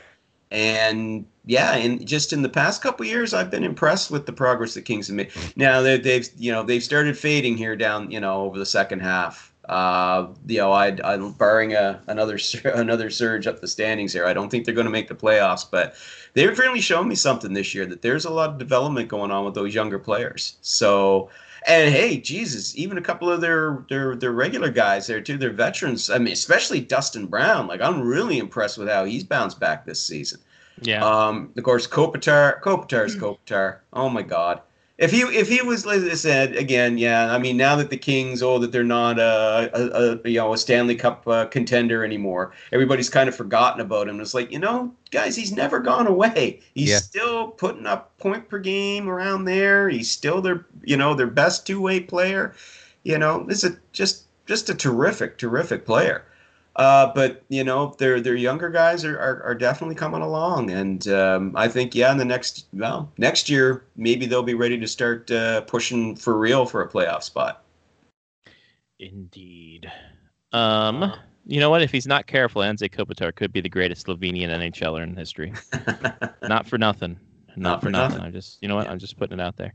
And yeah, and just in the past couple years, I've been impressed with the progress the Kings have made. Now they, they've you know they've started fading here down you know over the second half. Uh, you know, I'd, I'm barring a, another sur- another surge up the standings here. I don't think they're going to make the playoffs, but they've really shown me something this year that there's a lot of development going on with those younger players. So, and hey, Jesus, even a couple of their their their regular guys there too. Their veterans. I mean, especially Dustin Brown. Like I'm really impressed with how he's bounced back this season. Yeah. Um, of course, Kopitar, Kopitar is Kopitar. Oh my God, If he if he was like I said again, yeah. I mean, now that the Kings, oh, that they're not a, a, a you know a Stanley Cup uh, contender anymore, everybody's kind of forgotten about him. It's like you know, guys, he's never gone away. He's Yeah. still putting up point per game around there. He's still their you know their best two way player. You know, this is a, just just a terrific terrific player. Uh, but you know, their their younger guys are, are, are definitely coming along, and um, I think yeah, in the next well next year maybe they'll be ready to start uh, pushing for real for a playoff spot. Indeed. Um, you know what? If he's not careful, Anze Kopitar could be the greatest Slovenian NHLer in history. not for nothing. Not, Not for for nothing. nothing. I'm just, you know what? Yeah. I'm just putting it out there.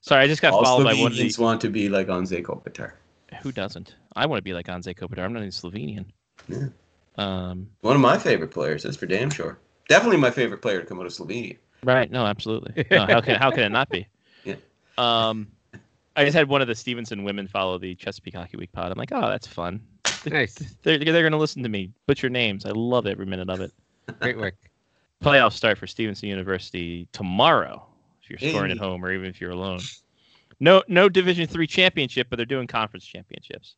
Sorry, I just got All followed by one. Slovenians want to be like Anze Kopitar. Who doesn't? I want to be like Anze Kopitar. I'm not even Slovenian. Yeah. Um, One of my favorite players, that's for damn sure. Definitely my favorite player to come out of Slovenia. right? No, absolutely. No, how can how can it not be? Yeah. Um, I just had one of the Stevenson women follow the Chesapeake Hockey Week pod. I'm like, oh, that's fun. Nice. They're they're gonna listen to me butcher names. I love every minute of it. Great work. playoffs start for Stevenson University tomorrow. If you're scoring at home, or even if you're alone. No, no Division three championship, but they're doing conference championships.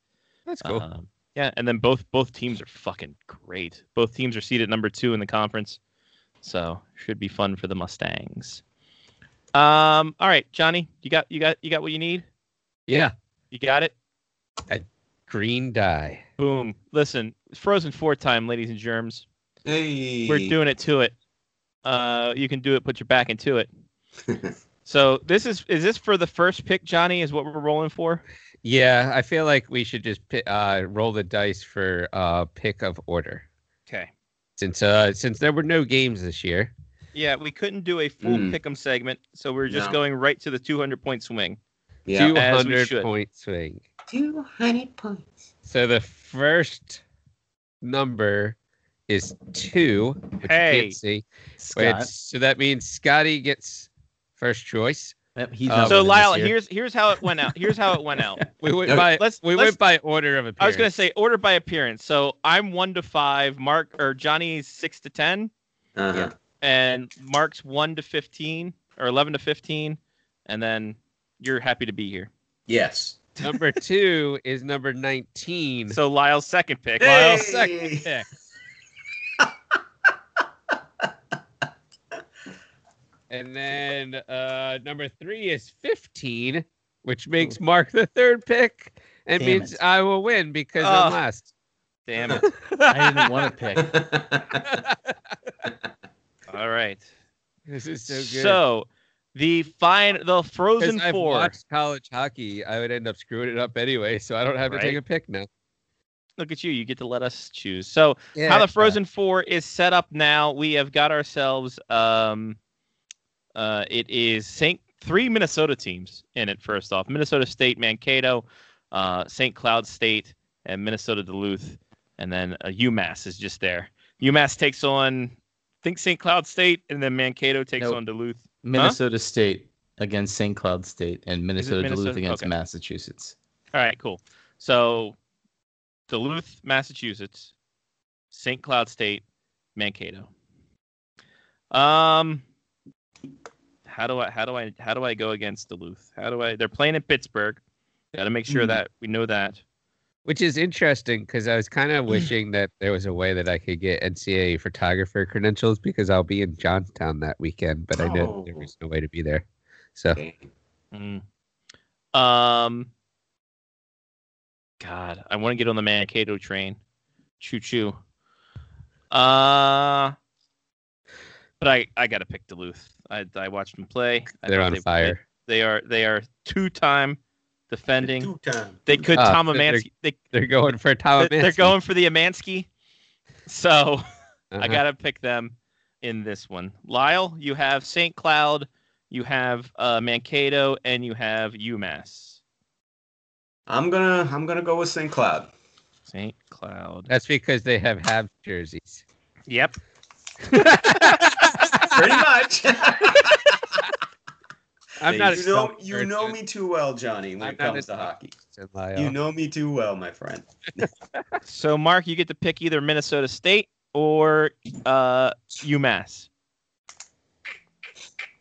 That's cool. Um, yeah, and then both both teams are fucking great. Both teams are seated number two in the conference, so should be fun for the Mustangs. Um, all right, Johnny, you got you got you got what you need. yeah. You got it. A green dye. Boom. Listen, it's Frozen Four time, ladies and germs. Hey, We're doing it to it. Uh, you can do it. Put your back into it. So this is is this for the first pick, Johnny? Is what we're rolling for? Yeah, I feel like we should just pi- uh, roll the dice for uh, pick of order Okay. since uh, since there were no games this year. Yeah, we couldn't do a full Mm. pick'em segment, so we're just No. going right to the 200 point swing. yeah. Two As we hundred should. point swing. 200 points. So the first number is two, which Hey. you can't see. Scott. So that means Scotty gets first choice. Yep, he's not so Lyle, here's here's how it went out. Here's how it went out. We went Okay, by let's- we let's- went by order of appearance. I was gonna say order by appearance. So I'm one to five. Mark or Johnny's six to ten, Uh-huh. and Mark's one to fifteen or eleven to fifteen, and then you're happy to be here. Yes. number two is number nineteen. So Lyle's second pick. Lyle's second pick. And then uh, number three is 15, which makes Mark the third pick and Damn means it. I will win because Oh. I'm last. Damn it. I didn't want to pick. All right. This is so good. So the fine the Frozen I've Four. watched college hockey, I would end up screwing it up anyway, so I don't have to take a pick now. Look at you. You get to let us choose. So how the Frozen Four is set up now. We have got ourselves. Um, uh, it is Saint three Minnesota teams in it. First off, Minnesota State, Mankato, uh, St. Cloud State, and Minnesota Duluth, and then uh, UMass is just there. UMass takes on, I think St. Cloud State, and then Mankato takes Nope. on Duluth. Minnesota State against St. Cloud State and Minnesota, Minnesota? Duluth against Okay. Massachusetts. All right, cool. So Duluth, Massachusetts, St. Cloud State, Mankato. Um how do I how do I how do I go against Duluth? How do I they're playing in Pittsburgh. Got to make sure Hmm. that we know that. Which is interesting because I was kind of wishing that there was a way that I could get NCAA photographer credentials because I'll be in Johnstown that weekend, but I know there Oh. was no way to be there. So Mm. Um God, I want to get on the Mankato train. Choo choo. Uh but I I got to pick Duluth. I I watched them play. I they're on they- fire. They are they are two-time defending. Two-time. They could Ah, Tom they're- They, They're going for Tom. they're going for the Amansky. So I Uh-huh. gotta pick them in this one. Lyle, you have St. Cloud, you have uh, Mankato, and you have UMass. I'm gonna I'm gonna go with St. Cloud. St. Cloud. That's because they have Habs jerseys. Yep. Pretty much. I'm not. a you know you know me too well, Johnny, when I'm it comes to hockey. Lyle. You know me too well, my friend. So Mark, you get to pick either Minnesota State or uh, UMass.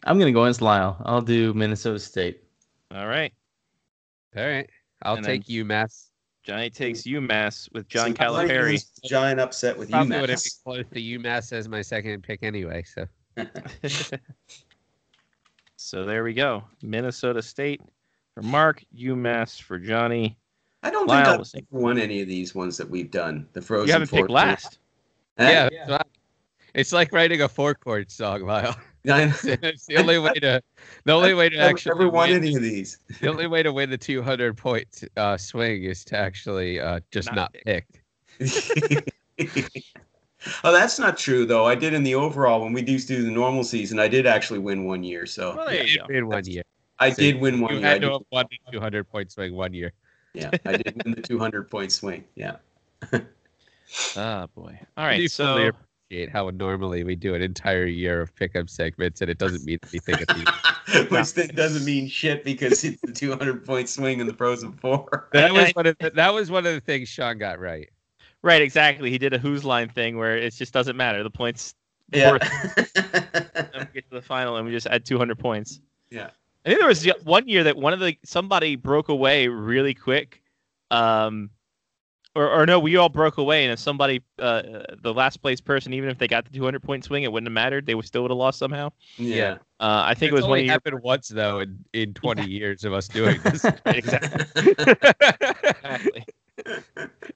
I'm gonna go against Lyle. I'll do Minnesota State. All right. All right. I'll And take UMass. Johnny takes UMass with John See, I thought he Calipari. was Giant upset with Probably would have been UMass. close to UMass as my second pick anyway. So so there we go. Minnesota State for Mark, UMass for Johnny. I don't Lyle think was I've won any of these ones that we've done. The Frozen. You haven't Four picked last. Huh? yeah, that's right. it's like writing a four chord song, Lyle. I it's the only way to the only way to never, actually never won win, any of these. the only way to win the 200 point uh, swing is to actually uh, just Not not, pick. pick. Oh, that's not true though. I did in the overall when we do do the normal season. I did actually win one year, so Well, there You you did win one year. I So did win one You year. I had to did- won the 200 point swing one year. yeah, I did win the 200 point swing. Yeah. Ah, boy. All I right. do So fully appreciate how normally we do an entire year of pickup segments and it doesn't mean anything at the Which then doesn't mean shit because it's the 200 point swing in the Frozen Four. That And was one of the, that was one of the things Sean got right. Right, exactly. He did a who's line thing where it just doesn't matter. The points Yeah. worth and we get to the final and we just add 200 points. Yeah. I think there was one year that one of the somebody broke away really quick. Um, or, or no, we all broke away, and if somebody, uh, the last place person, even if they got the 200 point swing, it wouldn't have mattered. They would still would have lost somehow. yeah. Uh, I think It's it was one only of your happened once though in, in 20 years of us doing this. exactly. exactly.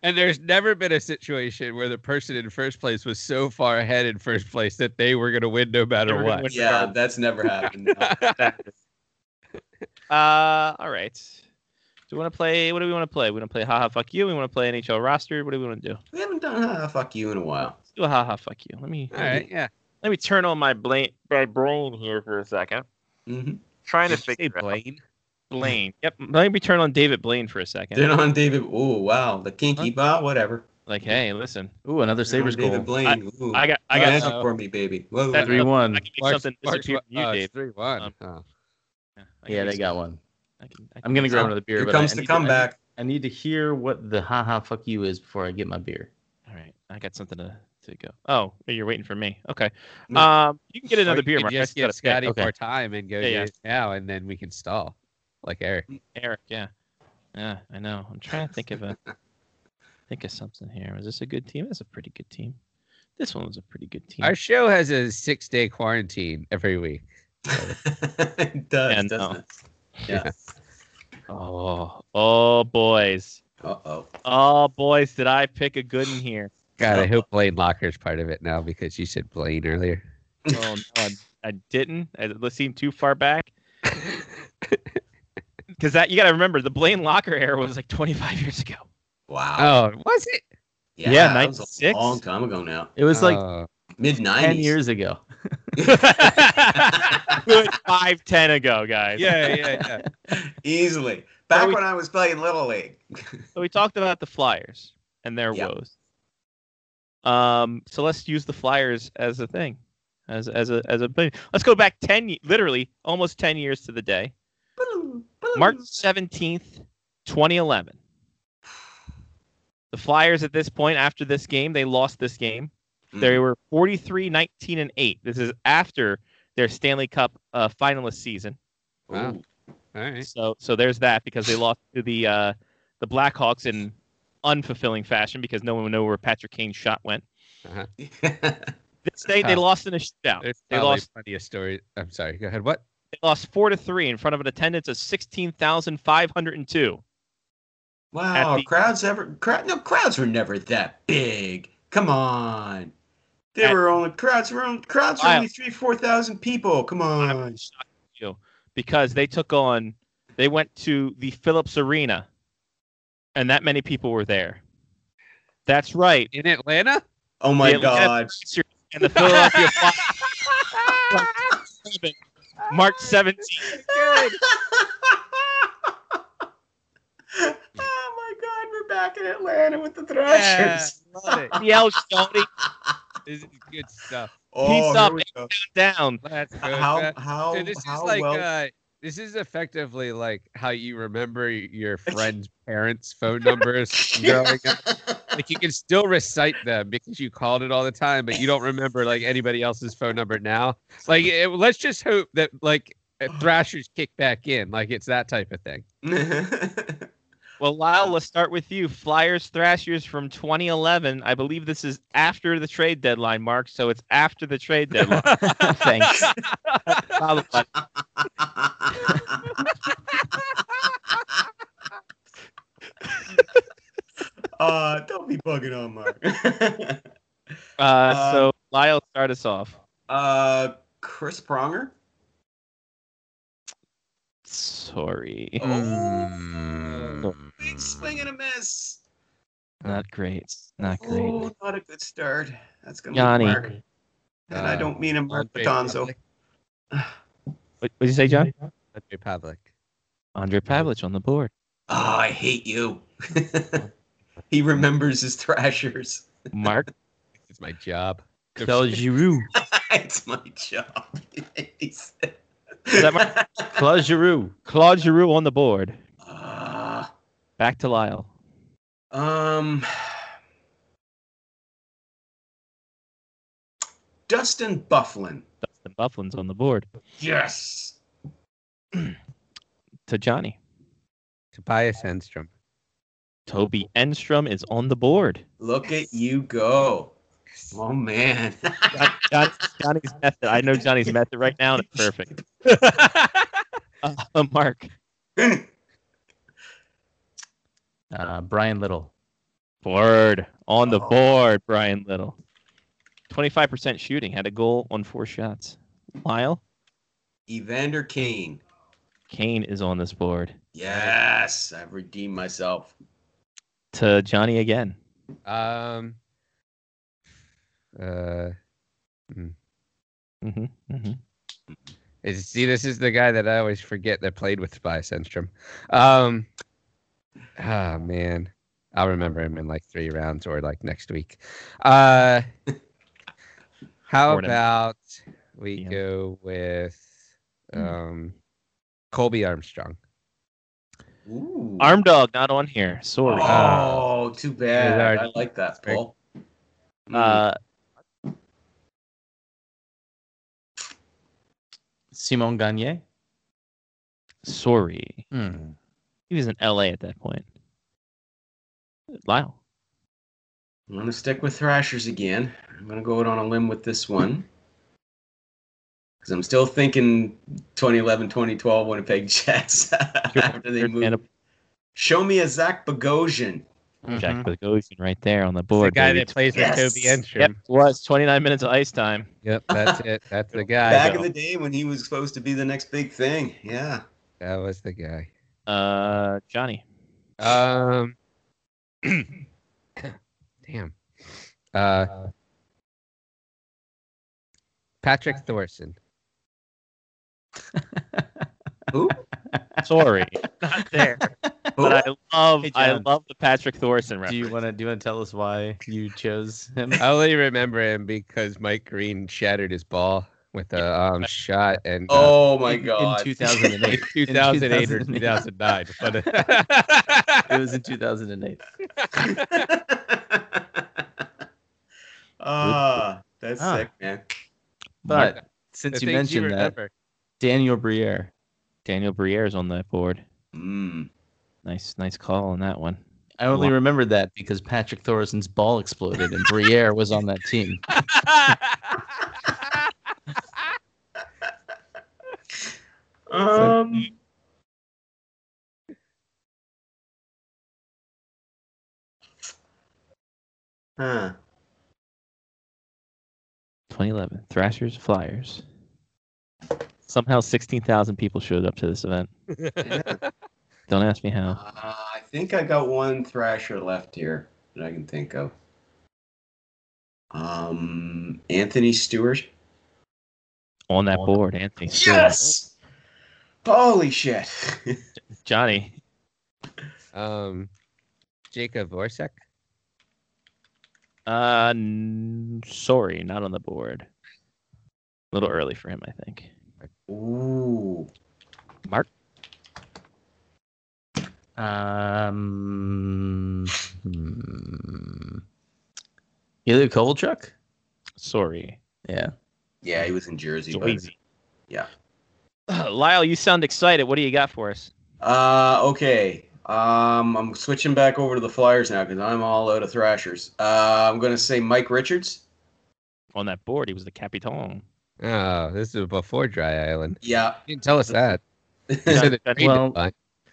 And there's never been a situation where the person in first place was so far ahead in first place that they were going to win no matter what. win. yeah, that's never happened. no. Uh, all right. Do we want to play? What do we want to play? We want to play haha fuck you. We want to play NHL roster. What do we want to do? We haven't done ah, fuck you in a while. Let's do a haha fuck you. Let me All right, yeah. let me turn on my brain my brain here for a second. Mm-hmm. Trying to Did you say figure out Blaine. Blaine. Yep. Let me turn on David Blaine for a second. Then on David. Oh wow, the kinky bot, whatever. Like, hey, listen, Ooh, another Then on Sabres David goal. Blaine. Ooh. I got I got hands some, up for me, baby. Whoa, That- Three one. I can make Mark's- something Mark's disappear from you, uh, Dave. three one. Um, Oh. Yeah, Yeah, they got one. I can, I I'm gonna grab another beer. Here but comes I, I the to- I need- comeback. I need to hear what the haha fuck you is before I get my beer. All right, I got something to, to go. Oh, you're waiting for me. Okay. Um, you can get another beer, could Mark. Just just gotta give. Scotty Okay. more time and go Yeah, yeah. now, and then we can stall, like Eric. Eric, yeah. Yeah, I know. I'm trying to think of a think of something here. Was this a good team? That's a pretty good team. This one was a pretty good team. Our show has a six day quarantine every week. it does, Yeah, doesn't no. it? Yeah. Oh, oh, boys. Uh oh. Oh, boys, did I pick a good one here? God, I hope Blaine Lacher's part of it now because you said Blaine earlier. Oh, no, I, I didn't. I it seemed too far back. Because that you got to remember, the Blaine Lacher era was like 25 years ago. Wow. Oh, was it? yeah, that was 96? a long time ago now. It was like Oh. Mid ten nineties. years ago. Good five, ten ago, guys. yeah, yeah, yeah. Easily. Back we- when I was playing Little League. So we talked about the Flyers and their Yep. woes. Um, so let's use the Flyers as a thing, as as a as a. Let's go back ten, ye- literally almost ten years to the day, March seventeenth, twenty eleven. The Flyers at this point, after this game, they lost this game. Mm. They were 43, 19, and 8. This is after their Stanley Cup uh, finalist season. Wow. Ooh. All right. So so there's that because they lost to the uh, the Blackhawks in unfulfilling fashion because no one would know where Patrick Kane's shot went. This day they lost in a shootout. There's They lost plenty of stories. I'm sorry. Go ahead. What? They lost four to three in front of an attendance of sixteen thousand five hundred and two. wow. The- crowds ever crowd no crowds were never that big. Come on. They At- were only crowds were only crowds were only three, four thousand people. Come on. you because they took on they went to the Phillips Arena and that many people were there. That's right. In Atlanta? Oh my The god. Pacers And the Philadelphia Flyers March 17th. oh my god, we're back in Atlanta with the Yeah, Thrashers. love it. The Shoney This is good stuff. Oh, Peace up, we go. down. Let's go. How how So this how is like well uh, this is effectively like how you remember your friend's parents' phone numbers growing up. like you can still recite them because you called it all the time, but you don't remember like anybody else's phone number now. Like, it, let's just hope that like uh, Thrashers kick back in, like it's that type of thing. Well, Lyle, let's start with you. Flyers Thrashers from 2011. I believe this is after the trade deadline, Mark. So it's after the trade deadline. Thanks. Uh, don't be bugging on Mark. Uh, so Lyle, start us off. uh, Chris Pronger. Sorry, Oh, big swing and a miss. not great. Not great. Oh, not a good start. That's gonna Yanni. be Mark. And I Uh, don't mean a Mark Andre Batonzo. Pavelec. What did you say, John? Andre Pavlik. Andre Pavelec on the board. Oh, I hate you. he remembers his thrashers. Mark It's my job. Claude Giroux. it's my job. He that Mark? Claude Giroux. Claude Giroux on the board. Ah, Back to Lyle. um, Dustin Byfuglien. Dustin Byfuglien's on the board. Yes. To Johnny. Tobias Enstrom. Toby Enstrom is on the board. Look at you go. Oh man. John, Johnny's method. I know Johnny's method right now, and it's perfect. Uh, Mark. Uh, Bryan Little. Board. On the Oh. board, Bryan Little. 25% shooting. Had a goal on four shots. Lyle. Evander Kane. Kane is on this board. Yes, I've redeemed myself. To Johnny again. Um. Uh. Mm. Hmm. hmm Is, see, this is the guy that I always forget that played with Tobias Enstrom. Um. Oh man, I'll remember him in like three rounds or like next week. Uh. How Gordon. about we Yeah. go with um, Colby Armstrong? Ooh. Arm dog not on here. Sorry. Oh, too bad. I like that, Paul. Uh, Simon Gagne. sorry. Hmm. He was in LA at that point. Lyle. I'm gonna stick with Thrashers again. I'm gonna go out on a limb with this one. Because I'm still thinking 2011, 2012 Winnipeg Jets after they moved. Show me a Zach Bogosian. Jack Mhm. Bogosian right there on the board. The guy baby. that plays Yes. with Toby Enstrom. Yep, was 29 minutes of ice time. Yep, that's it. That's the guy. Back go. in the day when he was supposed to be the next big thing. Yeah. That was the guy. Uh, Johnny. Um. damn. Uh. Patrick Thoresen. Who? Sorry, not there. But I love, Hey, I love the Patrick Thoresen Do you want to do you want to tell us why you chose him? I only remember him because Mike Green shattered his ball with a um, shot and uh, Oh my In- god. In 2008. in 2008 or 2008. 2009. But it was in 2008. Ah, that's Ah. sick, man. But since you things mentioned that. Daniel Briere. Daniel Briere's on that board. Mm. Nice, nice call on that one. I only Wow. remembered that because Patrick Thoresen's ball exploded and Briere was on that team. Um. Huh. 2011 Thrashers Flyers. Somehow 16,000 people showed up to this event. Don't ask me how. Uh, I think I got one Thrasher left here that I can think of. Um, Anthony Stewart. On that board, Anthony. Stewart. Yes. Holy shit. Johnny. um, Jakub Voracek. Uh, n- sorry, not on the board. A little early for him, I think. Ooh. Mark. Um, hmm, Ilya Kovalchuk? Sorry. Yeah. Yeah, he was in Jersey. So but- easy. Yeah. Lyle, you sound excited. What do you got for us? Uh, okay. Um, I'm switching back over to the Flyers now because I'm all out of Thrashers. Uh, I'm gonna say Mike Richards. On that board, he was the Capitan. Oh, this is before Dry Island. Yeah. You didn't tell us that. You said the that- well-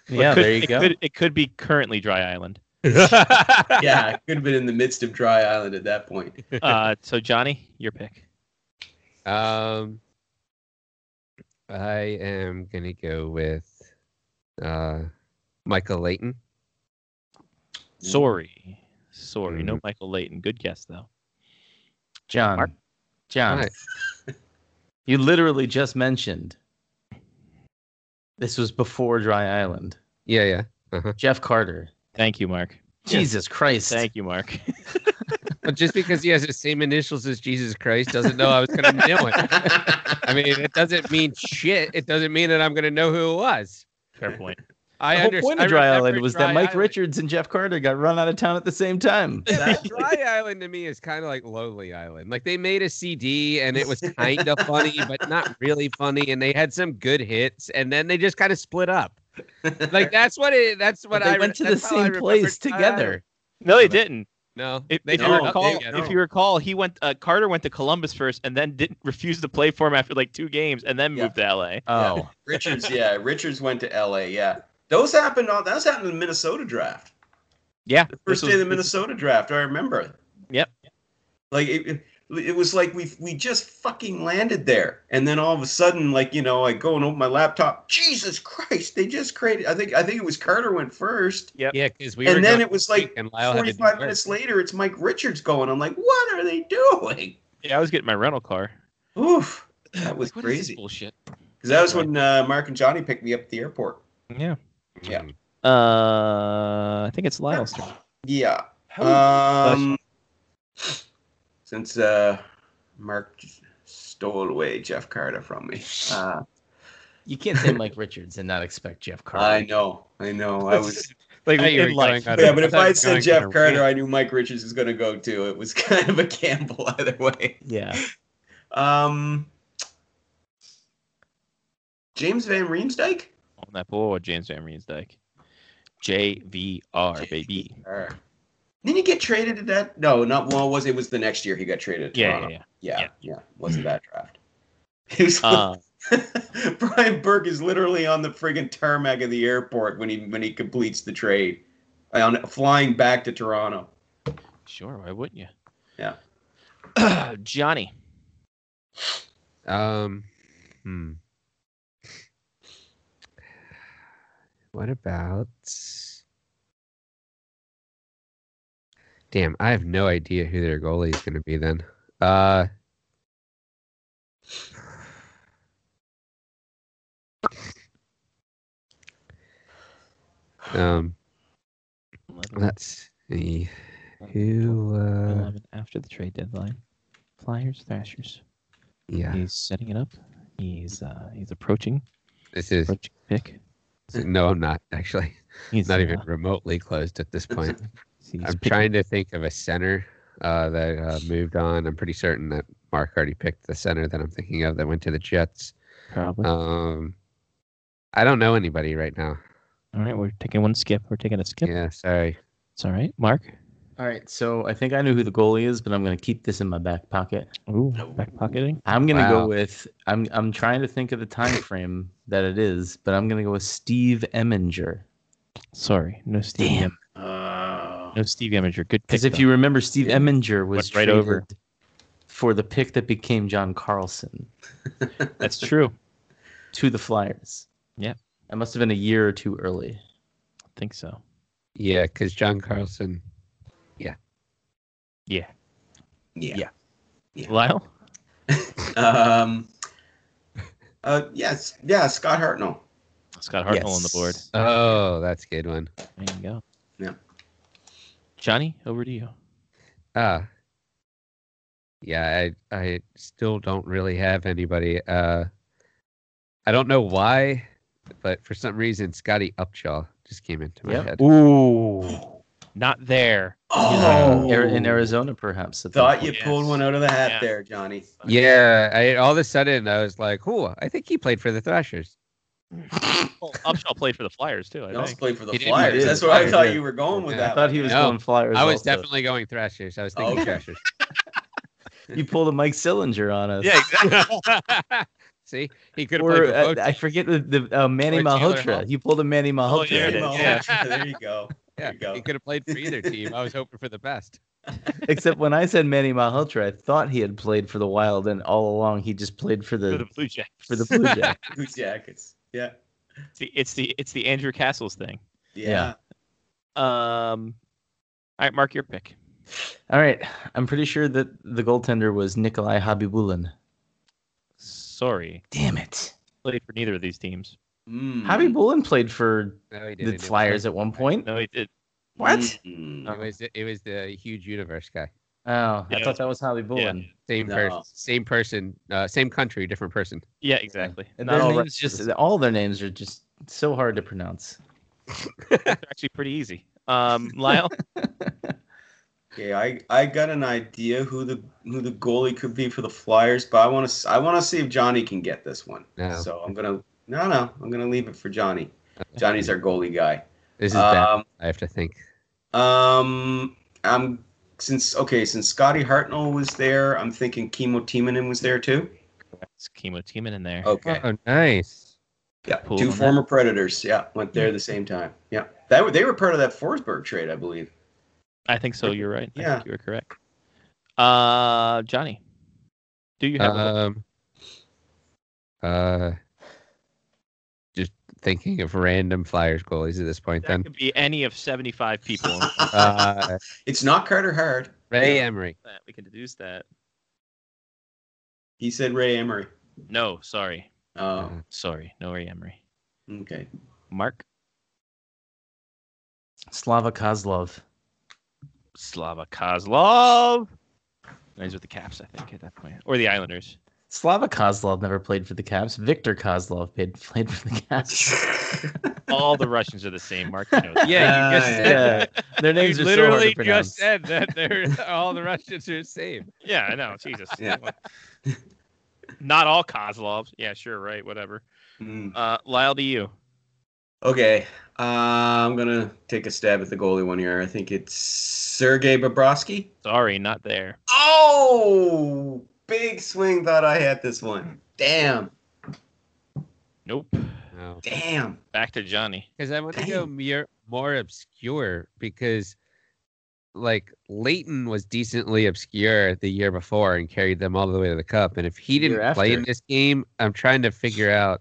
Yeah, could, there you it go. Could, it could be currently Dry Island. yeah, it could have been in the midst of Dry Island at that point. Uh, so Johnny, your pick. Um, I am gonna go with uh, Michael Leighton. Sorry. Sorry. No Mhm. Michael Leighton. Good guess though. John. Mark? John. Hi. You literally just mentioned this was before Dry Island. Yeah, yeah. Uh-huh. Jeff Carter. Thank you, Mark. Jesus Christ. Thank you, Mark. But just because he has the same initials as Jesus Christ doesn't know I was gonna know it. I mean, it doesn't mean shit. It doesn't mean that I'm gonna know who it was. Fair point. I the whole point I of Dry Island was Dry that Mike Island. Richards and Jeff Carter got run out of town at the same time. That Dry Island to me is kind of like Lonely Island. Like they made a CD and it was kind of funny, but not really funny, and they had some good hits, and then they just kind of split up. Like that's what it. That's what they I went to the that's how I same place together. Island. No, they didn't. No, If, if you recall, if you recall, he went. Uh, Carter went to Columbus first, and then didn't refuse to play for him after like two games, and then Yeah. moved to LA. Oh. Richards, yeah, Richards went to L.A. Yeah, those happened. On, those happened in the Minnesota draft. Yeah, The first this day of the Minnesota draft, I remember. Yep. Like it, it, it was like we we just fucking landed there, and then all of a sudden, like you know, I go and open my laptop. Jesus Christ, they just created. I think I think it was Carter went first, yeah, Yeah, because we and then it was like and Lyle had to do 45 work. minutes later, it's Mike Richards going. I'm like, what are they doing? Yeah, I was getting my rental car. Oof, that was Like, what is this crazy. bullshit. Because that was when uh, Mark and Johnny picked me up at the airport. Yeah. Yeah. Mm. Uh, I think it's Lyle's turn. Yeah. Um, since uh, Mark stole away Jeff Carter from me. Uh, You can't say Mike Richards and not expect Jeff Carter. I know, I know. I was. Like I you were in life. going Yeah, but if I said Jeff Carter. I knew Mike Richards was going to go too. It was kind of a gamble either way. Yeah. Um, James Van Riemsdyk. On that board, James Van Riemsdyk. JVR, baby. Or- Didn't he get traded to that? No, not well. Was it was the next year he got traded? To Yeah, Toronto. yeah, yeah, Yeah. yeah. Wasn't that draft? He was. Uh, Brian Burke is literally on the friggin' tarmac of the airport when he when he completes the trade, on flying back to Toronto. sure, why wouldn't you? Yeah. Johnny. Um, hmm. What about? Damn, I have no idea who their goalie is going to be then. Uh, um, 11, let's see who. Uh, 11 after the trade deadline. Flyers, Thrashers. yeah, He's setting it up. He's uh he's approaching. this is Approaching pick. No, I'm not actually. He's Not even remotely closed at this point. I'm trying to think of a center uh, that uh, moved on. I'm pretty certain that Mark already picked the center that I'm thinking of that went to the Jets. probably. Um, I don't know anybody right now. all right, we're taking one skip. We're taking a skip. Yeah, sorry. It's all right. Mark. All right. So I think I know who the goalie is, but I'm going to keep this in my back pocket. Ooh, back pocketing. I'm going to Wow. go with. I'm. I'm trying to think of the time frame that it is, but I'm going to go with Steve Eminger. Sorry, no Steve. Damn. Em- Uh, no Steve Eminger. Good. Because if though. you remember, Steve Eminger was Went right traded over. for the pick that became John Carlson that's true. to the Flyers. Yeah. That must have been a year or two early. I think so. Yeah, because John Carlson. Yeah. yeah. Yeah. Lyle. Um. Uh. Yes. Yeah. Scott Hartnell. Scott Hartnell on the board. Oh, that's a good one. There you go. Yeah. Johnny, over to you. Ah. Yeah, I I still don't really have anybody. Uh, I don't know why, but for some reason, Scottie Upshall just came into my Yep. head. Ooh. Not there. Oh, Ar- in Arizona, perhaps. Thought you Yes. pulled one out of the hat Yeah. there, Johnny. Yeah, I, all of a sudden I was like, "Cool! I think he played for the Thrashers." Well, Upshall played for the Flyers too. I He also played for the He Flyers. That's where I thought yeah. you were going with Yeah. I that. thought he was No, going Flyers. I was also. definitely going Thrashers. I was thinking Okay. Thrashers. You pulled a Mike Sillinger on us. Yeah, exactly. See, he could have played for uh. I forget the, the uh, Manny Or Taylor Malhotra. You pulled a Manny Malhotra. there it is. Well, Yeah. there you go. Yeah, There you go. he could have played for either team. I was hoping for the best. Except when I said Manny Malhotra, I thought he had played for the Wild, and all along he just played for For the the Blue Jays. for the Blue Jays. Blue Jackets. Yeah. It's the, it's the it's the Andrew Castles thing. Yeah. Um. All right, Mark, your pick. all right, I'm pretty sure that the goaltender was Nikolai Khabibulin. Sorry, Damn it, played for neither of these teams. Mm. Bullen played for No, the. Flyers at one point. No, he did. What? Mm. It was it was the huge universe guy. Oh, I thought that was Khabibulin. Same No. person, same person, uh, same country, different person. Yeah, exactly. And Not their all names right. just all their names are just so hard to pronounce. They're actually pretty easy. Um, Lyle. Okay, I, I got an idea who the who the goalie could be for the Flyers, but I want to I want to see if Johnny can get this one. No. So I'm gonna no no I'm gonna leave it for Johnny. Johnny's our goalie guy. This is bad. Um, I have to think. um, I'm since okay since Scotty Hartnell was there, I'm thinking Kimo Timonen was there too. It's Chemo Teeman in there. Okay, Oh, nice. yeah, Cool. two former Predators. Yeah, went there at the same time. Yeah, that they were part of that Forsberg trade, I believe. I think so. You're right. I Yeah. think you were correct. Uh, Johnny, do you have? a Um, uh, just thinking of random Flyers goalies at this point. Then. That Then could be any of 75 people. uh, It's not Carter Hart. Ray Emery. we can deduce that. He said Ray Emery. No, sorry, Oh, sorry, no Ray Emery. okay. Mark Slava Kozlov. Slava Kozlov. He's with the Caps, I think, at that point, or the Islanders. Slava Kozlov never played for the Caps. Victor Kozlov played, played for the Caps. All the Russians are the same. Mark, you know that. Yeah, you just said. yeah. Their names you are so hard literally to pronounce. just said that they're all the Russians are the same. yeah, I know. Jesus. Yeah. Not all Kozlovs. Yeah, sure, right, whatever. Mm. Uh, Lyle, to you. Okay, uh, I'm gonna take a stab at the goalie one here. I think it's Sergei Bobrovsky. Sorry, not there. Oh, big swing! Thought I had this one. Damn, Nope. No. damn. Back to Johnny. Because I want to go more, more obscure because, like, Leighton was decently obscure the year before and carried them all the way to the cup. And if he didn't play in this game, I'm trying to figure out.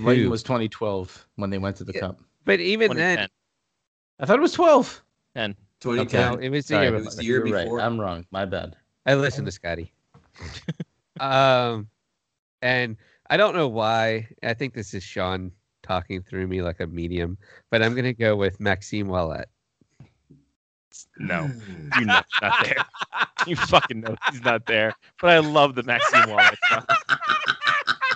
Leighton who. was 2012 when they went to the Yeah. Cup. But even then, I thought it was 12. 10. 2010. no, it was the Sorry, year it before. was the year You're right. before. I'm wrong. My bad. I listened to Scotty. um, and I don't know why. I think this is Sean talking through me like a medium, but I'm gonna go with Maxime Ouellet. No, you know he's not there. You fucking know he's not there. But I love the Maxime Wallace.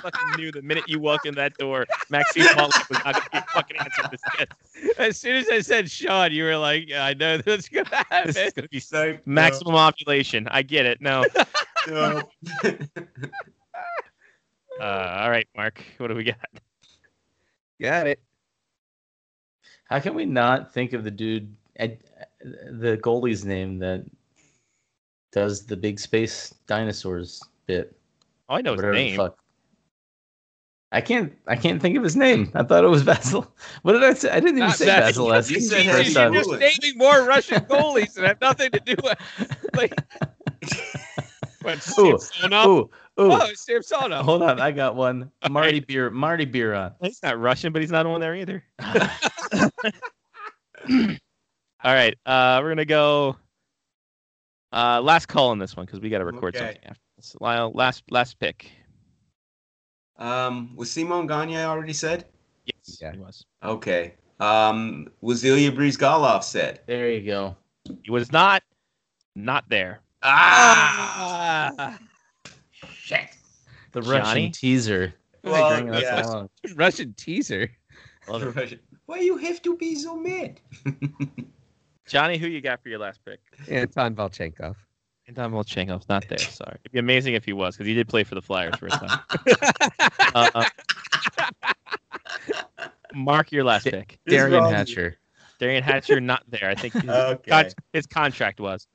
song. I fucking knew the minute you walked in that door, Maxime Wallace was not going to be fucking answering this shit. As soon as I said Sean, you were like, yeah, "I know that's gonna This is going to be So, maximum ovulation. I get it. No. no. Uh, all right, Mark. What do we got? Got it. How can we not think of the dude, at, the goalie's name that does the big space dinosaurs bit? Oh, I know his Whatever the name. Fuck. I can't. I can't think of his name. I thought it was Vasil. What did I say? I didn't even Not say Vasil. Vasilevsky. You said You're first Vasil. just naming more Russian goalies that have nothing to do with like. What, Ooh, Samsonov? Ooh, ooh. Oh, it's Samsonov. Hold on, I got one. Marty Beer, Marty Biron. He's not Russian, but he's not on there either. All right, uh, we're gonna go. Uh, last call on this one because we got to record Okay. something after this. Lyle, last last pick. Um, was Simon Gagne already said? Yes, Yeah. he was. Okay. Um, was Ilya Bryzgalov said? There you go. He was not not there. Ah, Shit. The Johnny? Russian teaser. Well, Bringing yeah. along. Russian teaser. Love it. Why you have to be so mad? Johnny, who you got for your last pick? Anton Volchenkov. Anton Volchenkov's not there. Sorry. It'd be amazing if he was, because he did play for the Flyers for a time. uh, Mark, your last pick. Derian Hatcher. Derian Hatcher, not there. I think his, Okay. con- his contract was.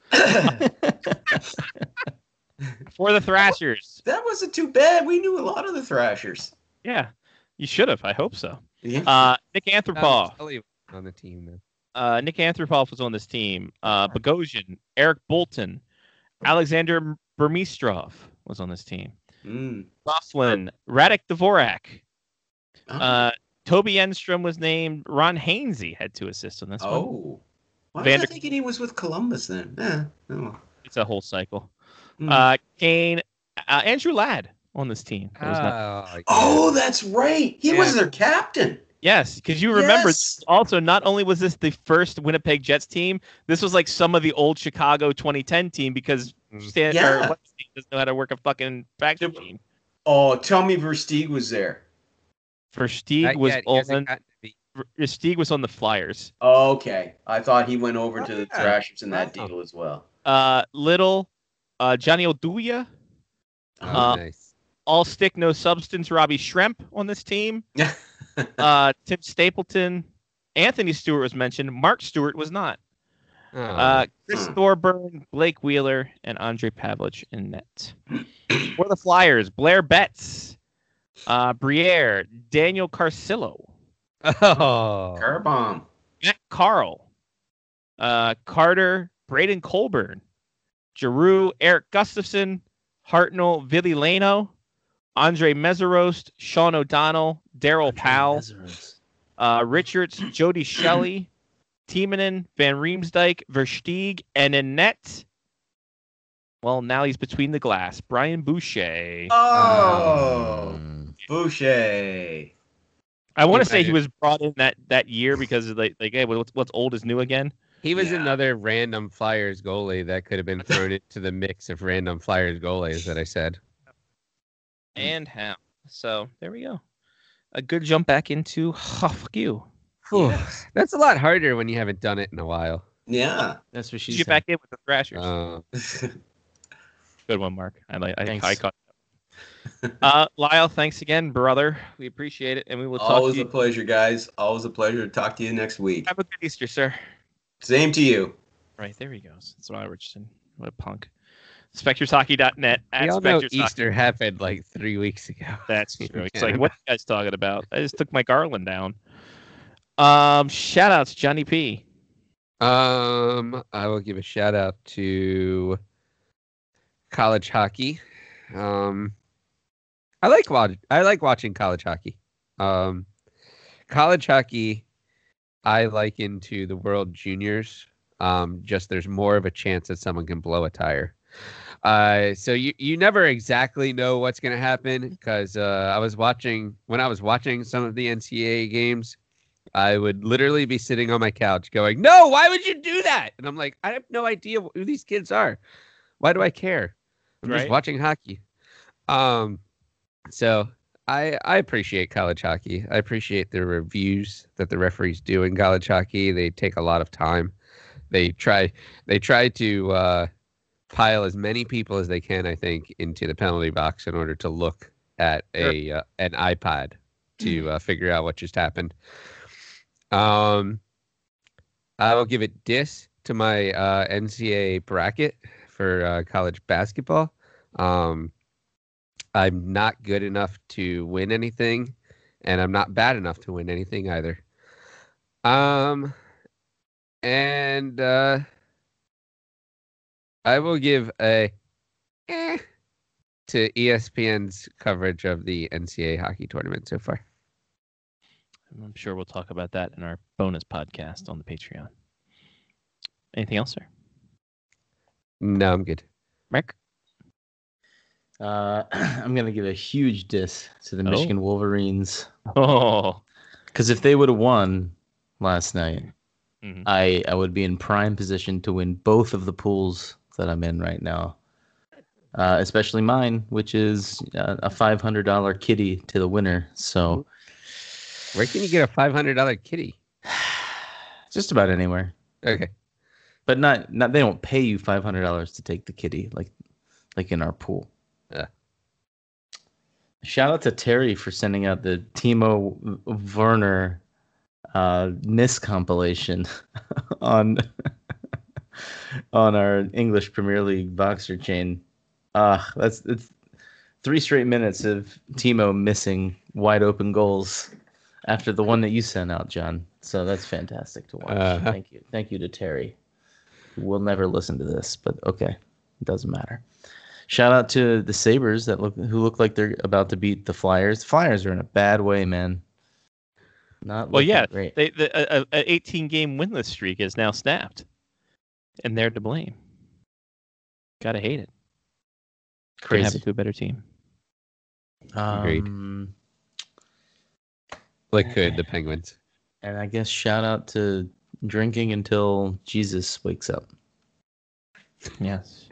For the Thrashers. that wasn't too bad. We knew a lot of the Thrashers. Yeah. You should have. I hope so. Yeah. Uh, Nick Alex Antropov. On the team then. Uh, Nik Antropov was on this team. Uh, Bogosian, Eric Boulton, Alexander Burmistrov was on this team. Mm. Byfuglien, Radek Dvorak. Oh. Uh, Toby Enstrom was named. Ron Hainsey had two assists on this one. oh. Why was I thinking he was with Columbus then? Yeah. Oh. It's a whole cycle. Hmm. Uh, Kane, uh, Andrew Ladd on this team. That was not- Oh. Oh, that's right. He was their captain. Yes, because you remember Yes. also not only was this the first Winnipeg Jets team, this was like some of the old Chicago 2010 team because Stan Yeah. or what doesn't know how to work a fucking fax Yep. machine. Oh, tell me Versteeg was there. Stieg Not was yet, he on gotten to be- Stieg was on the Flyers. Oh, okay. I thought he went over Oh, to the yeah. Thrashers in that Oh. deal as well. Uh, Little, uh, Johnny Oduya, Oh, Uh, nice. all stick no substance. Robbie Schremp on this team. Uh, Tim Stapleton, Anthony Stewart was mentioned. Mark Stewart was not. Oh, Uh, Chris. Thorburn, Blake Wheeler, and Andre Pavelec in net. For the Flyers, Blair Betts, uh, Briere, Daniel Carcillo, oh. Car bomb. Matt Carle, uh, Carter, Braydon Coburn, Giroux, Erik Gustafsson, Hartnell, Ville Leino, Andrej Meszaros, Sean O'Donnell, Darroll Powe, uh, Richards, Jody Shelley, Timonen, Van Riemsdyk, Versteeg, and in net. Well, now he's between the glass. Brian Boucher. Oh, Um, Boucher. I want to say he was brought in that that year because like, like hey, what's what's old is new again. He was Yeah. another random Flyers goalie that could have been thrown into the mix of random Flyers goalies that I said. And how? So there we go. A good jump back into oh, fuck you. Yes. That's a lot harder when you haven't done it in a while. Yeah. That's what she Did you said. get back in with the Thrashers? Uh, good one, Mark. I like. I, I Thanks. caught. uh, Lyle, thanks again, brother. We appreciate it, and we will talk Always to a pleasure, guys. Always a pleasure to talk to you next week. Have a good Easter, sir. Same to you. Right there he goes. That's Lyle Richardson. What a punk. SpectorsHockey.net. we all know Spectors Hockey. Easter happened like three weeks ago. That's true. It's Yeah. like, what are you guys talking about? I just took my Garland down. Um, shout outs, Johnny P. Um, I will give a shout out to college hockey. Um, I like watch. I like watching college hockey. Um, college hockey, I liken to the World Juniors. Um, just there's more of a chance that someone can blow a tire. Uh, so you you never exactly know what's gonna happen because uh, I was watching when I was watching some of the NCAA games. I would literally be sitting on my couch going, "No, why would you do that?" And I'm like, "I have no idea who these kids are. Why do I care? I'm Right. just watching hockey." Um, so I I appreciate college hockey. I appreciate the reviews that the referees do in college hockey. They take a lot of time. They try they try to uh, pile as many people as they can, I think, into the penalty box in order to look at a uh, an iPad to uh, figure out what just happened. Um, I will give it dis to my uh, NCAA bracket for uh, college basketball. Um, I'm not good enough to win anything, and I'm not bad enough to win anything either. Um, and uh, I will give a eh to ESPN's coverage of the NCAA hockey tournament so far. I'm sure we'll talk about that in our bonus podcast on the Patreon. Anything else, sir? No, I'm good. Mark? Uh, I'm gonna give a huge diss to the Oh. Michigan Wolverines Oh, because if they would have won last night, Mhm. I I would be in prime position to win both of the pools that I'm in right now, uh, especially mine, which is uh, a $500 kitty to the winner. So Where can you get a five hundred dollar kitty? Just about anywhere. Okay. But not not they don't pay you five hundred dollars to take the kitty like like in our pool. Yeah. Shout out to Terry for sending out the Timo Werner uh NIS compilation on on our English Premier League boxer chain. Uh that's it's three straight minutes of Timo missing wide open goals after the one that you sent out, John. So that's fantastic to watch. Uh-huh. Thank you. Thank you to Terry. We'll never listen to this, but okay. It doesn't matter. Shout out to the Sabres that look who look like they're about to beat the Flyers. The Flyers are in a bad way, man. Not Well, yeah, great. they, the, a, a 18 game winless streak is now snapped, and they're to blame. Gotta hate it. Could have it to a better team. Agreed. Um, Like could the Penguins. and I guess shout out to drinking until Jesus wakes up. Yes.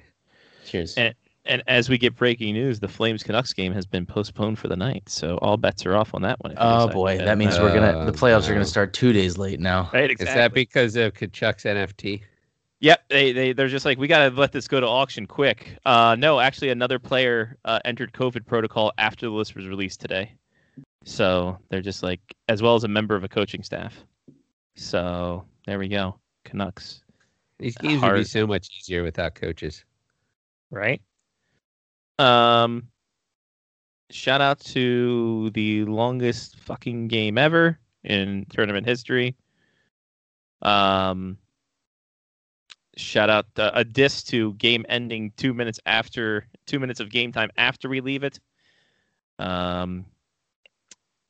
Cheers. And- And as we get breaking news, the Flames Canucks game has been postponed for the night, so all bets are off on that one. if you oh decide boy, to bet that on means we're gonna the Oh, playoffs are gonna uh, start two days late now. Right, exactly. Is that because of Tkachuk's NFT? Yep, they they they're just like we gotta let this go to auction quick. Uh, no, actually, another player uh, entered COVID protocol after the list was released today, so they're just like as well as a member of a coaching staff. So there we go, Canucks, These games would be so much easier without coaches. right? Um, shout out to the longest fucking game ever in tournament history. Um, shout out uh, a diss to game ending two minutes after two minutes of game time after we leave it. Um,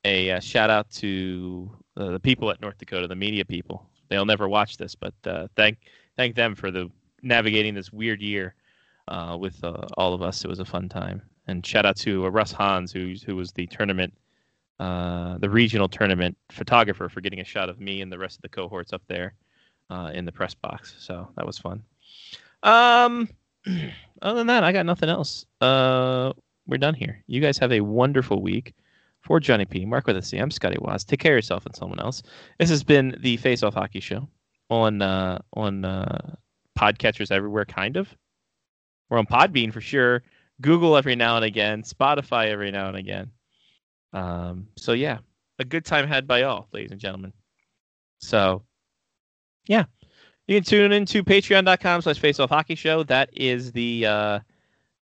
a uh, shout out to uh, the people at North Dakota, the media people. They'll never watch this, but uh, thank thank them for the navigating this weird year uh, with uh, all of us. It was a fun time. And shout out to Russ Hans, who who was the tournament, uh, the regional tournament photographer, for getting a shot of me and the rest of the cohorts up there uh, in the press box. So that was fun. Um, other than that, I got nothing else. Uh, we're done here. You guys have a wonderful week. For Johnny P, Mark with a C, I'm Scotty Waz. Take care of yourself and someone else. This has been the Face Off Hockey Show on uh, on uh, podcatchers everywhere, kind of. We're on Podbean for sure. Google every now and again. Spotify every now and again. Um, so yeah, a good time had by all, ladies and gentlemen. So yeah, you can tune into patreon.com slash face off hockey show. That is the uh,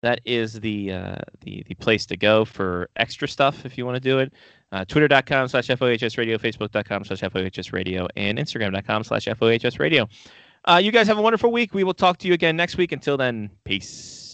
that is the uh, the the place to go for extra stuff if you want to do it. Uh, Twitter.com slash FOHS radio, Facebook.com slash FOHS radio, and Instagram.com slash FOHS radio. Uh, you guys have a wonderful week. We will talk to you again next week. Until then, peace.